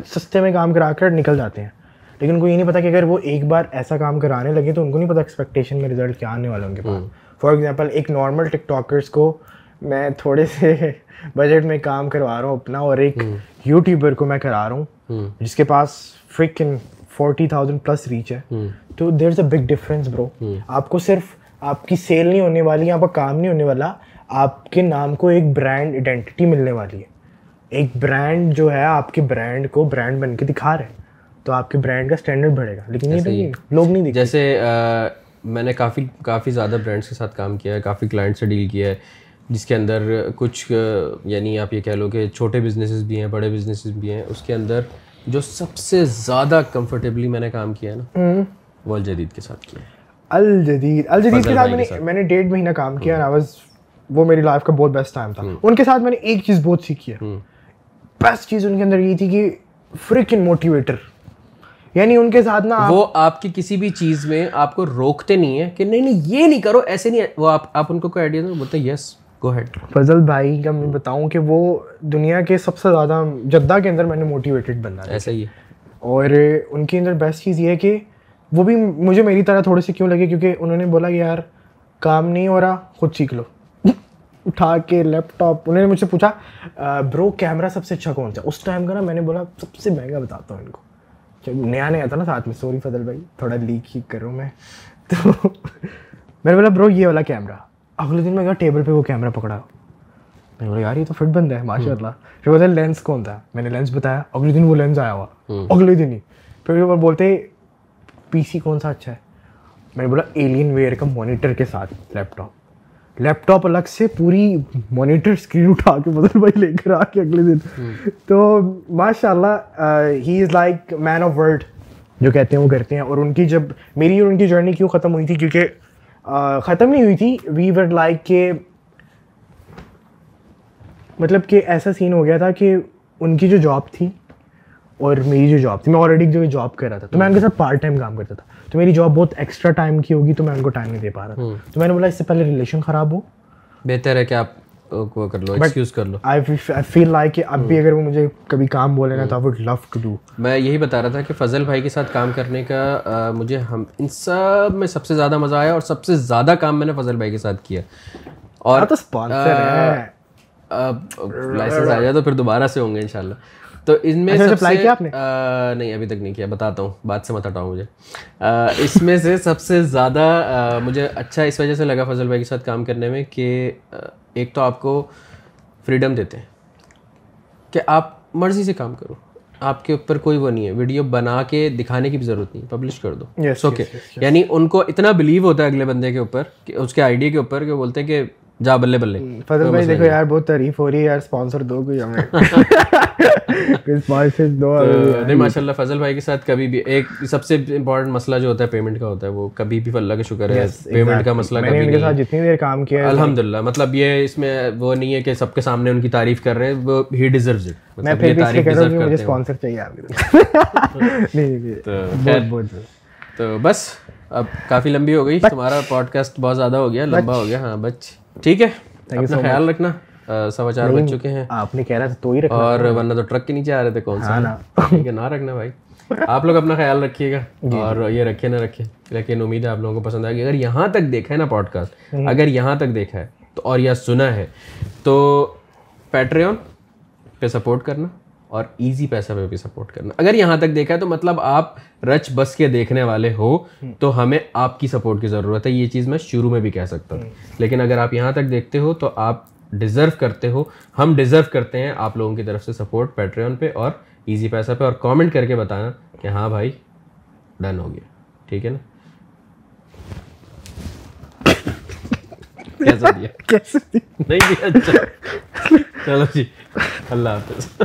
سستے میں کام کرا کر نکل جاتے ہیں۔ لیکن ان کو یہ نہیں پتا کہ اگر وہ ایک بار ایسا کام کرانے لگے تو ان کو نہیں پتا ایکسپیکٹیشن میں رزلٹ کیا آنے والا ان کے پاس فار ایگزامپل ایک نارمل ٹک ٹاکرس کو میں تھوڑے سے بجٹ میں کام کروا رہا ہوں اپنا اور ایک یوٹیوبر کو میں کرا رہا ہوں جس کے پاس freaking forty thousand plus reach ہے تو دیر از اے بگ ڈفرینس برو آپ کو صرف آپ کی سیل نہیں ہونے والی آپ کا کام نہیں ہونے والا آپ کے نام کو ایک برانڈ آئیڈینٹی ملنے والی ہے۔ ایک برانڈ جو ہے آپ کے برانڈ کو برانڈ بن کے دکھا رہے ہیں تو آپ کے برانڈ کا اسٹینڈرڈ بڑھے گا۔ لیکن یہ لوگ نہیں جیسے میں نے کافی کافی زیادہ برانڈس کے ساتھ کام کیا ہے کافی کلائنٹ سے ڈیل کیا ہے جس کے اندر کچھ یعنی آپ یہ کہہ لو کہ چھوٹے بزنسز بھی ہیں بڑے بزنسز بھی ہیں اس کے اندر جو سب سے زیادہ کمفرٹیبلی میں نے کام کیا ہے نا وہ الجدید کے ساتھ کیا الجدید. الجدید کے ساتھ میں نے میں نے ڈیڑھ مہینہ کام کیا وہ میری لائف کا بہت بیسٹ ٹائم تھا. ان کے ساتھ میں نے ایک چیز بہت سیکھی ہے. بیسٹ چیز ان کے اندر یہ تھی کہ فریک ان موٹیویٹر یعنی ان کے ساتھ نا وہ آپ کی کسی بھی چیز میں آپ کو روکتے نہیں ہے کہ نہیں نہیں یہ نہیں کرو ایسے نہیں وہ آپ آپ ان کو کوئی آئیڈیا بولتے یس گو ہیڈ فضل بھائی کا میں بتاؤں کہ وہ دنیا کے سب سے زیادہ جدہ کے اندر میں نے موٹیویٹڈ بننا ایسا ہی ہے۔ اور ان کے اندر بیسٹ چیز یہ ہے کہ وہ بھی مجھے میری طرح تھوڑے سے کیوں لگے؟ کیونکہ انہوں نے بولا کہ یار کام نہیں ہو رہا خود سیکھ لو۔ اٹھا کے لیپ ٹاپ انہوں نے مجھ سے پوچھا برو کیمرہ سب سے اچھا کون سا اس ٹائم کا نا میں نے بولا سب سے مہنگا بتاتا ہوں ان کو۔ جب نیا نیا تھا نا ساتھ میں سوری فضل بھائی تھوڑا لیک ہی کر رہا ہوں میں۔ تو [laughs] میں نے بولا برو یہ والا کیمرہ۔ اگلے دن میں گیا ٹیبل پہ وہ کیمرہ پکڑا۔ میں نے بولا یار یہ تو فٹ بند ہے ماشاء اللہ پھر بولتے لینس کون تھا میں نے لینس بتایا اگلے دن وہ لینس آیا ہوا۔ اگلے دن ہی۔ پھر بولتے پی سی کون سا اچھا ہے؟ میں نے بولا ایلین ویئر کا مانیٹر کے ساتھ لیپ ٹاپ لیپ ٹاپ الگ سے پوری مانیٹر اسکرین اٹھا کے بدل بھائی لے کر آ کے اگلے دن. تو ماشاء اللہ he is like man of world جو کہتے ہیں وہ کرتے ہیں۔ اور ان کی جب میری اور ان کی جرنی کیوں ختم ہوئی تھی؟ کیونکہ ختم نہیں ہوئی تھی وی ور لائک کہ مطلب کہ ایسا سین ہو گیا تھا کہ ان کی جو جاب تھی اور میری جو جاب تھی میں آلریڈی جو جاب کر رہا تھا تو میں ان کے ساتھ پارٹ ٹائم کام کرتا تھا۔ تو میری جاب بہت ایکسٹرا ٹائم کی ہوگی تو میں ان کو ٹائم نہیں دے پا رہا تھا۔ تو میں نے بولا اس سے پہلے ریلیشن خراب ہو۔ بہتر ہے کہ آپ وہ کر لو ایکسکیوز کر لو۔ آئی فیل لائک کہ اب بھی اگر وہ مجھے کبھی کام بولے نا تو I would love to do میں یہی بتا رہا تھا کہ فضل بھائی کے ساتھ کام کرنے کا مجھے ہم ان سب میں سب سے زیادہ مزہ آیا اور سب سے زیادہ کام میں نے فضل بھائی کے ساتھ کیا۔ اور لائسنس آ جائے تو پھر دوبارہ سے ہوں گے انشاءاللہ۔ تو ان میں سب سے نہیں ابھی تک نہیں کیا بتاتا ہوں بات سے مت ہٹاؤں مجھے۔ اس میں سے سب سے زیادہ مجھے اچھا اس وجہ سے لگا فضل بھائی کے ساتھ کام کرنے میں کہ ایک تو آپ کو فریڈم دیتے ہیں کہ آپ مرضی سے کام کرو۔ آپ کے اوپر کوئی وہ نہیں ہے۔ ویڈیو بنا کے دکھانے کی بھی ضرورت نہیں پبلش کر دو۔ اوکے یعنی ان کو اتنا بلیو ہوتا ہے اگلے بندے کے اوپر کہ اس کے آئیڈیا کے اوپر کہ بولتے ہیں کہ جا بلے بلے۔ فضل بھائی دیکھو یار بہت تعریف ہو رہی ہے یار اسپانسر دو کوئی ہمیں۔ [laughs] نہیں ماشاء اللہ فضل بھائی کے ساتھ کبھی بھی ایک سب سے امپورٹنٹ مسئلہ جو ہوتا ہے پیمنٹ کا ہوتا ہے وہ کبھی بھی اللہ کا شکر ہے پیمنٹ کا مسئلہ کبھی نہیں جتنی دیر کام کیا الحمد للہ مطلب یہ اس میں وہ نہیں ہے کہ سب کے سامنے ان کی تعریف کر رہے مطلب ہیں۔ وہ ہی ڈیزرو اٹ تو بس اب کافی لمبی ہو گئی تمہارا پوڈ کاسٹ بہت زیادہ ہو گیا لمبا ہو گیا ہاں بچ۔ ٹھیک ہے اپنا خیال رکھنا۔ سوا چار بج چکے ہیں۔ آپ نے کہہ رہا تھا تو ہی رکھنا۔ اور ورنہ تو ٹرک کے نیچے آ رہے تھے کون سا؟ ہاں نہ رکھنا بھائی۔ [laughs] آپ لوگ اپنا خیال رکھیے گا۔ جی، جی۔ اور یہ رکھے نہ رکھے لیکن امید ہے آپ لوگوں کو پسند آئے گی۔ اگر یہاں تک دیکھا ہے نا پوڈ کاسٹ اگر یہاں تک دیکھا ہے تو اور یا سنا ہے تو پیٹریون پہ سپورٹ کرنا اور ایزی پیسہ پہ بھی سپورٹ کرنا۔ اگر یہاں تک دیکھا ہے تو مطلب آپ رچ بس کے دیکھنے والے ہو تو ہمیں آپ کی سپورٹ کی ضرورت ہے۔ یہ چیز میں شروع میں بھی کہہ سکتا تھا لیکن اگر آپ یہاں تک دیکھتے ہو تو آپ ڈیزرو کرتے ہو ہم ڈیزرو کرتے ہیں آپ لوگوں کی طرف سے سپورٹ پیٹریون پہ اور ایزی پیسہ پہ اور کامنٹ کر کے بتانا کہ ہاں بھائی ڈن ہو گیا۔ ٹھیک ہے نا؟ نہیں اچھا۔ چلو جی اللہ حافظ۔